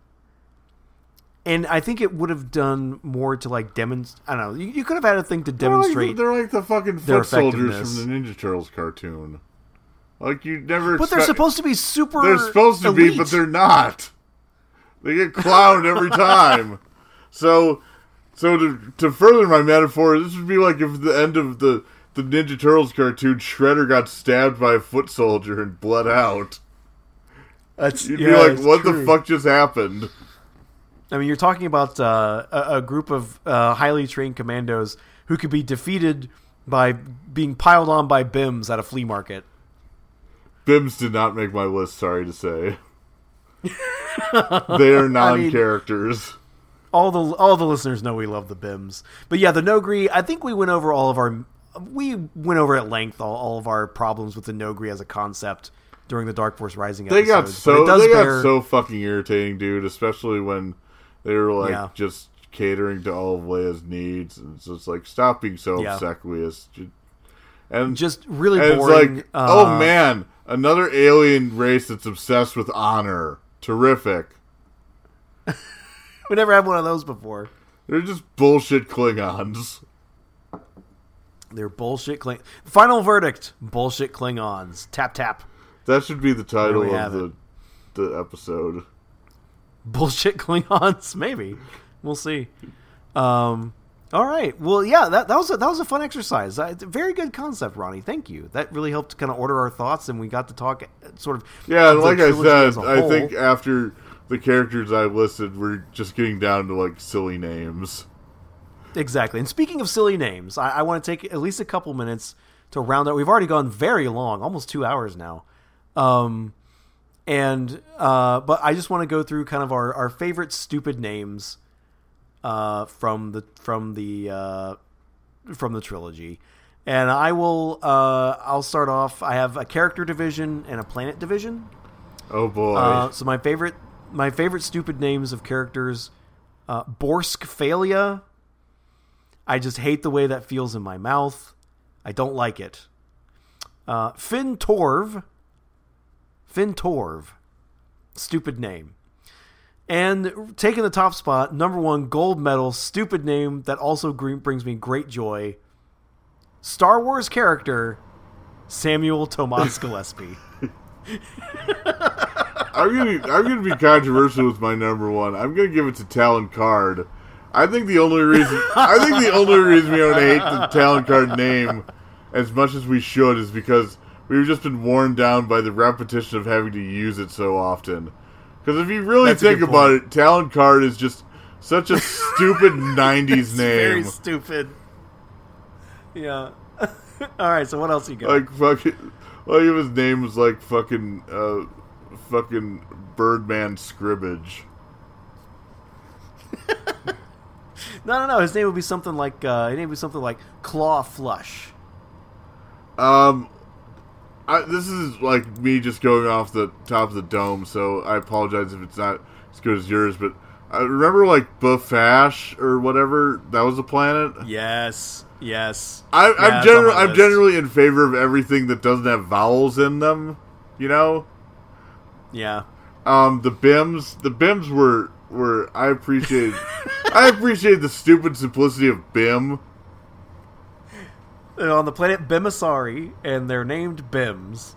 And I think it would have done more to like demonstrate. I don't know. You, you could have had a thing to They're like, demonstrate, they're like the fucking foot soldiers from the Ninja Turtles cartoon. Like you never. but they're supposed to be super. They're supposed to be, but they're not. They get clowned every time. So, so to to further my metaphor, this would be like if at the end of the the Ninja Turtles cartoon, Shredder got stabbed by a foot soldier and bled out. That's, You'd yeah, be like, "What true. the fuck just happened?" I mean, you're talking about uh, a, a group of uh, highly trained commandos who could be defeated by being piled on by BIMs at a flea market. Bims did not make my list. Sorry to say, they are non-characters. All the all the listeners know we love the bims but yeah the noghri i think we went over all of our we went over at length all, all of our problems with the noghri as a concept during the dark force rising They got episodes, it so they got so fucking irritating, dude. Especially when they were like Yeah. just catering to all of Leia's needs, and it's just like stop being so Yeah. obsequious. And just really and it's like, uh, oh man, another alien race that's obsessed with honor. Terrific. We never had one of those before. They're just bullshit Klingons. They're bullshit Kling. Final verdict: bullshit Klingons. Tap tap. That should be the title of the the episode. Bullshit Klingons. Maybe we'll see. Um. All right. Well, yeah. That, that was a, that was a fun exercise. Uh, very good concept, Ronnie. Thank you. That really helped kind of order our thoughts, and we got to talk uh, sort of. Yeah, like I said, I think after the characters I listed, we're just getting down to like silly names. Exactly. And speaking of silly names, I, I want to take at least a couple minutes to round out. We've already gone very long, almost two hours now. Um, and uh, but I just want to go through kind of our, our favorite stupid names uh, from the from the uh, from the trilogy. And I will uh, I'll start off. I have a character division and a planet division. Oh boy. Uh, so my favorite, my favorite stupid names of characters, uh, Borsk Fey'lya. I just hate the way that feels in my mouth. I don't like it. Uh, Fynn Torve. Fynn Torve. Stupid name. And taking the top spot, number one, gold medal, stupid name that also brings me great joy. Star Wars character, Samuel Tomas Gillespie. I'm gonna I'm gonna be controversial with my number one. I'm gonna give it to Talon Karrde. I think the only reason I think the only reason we don't hate the Talon Karrde name as much as we should is because we've just been worn down by the repetition of having to use it so often. Because if you really That's think about point. it, Talon Karrde is just such a stupid '90s It's Very name. stupid. Yeah. All right. So what else you got? Like fucking, if his name was like fucking, uh, fucking Birdman Scribbage. no, no, no. His name would be something like. Uh, his name would be something like Claw Flush. Um, I, this is like me just going off the top of the dome, so I apologize if it's not as good as yours. But I remember like Bufash or whatever that was a planet. Yes. Yes. I, Yeah, it's generally I'm generally in favor of everything that doesn't have vowels in them. You know, Yeah. um, the Bims the Bims were were I appreciate I appreciate the stupid simplicity of Bim. They're on the planet Bimmisaari, and they're named Bims.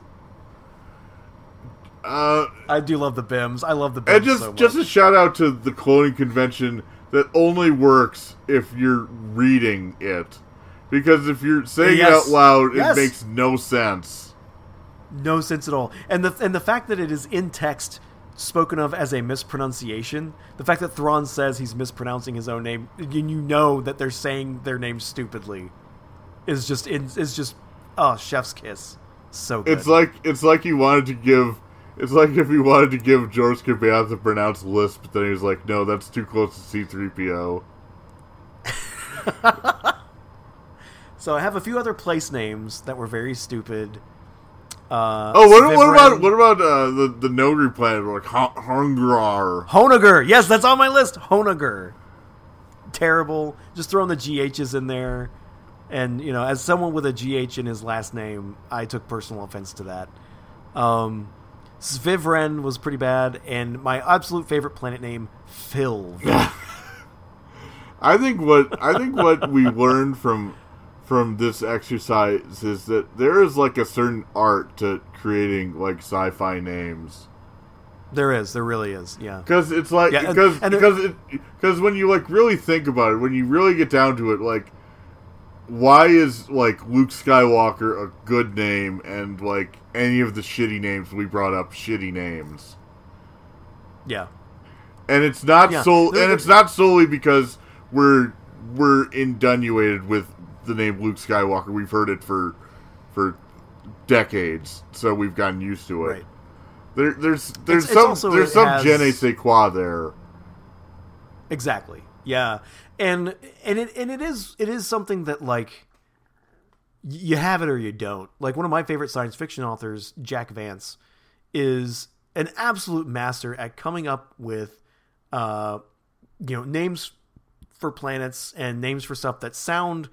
Uh, I do love the Bims. I love the Bims And just so much. just a shout out to the cloning convention that only works if you're reading it. Because if you're saying Yes. it out loud, Yes. it makes no sense. no sense at all. And the and the fact that it is in text spoken of as a mispronunciation, the fact that Thrawn says he's mispronouncing his own name, and you know that they're saying their name stupidly, is just is just oh chef's kiss. So good. It's like it's like he wanted to give it's like if he wanted to give Joruus C'baoth a pronounced lisp, but then he was like, No, that's too close to C three PO. so I have a few other place names that were very stupid. Uh, Oh, what, what about what about uh, the the Nogri planet like Hon- Hongrar? Honager? Yes, that's on my list. Honager. Terrible. Just throwing the GHs in there. And, you know, as someone with a GH in his last name, I took personal offense to that. Um, Svivren was pretty bad. And my absolute favorite planet name, Phil. I think what I think what we learned from from this exercise is that there is like a certain art to creating like sci-fi names there is. There really is. Yeah. because it's like Yeah, because and because it because when you like really think about it when you really get down to it like why is like Luke Skywalker a good name and like any of the shitty names we brought up shitty names Yeah. and it's not Yeah, so and it's not solely because we're we're inundated with the name Luke Skywalker. We've heard it for for decades, so we've gotten used to it. Right. There, there's there's it's some also- there's some has- je ne sais quoi there. Exactly. Yeah. And and it and it is it is something that like you have it or you don't. Like one of my favorite science fiction authors, Jack Vance, is an absolute master at coming up with uh you know names for planets and names for stuff that sound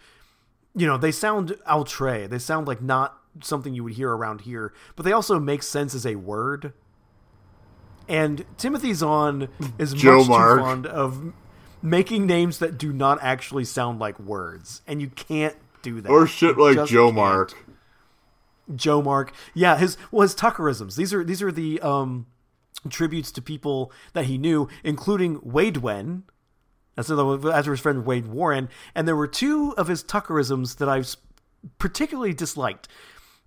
you know, they sound outre. They sound like not something you would hear around here, but they also make sense as a word. And Timothy Zahn is Joe much Mark. too fond of making names that do not actually sound like words, and you can't do that. Or shit You like Joe can't. Mark. Jomark. Yeah, his well his Tuckerisms. These are these are the um tributes to people that he knew, including Wade Wen. That's another one, as his friend Wade Warren. And there were two of his Tuckerisms that I s- particularly disliked.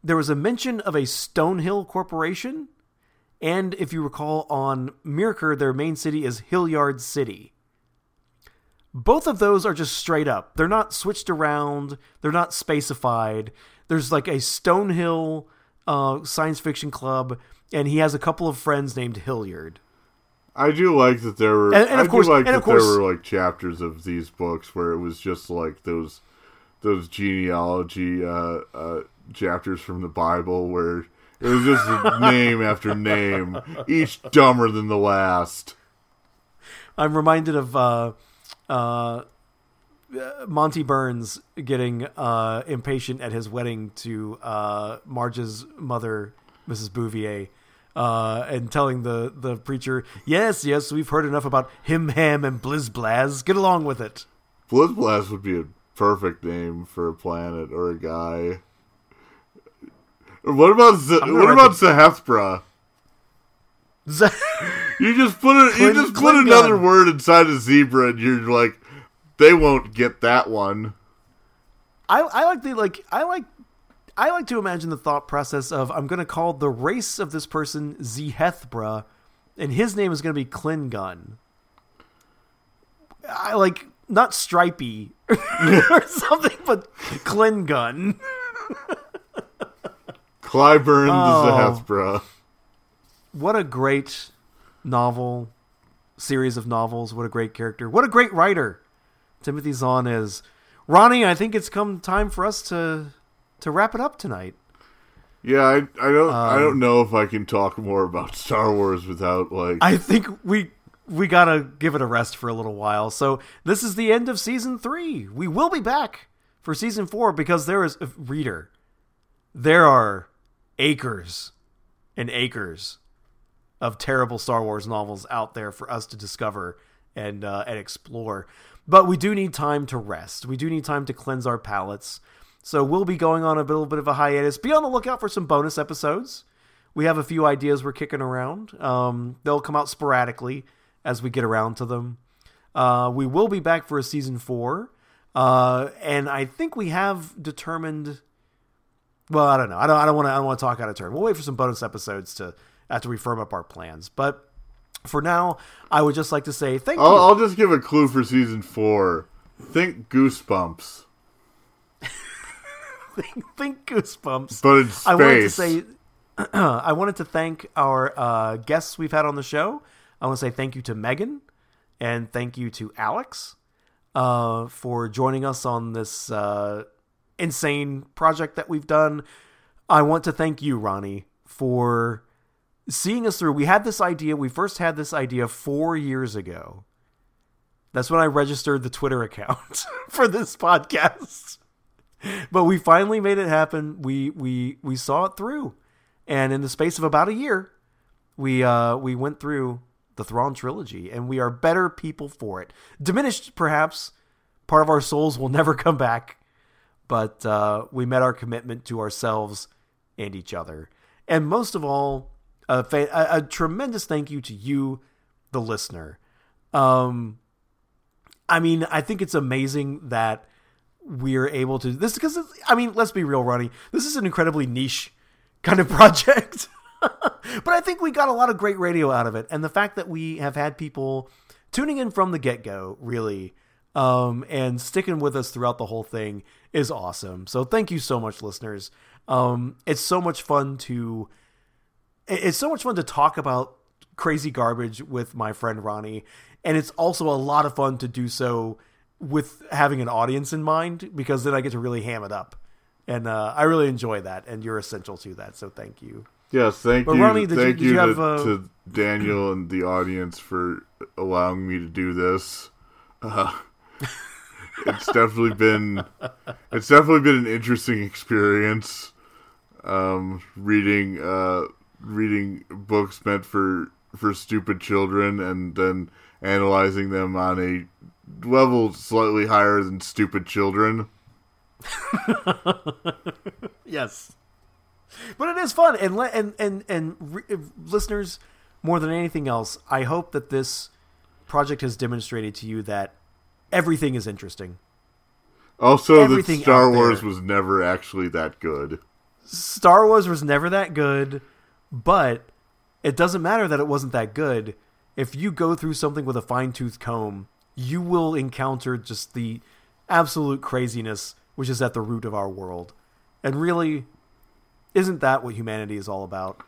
There was a mention of a Stonehill Corporation, and if you recall, on Myrkr, their main city is Hilliard City. Both of those are just straight up. They're not switched around. They're not spacified. There's like a Stonehill uh, science fiction club, and he has a couple of friends named Hilliard. I do like that there were. And- and of I course- do like and that of course- there were like chapters of these books where it was just like those those genealogy uh, uh, chapters from the Bible where it was just name after name, each dumber than the last. I'm reminded of uh, uh, Monty Burns getting uh, impatient at his wedding to uh, Marge's mother, Mrs. Bouvier, uh, and telling the, the preacher, Yes, yes, we've heard enough about him, ham, and blizblaz. Get along with it. Blizzblast would be a perfect name for a planet or a guy. What about Z- what about the-? You just put it. You just put another word inside a zebra, and you're like, they won't get that one. I, I like the like I like I like to imagine the thought process of I'm going to call the race of this person Zehethbra, and his name is going to be Klingon. I like not Stripey or something, but Klingon. Clyburn Oh. the Zahethra. What a great novel, series of novels. What a great character. What a great writer Timothy Zahn is. Ronnie, I think it's come time for us to to wrap it up tonight. Yeah, I, I don't I Um, don't know if I can talk more about Star Wars without like I think we we gotta give it a rest for a little while. So this is the end of season three. We will be back for season four because there is reader. There are acres and acres of terrible Star Wars novels out there for us to discover and uh, and explore. But we do need time to rest. We do need time to cleanse our palates. So we'll be going on a little bit of a hiatus. Be on the lookout for some bonus episodes. We have a few ideas we're kicking around. Um, they'll come out sporadically as we get around to them. Uh, we will be back for a season four, uh, and I think we have determined. Well, I don't know. I don't. I don't want to. I don't want to talk out of turn. We'll wait for some bonus episodes to after we firm up our plans. But for now, I would just like to say thank I'll, you. I'll just give a clue for season four. Think Goosebumps, think Goosebumps. but in space. I wanted to say, I wanted to thank our uh, guests we've had on the show. I want to say thank you to Megan and thank you to Alex uh, for joining us on this uh, insane project that we've done. I want to thank you, Ronnie, for seeing us through. We had this idea. We first had this idea four years ago. That's when I registered the Twitter account for this podcast but we finally made it happen. We we we saw it through, and in the space of about a year, we uh we went through the Thrawn trilogy, and we are better people for it. Diminished, perhaps. Part of our souls will never come back, but uh, we met our commitment to ourselves and each other, and most of all, a, fa- a, a tremendous thank you to you, the listener. Um, I mean, I think it's amazing that we're able to this because I mean, let's be real, Ronnie. This is an incredibly niche kind of project, but I think we got a lot of great radio out of it, and the fact that we have had people tuning in from the get go, really, um, and sticking with us throughout the whole thing is awesome. So thank you so much, listeners. Um, it's so much fun to it's so much fun to talk about crazy garbage with my friend Ronnie, and it's also a lot of fun to do so with having an audience in mind because then I get to really ham it up, and uh, I really enjoy that, and you're essential to that. So thank you. Yes, thank But you. Ronnie, did you- did you, you to, have, uh, to Daniel and the audience for allowing me to do this. Uh, it's definitely been it's definitely been an interesting experience. Um, reading uh, reading books meant for for stupid children and then analyzing them on a level slightly higher than stupid children. yes, but it is fun, and le- and and and re- listeners, more than anything else, I hope that this project has demonstrated to you that everything is interesting. Also, Everything that Star Wars was never actually that good. Star Wars was never that good, but it doesn't matter that it wasn't that good. If you go through something with a fine tooth comb, you will encounter just the absolute craziness which is at the root of our world. And really, isn't that what humanity is all about?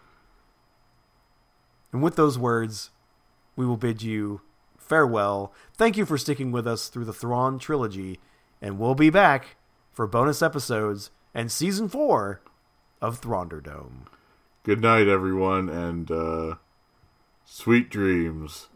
And with those words, we will bid you farewell. Thank you for sticking with us through the Thrawn trilogy, and we'll be back for bonus episodes and season four of Thrawnderdome. Good night, everyone, and uh, sweet dreams.